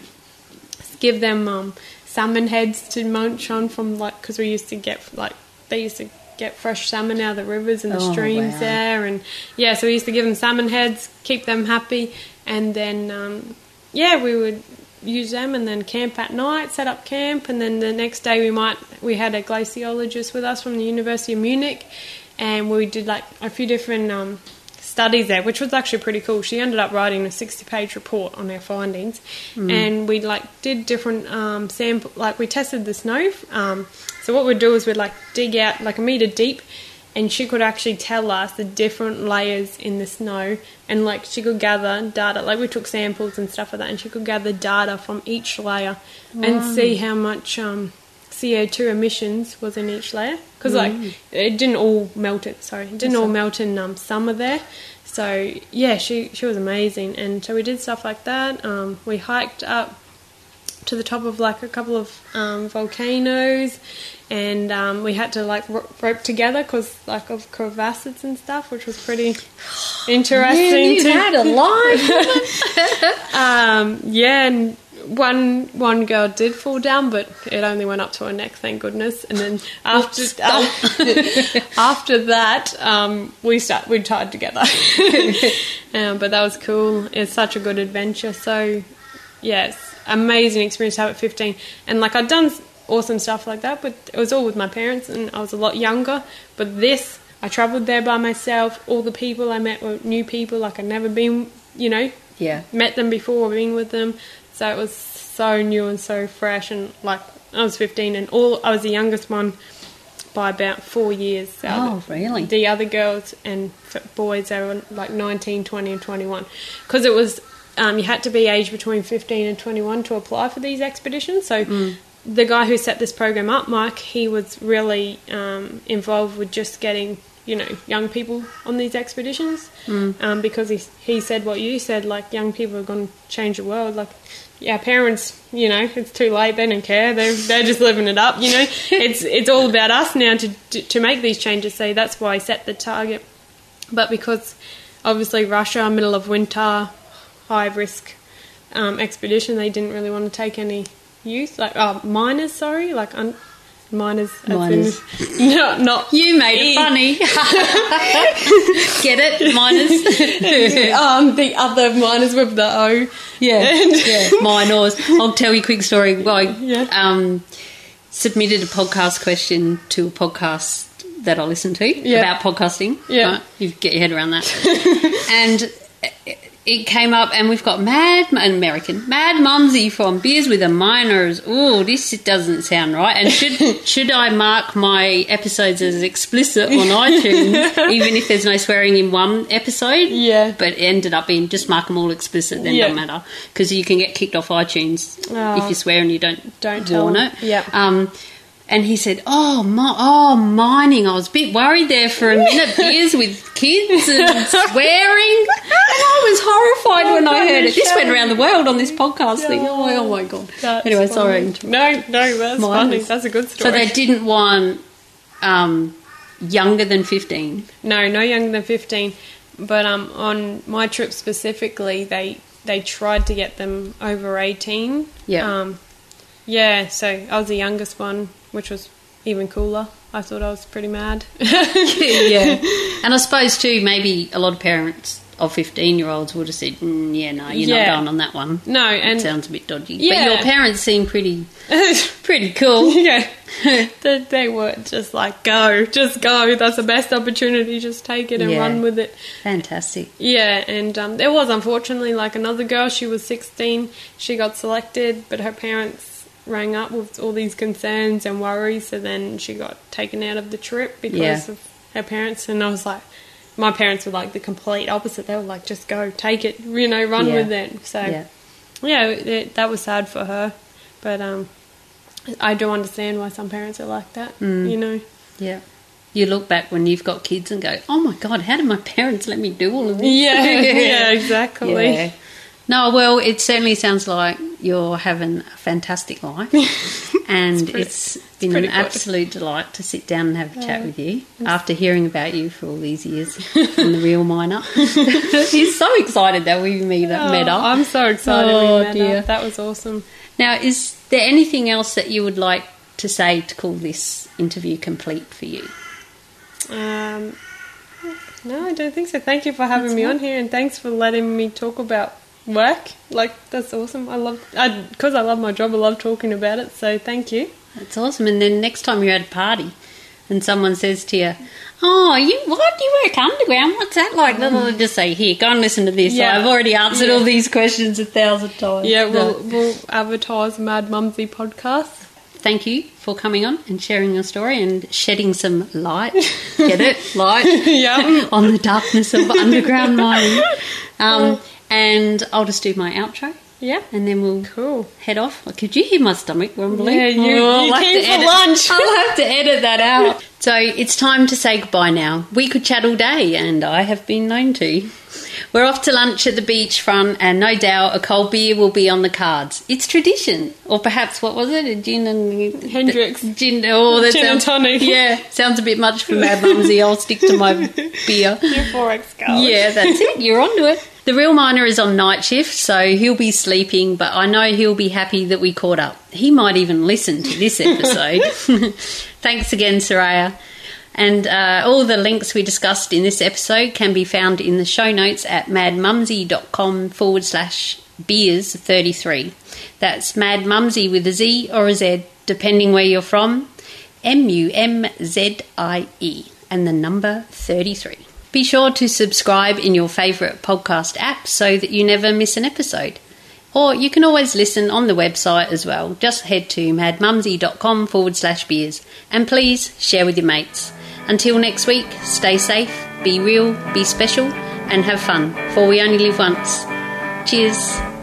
give them um, salmon heads to munch on from like because we used to get like they used to get fresh salmon out of the rivers and the Oh, streams wow. there and yeah so we used to give them salmon heads keep them happy and then um, yeah we would use them and then camp at night set up camp and then the next day we might we had a glaciologist with us from the university of munich and we did like a few different um, studies there, which was actually pretty cool. She ended up writing a sixty-page report on our findings, and we like did different um, sample. Like we tested the snow. Um, so what we'd do is we'd like dig out like a meter deep, and she could actually tell us the different layers in the snow, and like she could gather data. Like we took samples and stuff like that, and she could gather data from each layer and see how much. Um, CO2 emissions was in each layer because like it didn't all melt it sorry it didn't all melt in um, summer there so yeah she she was amazing. And so we did stuff like that. Um, we hiked up to the top of like a couple of um, volcanoes. And um, we had to like ro- rope together because like of crevasses and stuff which was pretty interesting Man, you to- had a life. um, yeah, and one one girl did fall down, but it only went up to her neck, thank goodness. And then after after that, um, we start we tied together. um, but that was cool. It's such a good adventure. So yes, amazing experience to have at fifteen. And like I'd done awesome stuff like that, but it was all with my parents, and I was a lot younger. But this, I travelled there by myself. All the people I met were new people, like I'd never been, you know, yeah. met them before being with them so it was so new and so fresh and like i was 15 and all i was the youngest one by about four years so Oh, really? the other girls and boys they were like 19 20 and 21 because it was um, you had to be aged between 15 and 21 to apply for these expeditions so Mm. the guy who set this program up mike he was really um, involved with just getting you know young people on these expeditions Mm. um, because he, he said what you said like young people are going to change the world like yeah parents you know it's too late they don't care they're, they're just living it up you know it's it's all about us now to to make these changes so that's why i set the target but because obviously Russia, middle of winter, high risk um, expedition, they didn't really want to take any youth, like oh, minors. Sorry, like un- minors. as in- Minors. no, not You made it E. funny. Get it, minus? um, the other minors with the O. Yeah, yeah, minors. I'll tell you a quick story. Well, I Yeah. um, submitted a podcast question to a podcast that I listen to Yeah. about podcasting. Yeah. Right? You get your head around that. and it came up, and we've got Mad an American Mad Mumzie from Beers with a Minors. Oh, this doesn't sound right. And should should I mark my episodes as explicit on iTunes, even if there's no swearing in one episode? Yeah. But it ended up being just mark them all explicit. Then Yeah. don't matter because you can get kicked off iTunes Oh. if you swear and you don't Don't warn it. Yeah. Um, and he said, "Oh, oh, mining." I was a bit worried there for a minute. Beers with kids and swearing, and I was horrified when I heard it. This went around the world on this podcast thing. Oh my, oh my god. That's anyway, funny. sorry. No, no, that's funny. That's a good story. So they didn't want um, younger than fifteen. No, no younger than fifteen. But um, on my trip specifically, they they tried to get them over eighteen. Yeah. Um, yeah. So I was the youngest one, which was even cooler. I thought I was pretty mad. yeah, and I suppose too, maybe a lot of parents of fifteen-year-olds would have said, mm, "Yeah, no, you're Yeah. not going on that one." no, It and sounds a bit dodgy. Yeah. But your parents seem pretty pretty cool. yeah, they, they were just like, go, just go. That's the best opportunity. Just take it and Yeah. run with it. Fantastic. Yeah, and um, there was unfortunately like another girl. She was 16. She got selected, but her parents rang up with all these concerns and worries. So then she got taken out of the trip because Yeah. of her parents. And I was like, my parents were like the complete opposite. They were like, just go, take it, you know, run Yeah. with it. So Yeah. yeah, it, that was sad for her, but um, I do understand why some parents are like that. Mm. You know. Yeah. You look back when you've got kids and go, "Oh my god, how did my parents let me do all of this?" Yeah, yeah, exactly. No, well, it certainly sounds like you're having a fantastic life, and pretty- it's been pretty an absolute delight to sit down and have a chat with you after hearing about you for all these years from the real miner. He's so excited that we met, met Oh, up. I'm so excited Oh, we met dear. up. That was awesome. Now, is there anything else that you would like to say to call this interview complete for you? Um, no, I don't think so. Thank you for having me on here, and thanks for letting me talk about work. Like that's awesome. I love, I because I love my job. I love talking about it. So thank you. That's awesome. And then next time you're at a party and someone says to you, Oh, you what do you work underground? What's that like? Then I'll just say, Here, go and listen to this. Yeah. I've already answered Yeah. all these questions a thousand times. Yeah, we'll we'll advertise Mad Mumzie podcast. thank you for coming on and sharing your story and shedding some light. Get it? Light yeah. on the darkness of underground mining. Um, and I'll just do my outro Yeah. and then we'll Cool. head off. Oh, could you hear my stomach rumbling? Yeah, you- oh, I'll you came for edit- lunch. I'll have to edit that out. So it's time to say goodbye now. We could chat all day, and I have been known to. We're off to lunch at the beachfront, and no doubt a cold beer will be on the cards. It's tradition, or perhaps what was it? A gin and Hendrick's. Gin. Oh, that Gin and sounds tonic. Yeah, sounds a bit much for Mad Mumzie. I'll stick to my beer. Your XXXX girl. Yeah, that's it. You're onto it. The real miner is on night shift, so he'll be sleeping, but I know he'll be happy that we caught up. He might even listen to this episode. Thanks again, Soraya. And uh, all the links we discussed in this episode can be found in the show notes at madmumzie.com forward slash beers 33. That's madmumzie with a Z or a Z, depending where you're from. M U M Z I E and the number 33. Be sure to subscribe in your favourite podcast app so that you never miss an episode. Or you can always listen on the website as well. Just head to madmumzie.com forward slash beers and please share with your mates. Until next week, stay safe, be real, be special, and have fun, for we only live once. Cheers.